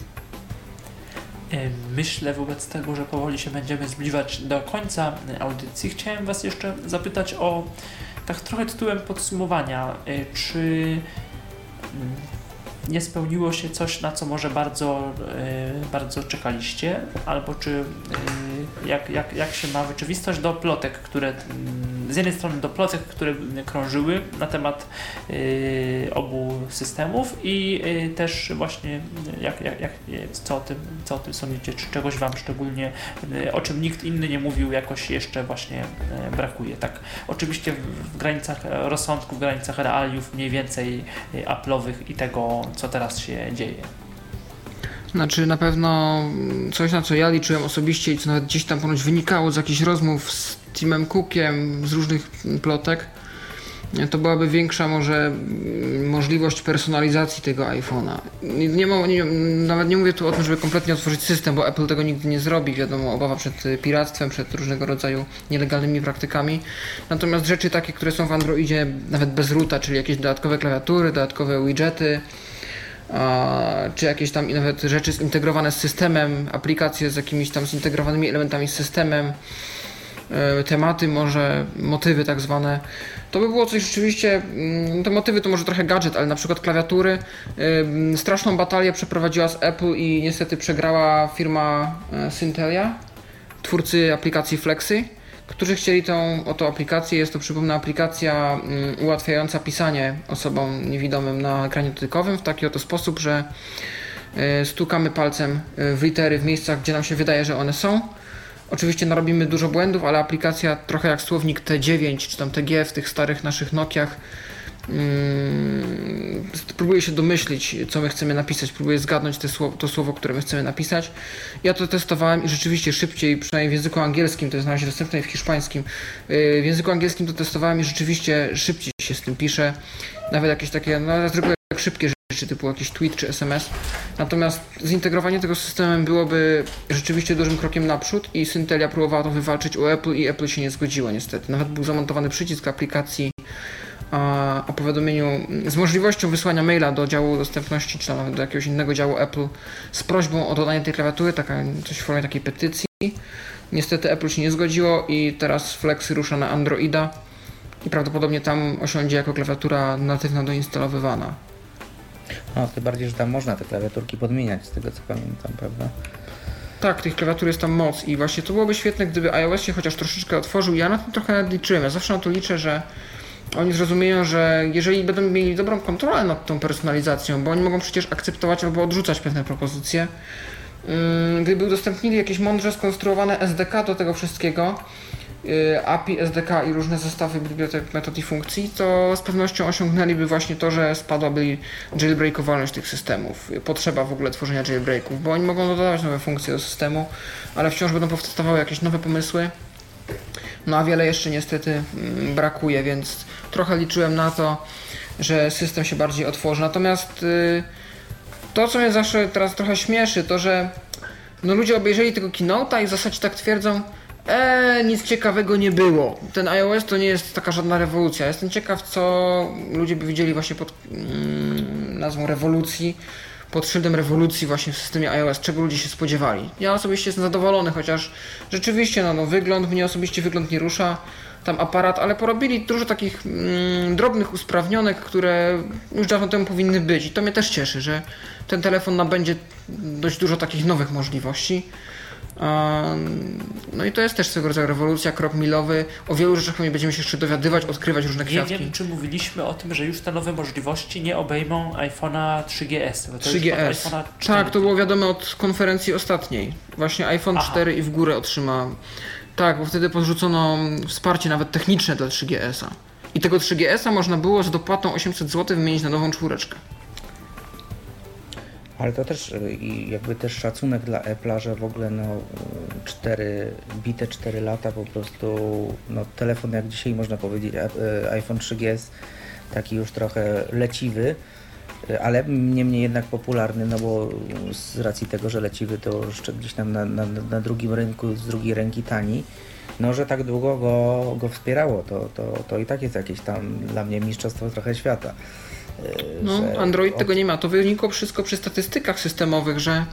E, myślę wobec tego, że powoli się będziemy zbliżać do końca audycji. Chciałem Was jeszcze zapytać o tak trochę tytułem podsumowania. E, czy mm, nie spełniło się coś, na co może bardzo, e, bardzo czekaliście, albo czy jak, jak, jak się ma rzeczywistość do plotek, które mm, z jednej strony do plotek, które krążyły na temat y, obu systemów i y, też właśnie jak, jak, jak, co, o tym, co o tym sądzicie, czy czegoś Wam szczególnie, y, o czym nikt inny nie mówił, jakoś jeszcze właśnie brakuje. Tak, oczywiście w granicach rozsądku, w granicach realiów mniej więcej Apple'owych i tego, co teraz się dzieje. Znaczy na pewno coś, na co ja liczyłem osobiście i co nawet gdzieś tam ponoć wynikało z jakichś rozmów z Timem Cookiem, z różnych plotek, to byłaby większa może możliwość personalizacji tego iPhone'a. Nie, nie, nie, nawet nie mówię tu o tym, żeby kompletnie otworzyć system, bo Apple tego nigdy nie zrobi. Wiadomo, obawa przed piractwem, przed różnego rodzaju nielegalnymi praktykami. Natomiast rzeczy takie, które są w Androidzie nawet bez ruta, czyli jakieś dodatkowe klawiatury, dodatkowe widgety, czy jakieś tam nawet rzeczy zintegrowane z systemem, aplikacje z jakimiś tam zintegrowanymi elementami z systemem, e, tematy, może motywy tak zwane. To by było coś rzeczywiście, mm, te motywy to może trochę gadżet, ale na przykład klawiatury. E, straszną batalię przeprowadziła z Apple i niestety przegrała firma e, Syntelia, twórcy aplikacji Flexy którzy chcieli tą oto aplikację. Jest to, przypomnę, aplikacja mm, ułatwiająca pisanie osobom niewidomym na ekranie dotykowym w taki oto sposób, że y, stukamy palcem y, w litery w miejscach, gdzie nam się wydaje, że one są. Oczywiście narobimy dużo błędów, ale aplikacja trochę jak słownik T9 czy tam TG w tych starych naszych Nokiach Mm, próbuję się domyślić, co my chcemy napisać, próbuję zgadnąć te słowo, to słowo, które my chcemy napisać. Ja to testowałem i rzeczywiście szybciej, przynajmniej w języku angielskim, to jest na razie dostępne w hiszpańskim. Y, w języku angielskim to testowałem i rzeczywiście szybciej się z tym pisze. Nawet jakieś takie, no zwykłe szybkie rzeczy typu jakiś tweet czy SMS. Natomiast zintegrowanie tego systemem byłoby rzeczywiście dużym krokiem naprzód i Syntelia próbowała to wywalczyć u Apple i Apple się nie zgodziło niestety. Nawet był zamontowany przycisk aplikacji o powiadomieniu z możliwością wysłania maila do działu dostępności, czy nawet do jakiegoś innego działu Apple z prośbą o dodanie tej klawiatury, taka, coś w formie takiej petycji. Niestety Apple się nie zgodziło i teraz Flexy rusza na Androida i prawdopodobnie tam osiądzie jako klawiatura natywna doinstalowywana. No, tym bardziej, że tam można te klawiaturki podmieniać, z tego co pamiętam, prawda? Tak, tych klawiatur jest tam moc i właśnie to byłoby świetne, gdyby iOS się chociaż troszeczkę otworzył. Ja na to trochę liczyłem. Ja zawsze na to liczę, że oni zrozumieją, że jeżeli będą mieli dobrą kontrolę nad tą personalizacją, bo oni mogą przecież akceptować albo odrzucać pewne propozycje, mm, gdyby udostępnili jakieś mądrze skonstruowane SDK do tego wszystkiego, y, API, SDK i różne zestawy bibliotek, metod i funkcji, to z pewnością osiągnęliby właśnie to, że spadłaby jailbreakowalność tych systemów, potrzeba w ogóle tworzenia jailbreaków, bo oni mogą dodawać nowe funkcje do systemu, ale wciąż będą powstawały jakieś nowe pomysły, no a wiele jeszcze niestety mm, brakuje, więc trochę liczyłem na to, że system się bardziej otworzy. Natomiast y, to, co mnie zawsze teraz trochę śmieszy, to że no ludzie obejrzeli tego keynote'a i w zasadzie tak twierdzą, Eee, nic ciekawego nie było. Ten iOS to nie jest taka żadna rewolucja. Jestem ciekaw, co ludzie by widzieli właśnie pod mm, nazwą rewolucji pod szyldem rewolucji właśnie w systemie iOS, czego ludzie się spodziewali. Ja osobiście jestem zadowolony, chociaż rzeczywiście no, no wygląd, mnie osobiście wygląd nie rusza, tam aparat, ale porobili dużo takich mm, drobnych usprawnionek, które już dawno temu powinny być i to mnie też cieszy, że ten telefon nabędzie dość dużo takich nowych możliwości. No i to jest też swego rodzaju rewolucja, krok milowy. O wielu rzeczach będziemy się jeszcze dowiadywać, odkrywać różne Nie kwiatki. wiem, czy mówiliśmy o tym, że już te nowe możliwości nie obejmą iPhone'a 3GS. bo to już od 3GS. iPhone'a 4. Tak, to było wiadomo od konferencji ostatniej. Właśnie iPhone Aha. 4 i w górę otrzyma. Tak, bo wtedy podrzucono wsparcie nawet techniczne dla 3GS-a. I tego 3GS-a można było z dopłatą 800 zł wymienić na nową czwóreczkę. Ale to też y, i jakby też szacunek dla Apple'a, że w ogóle no 4, bite 4 lata po prostu no telefon jak dzisiaj można powiedzieć y, iPhone 3GS taki już trochę leciwy, y, ale niemniej jednak popularny, no bo z racji tego, że leciwy to jeszcze gdzieś tam na, na, na drugim rynku z drugiej ręki tani, no że tak długo go, go wspierało, to, to, to i tak jest jakieś tam dla mnie mistrzostwo trochę świata. No, Android od- tego nie ma. To wynikło wszystko przy statystykach systemowych, że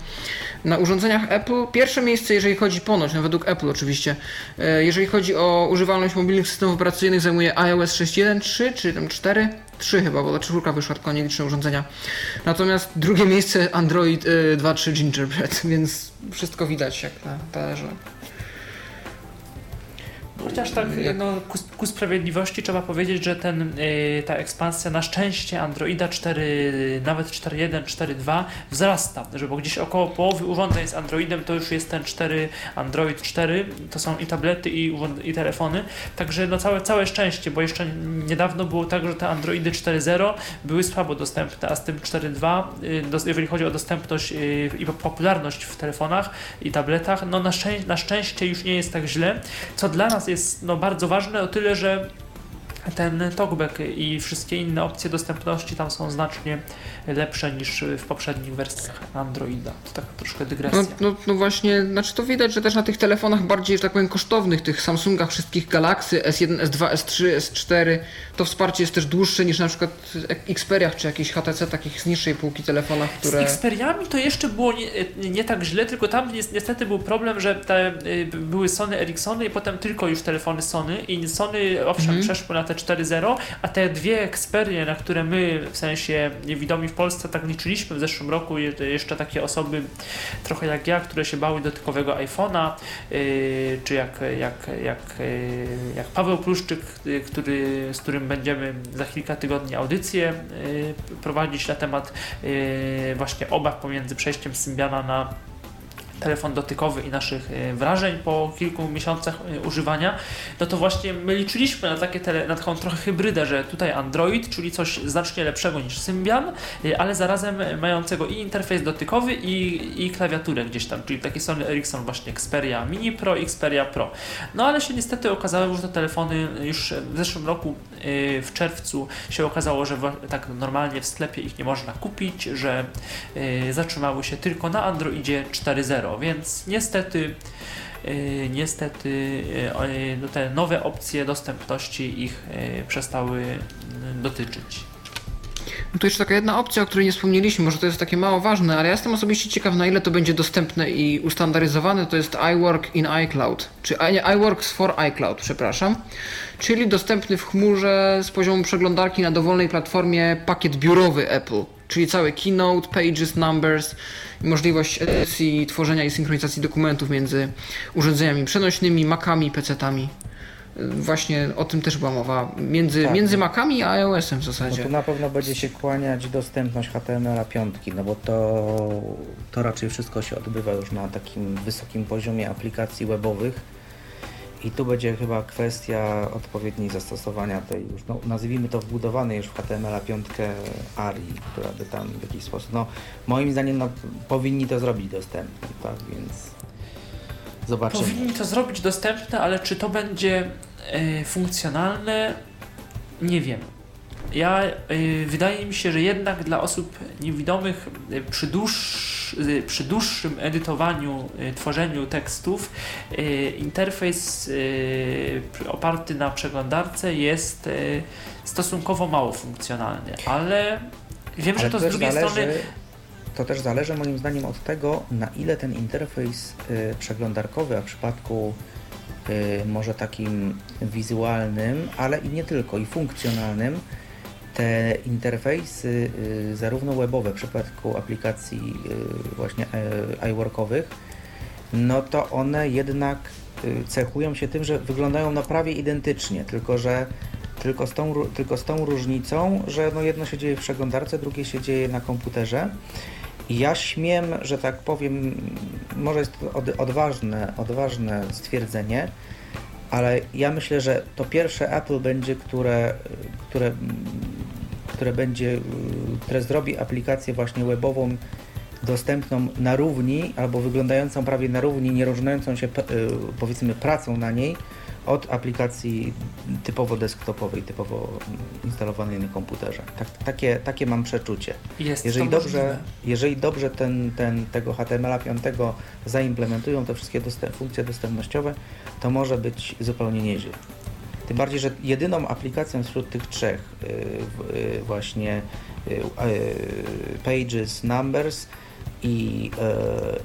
na urządzeniach Apple pierwsze miejsce, jeżeli chodzi ponoć, no według Apple oczywiście, e, jeżeli chodzi o używalność mobilnych systemów operacyjnych zajmuje iOS 6.1.3 czy tam 4? 3 chyba, bo ta czwórka wyszła tylko nieliczne urządzenia. Natomiast drugie miejsce Android e, 2.3 Gingerbread, <laughs> więc wszystko widać jak na talerze. Chociaż tak no, ku, ku sprawiedliwości trzeba powiedzieć, że ten, y, ta ekspansja na szczęście Androida 4, nawet 4.1, 4.2 wzrasta, że bo gdzieś około połowy urządzeń z Androidem to już jest ten 4, Android 4, to są i tablety i, i telefony, także no całe, całe szczęście, bo jeszcze niedawno było tak, że te Androidy 4.0 były słabo dostępne, a z tym 4.2, y, jeżeli chodzi o dostępność y, i popularność w telefonach i tabletach, no na, szczę- na szczęście już nie jest tak źle, co dla nas jest no, bardzo ważne o tyle, że ten talkback i wszystkie inne opcje dostępności tam są znacznie lepsze niż w poprzednich wersjach Androida. To taka troszkę dygresja. No, no, no właśnie, znaczy to widać, że też na tych telefonach bardziej, że tak powiem, kosztownych, tych Samsungach wszystkich Galaxy S1, S2, S3, S4, to wsparcie jest też dłuższe niż na przykład Xperiach czy jakichś HTC takich z niższej półki telefonach, Z które... Xperiami to jeszcze było nie, nie tak źle, tylko tam ni- niestety był problem, że te y, były Sony Ericssony i potem tylko już telefony Sony i Sony owszem Mhm. przeszły na te 4.0, a te dwie Xperie, na które my w sensie niewidomi w Polsce tak liczyliśmy w zeszłym roku, je- jeszcze takie osoby trochę jak ja, które się bały dotykowego iPhone'a, y, czy jak, jak, jak, y, jak Paweł Pluszczyk, y, który, z którym będziemy za kilka tygodni audycję y, prowadzić na temat y, właśnie obaw pomiędzy przejściem Symbiana na telefon dotykowy i naszych y, wrażeń po kilku miesiącach y, używania, no to właśnie my liczyliśmy na, takie tele, na taką trochę hybrydę, że tutaj Android, czyli coś znacznie lepszego niż Symbian, y, ale zarazem mającego i interfejs dotykowy i, i klawiaturę gdzieś tam, czyli taki Sony Ericsson właśnie Xperia Mini Pro, Xperia Pro. No ale się niestety okazało, że te telefony już w zeszłym roku w czerwcu się okazało, że tak normalnie w sklepie ich nie można kupić, że zatrzymały się tylko na Androidzie 4.0, więc niestety y, niestety y, y, te nowe opcje dostępności ich przestały dotyczyć. No to jeszcze taka jedna opcja, o której nie wspomnieliśmy, może to jest takie mało ważne, ale ja jestem osobiście ciekaw, na ile to będzie dostępne i ustandaryzowane, to jest iWork in iCloud, czy nie, iWorks for iCloud, przepraszam, czyli dostępny w chmurze z poziomu przeglądarki na dowolnej platformie pakiet biurowy Apple, czyli cały Keynote, Pages, Numbers możliwość edycji, tworzenia i synchronizacji dokumentów między urządzeniami przenośnymi, Macami, PC-tami. Właśnie o tym też była mowa. Między, Tak. między Macami a iOS-em w No zasadzie. tu na pewno będzie się kłaniać dostępność HTML 5, no bo to, to raczej wszystko się odbywa już na takim wysokim poziomie aplikacji webowych i tu będzie chyba kwestia odpowiedniej zastosowania tej już, no, nazwijmy to wbudowanej już w HTML 5 ARI, która by tam w jakiś sposób, no moim zdaniem no, powinni to zrobić dostępnym, tak, więc zobaczymy. Powinni to zrobić dostępne, ale czy to będzie e, funkcjonalne, nie wiem. Ja e, wydaje mi się, że jednak dla osób niewidomych e, przy, przy dłuższym edytowaniu, tworzeniu tekstów interfejs oparty na przeglądarce jest stosunkowo mało funkcjonalny, ale wiem, że Ale to z drugiej zależy, strony To też zależy moim zdaniem od tego, na ile ten interfejs przeglądarkowy, a w przypadku może takim wizualnym, ale i nie tylko, i funkcjonalnym, te interfejsy y, zarówno webowe w przypadku aplikacji y, właśnie y, iWorkowych, no to one jednak y, cechują się tym, że wyglądają no prawie identycznie, tylko że tylko z tą, tylko z tą różnicą, że no jedno się dzieje w przeglądarce, drugie się dzieje na komputerze. Ja śmiem, że tak powiem, może jest to od, odważne, odważne stwierdzenie, ale ja myślę, że to pierwsze Apple będzie, które, które, które będzie, które zrobi aplikację właśnie webową dostępną na równi, albo wyglądającą prawie na równi, nie różniącą się powiedzmy pracą na niej, od aplikacji typowo desktopowej, typowo instalowanej na komputerze. Tak, takie, takie mam przeczucie. Jest jeżeli dobrze, jeżeli dobrze ten, ten, tego HTML 5 zaimplementują te wszystkie dostęp, funkcje dostępnościowe, to może być zupełnie nieźle. Tym bardziej, że jedyną aplikacją wśród tych trzech yy, yy, właśnie yy, Pages, Numbers i,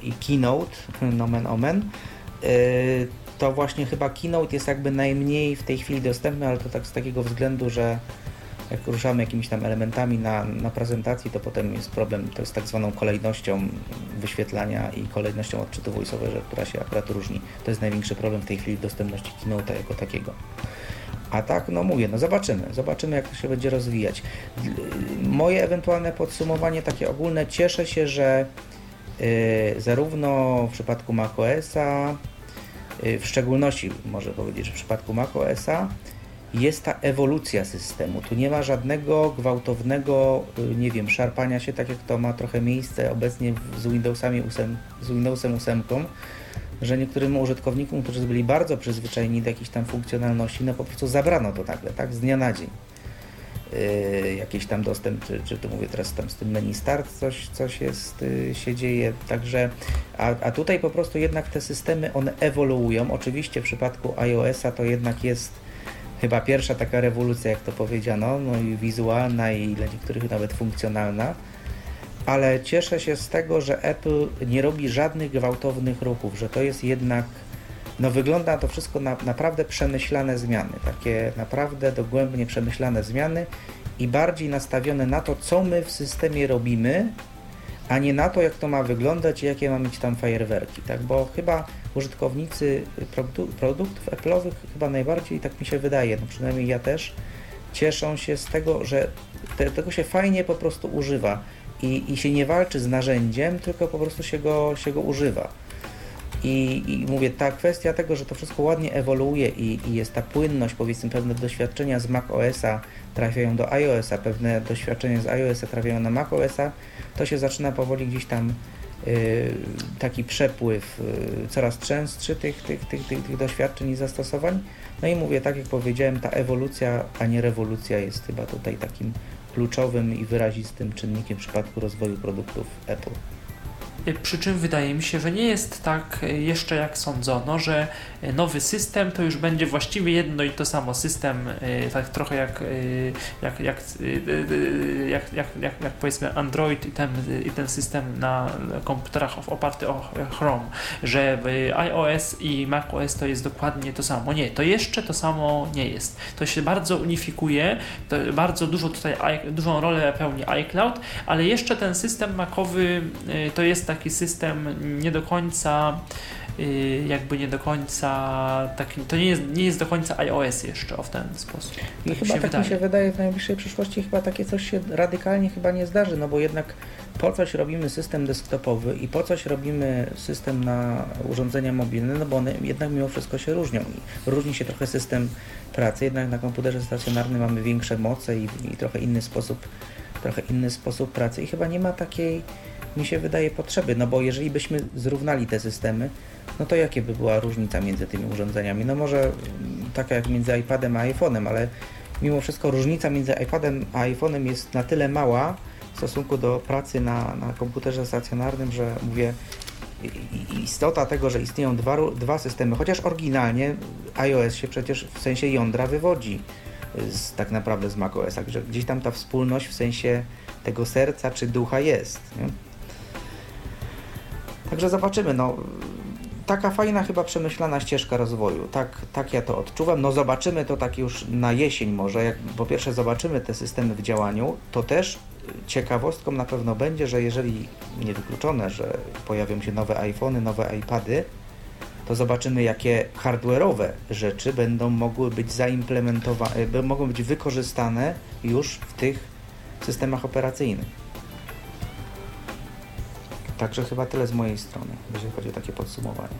i Keynote, nomen omen, to właśnie chyba Keynote jest jakby najmniej w tej chwili dostępny, ale to tak z takiego względu, że jak ruszamy jakimiś tam elementami na, na prezentacji, to potem jest problem to jest tak zwaną kolejnością wyświetlania i kolejnością odczytu voiceover, która się akurat różni. To jest największy problem w tej chwili dostępności Keynote'a jako takiego. A tak, no mówię, no zobaczymy, zobaczymy jak to się będzie rozwijać. Moje ewentualne podsumowanie takie ogólne, cieszę się, że yy, zarówno w przypadku macOSa, w szczególności może powiedzieć, że w przypadku macOSa jest ta ewolucja systemu. Tu nie ma żadnego gwałtownego, y, nie wiem, szarpania się, tak jak to ma trochę miejsce obecnie z Windowsami 8, z Windowsem 8, że niektórym użytkownikom, którzy byli bardzo przyzwyczajeni do jakiejś tam funkcjonalności, no po prostu zabrano to nagle, tak, z dnia na dzień. Yy, jakiś tam dostęp, czy, czy to mówię teraz tam z tym menu start coś, coś jest, yy, się dzieje, także a, a tutaj po prostu jednak te systemy one ewoluują, oczywiście w przypadku iOS-a to jednak jest chyba pierwsza taka rewolucja, jak to powiedziano, no i wizualna i dla niektórych nawet funkcjonalna, ale cieszę się z tego, że Apple nie robi żadnych gwałtownych ruchów, że to jest jednak no wygląda to wszystko na naprawdę przemyślane zmiany, takie naprawdę dogłębnie przemyślane zmiany i bardziej nastawione na to, co my w systemie robimy, a nie na to, jak to ma wyglądać i jakie ma mieć tam fajerwerki, tak? Bo chyba użytkownicy produ produktów Apple'owych chyba najbardziej, tak mi się wydaje, no przynajmniej ja też, cieszą się z tego, że te, tego się fajnie po prostu używa i, i się nie walczy z narzędziem, tylko po prostu się go, się go używa. I, I, mówię, ta kwestia tego, że to wszystko ładnie ewoluuje i, i jest ta płynność, powiedzmy, pewne doświadczenia z Mac OS-a trafiają do iOS-a, pewne doświadczenia z iOS-a trafiają na Mac OS-a, to się zaczyna powoli gdzieś tam y, taki przepływ y, coraz częstszy tych, tych, tych, tych, tych doświadczeń i zastosowań. No i mówię, tak jak powiedziałem, ta ewolucja, a nie rewolucja jest chyba tutaj takim kluczowym i wyrazistym czynnikiem w przypadku rozwoju produktów Apple. Przy czym wydaje mi się, że nie jest tak jeszcze jak sądzono, że nowy system to już będzie właściwie jedno i to samo system, tak trochę jak, jak, jak, jak, jak, jak, jak powiedzmy Android i ten, i ten system na komputerach oparty o Chrome, że iOS i macOS to jest dokładnie to samo. Nie, to jeszcze to samo nie jest. To się bardzo unifikuje, bardzo dużo tutaj, dużą rolę pełni iCloud, ale jeszcze ten system macowy to jest taki system nie do końca y, jakby nie do końca taki, to nie jest, nie jest do końca iOS jeszcze o w ten sposób. I tak chyba tak wydaje. mi się wydaje w najbliższej przyszłości chyba takie coś się radykalnie chyba nie zdarzy, no bo jednak po coś robimy system desktopowy i po coś robimy system na urządzenia mobilne, no bo one jednak mimo wszystko się różnią. Różni się trochę system pracy, jednak na komputerze stacjonarnym mamy większe moce i, i trochę inny sposób trochę inny sposób pracy i chyba nie ma takiej mi się wydaje potrzeby, no bo jeżeli byśmy zrównali te systemy, no to jakie by była różnica między tymi urządzeniami? No może taka jak między iPadem a iPhone'em, ale mimo wszystko różnica między iPadem a iPhone'em jest na tyle mała w stosunku do pracy na, na komputerze stacjonarnym, że mówię, istota tego, że istnieją dwa, dwa systemy, chociaż oryginalnie iOS się przecież w sensie jądra wywodzi z, tak naprawdę z macOS, że gdzieś tam ta wspólność w sensie tego serca czy ducha jest. Nie? Także zobaczymy. No, taka fajna, chyba przemyślana ścieżka rozwoju. Tak, tak ja to odczuwam. No zobaczymy to tak już na jesień może. Jak po pierwsze zobaczymy te systemy w działaniu, to też ciekawostką na pewno będzie, że jeżeli niewykluczone, że pojawią się nowe iPhony, nowe iPady, to zobaczymy, jakie hardware'owe rzeczy będą mogły być zaimplementowane, mogą być wykorzystane już w tych systemach operacyjnych. Także chyba tyle z mojej strony, jeżeli chodzi o takie podsumowanie.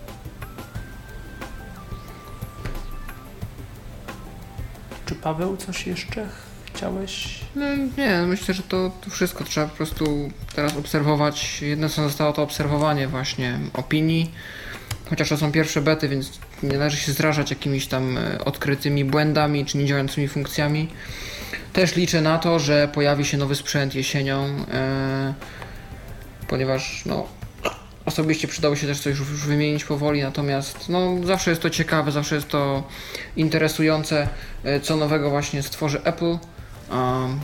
Czy Paweł coś jeszcze chciałeś? No nie, myślę, że to, to wszystko trzeba po prostu teraz obserwować. Jedno co zostało to obserwowanie właśnie opinii, chociaż to są pierwsze bety, więc nie należy się zrażać jakimiś tam e, odkrytymi błędami czy niedziałającymi funkcjami. Też liczę na to, że pojawi się nowy sprzęt jesienią, e, ponieważ no, osobiście przydało się też coś już wymienić powoli, natomiast no, zawsze jest to ciekawe, zawsze jest to interesujące, e, co nowego właśnie stworzy Apple,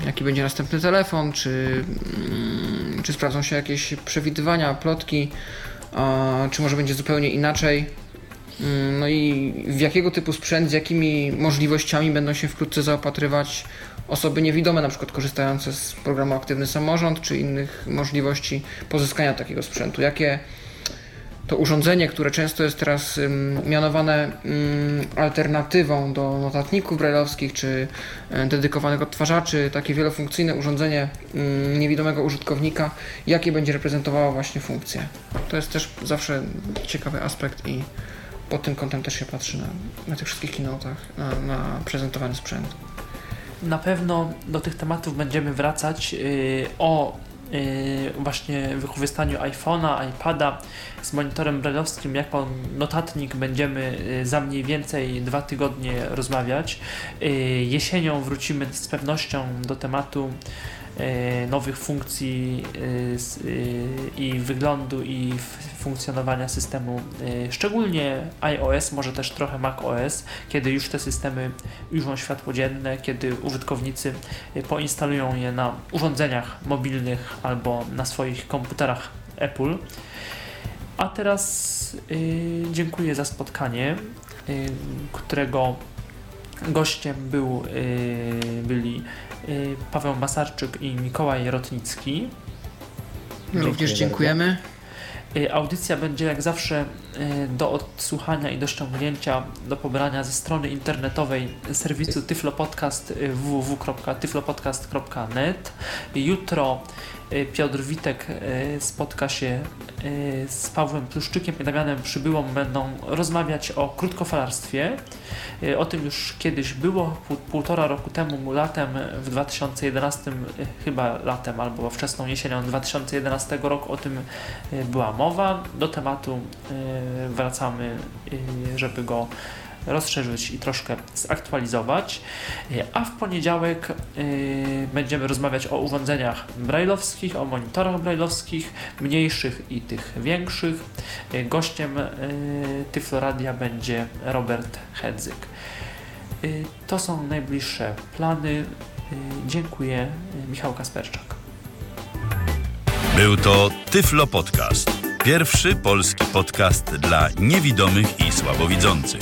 jaki będzie następny telefon, czy, mm, czy sprawdzą się jakieś przewidywania, plotki, czy może będzie zupełnie inaczej. Mm, No i w jakiego typu sprzęt, z jakimi możliwościami będą się wkrótce zaopatrywać osoby niewidome, na przykład korzystające z programu Aktywny Samorząd, czy innych możliwości pozyskania takiego sprzętu. Jakie to urządzenie, które często jest teraz mianowane alternatywą do notatników brajlowskich, czy y, dedykowanych odtwarzaczy, takie wielofunkcyjne urządzenie niewidomego użytkownika, jakie będzie reprezentowało właśnie funkcje. To jest też zawsze ciekawy aspekt i pod tym kątem też się patrzy na, na tych wszystkich keynote'ach, na, na prezentowany sprzęt. Na pewno do tych tematów będziemy wracać yy, o yy, właśnie wykorzystaniu iPhone'a, iPada z monitorem brajlowskim jako notatnik będziemy yy, za mniej więcej dwa tygodnie rozmawiać. Jesienią wrócimy z pewnością do tematu nowych funkcji s- yy, i wyglądu i funkcjonowania systemu, szczególnie iOS, może też trochę macOS, kiedy już te systemy ujrzą światło dzienne, kiedy użytkownicy poinstalują je na urządzeniach mobilnych albo na swoich komputerach Apple. A teraz dziękuję za spotkanie, którego gościem był, byli Paweł Masarczyk i Mikołaj Rotnicki. Również dziękujemy. Y, Audycja będzie jak zawsze y, do odsłuchania i do ściągnięcia, do pobrania ze strony internetowej serwisu Tyflo Podcast y, www.tyflopodcast.net. Jutro y, Piotr Witek y, spotka się y, z Pawłem Pluszczykiem i Damianem Przybyłą. Będą rozmawiać o krótkofalarstwie. Y, O tym już kiedyś było, pół, półtora roku temu, latem w 2011, y, chyba latem albo wczesną jesienią 2011 roku o tym y, była mowa. Do tematu y, wracamy, y, żeby go rozszerzyć i troszkę zaktualizować. A w poniedziałek y, będziemy rozmawiać o urządzeniach brajlowskich, o monitorach brajlowskich, mniejszych i tych większych. Y, Gościem y, Tyfloradia będzie Robert Hedzyk. To są najbliższe plany. Dziękuję. Michał Kasperczak. Był to Tyflo Podcast. Pierwszy polski podcast dla niewidomych i słabowidzących.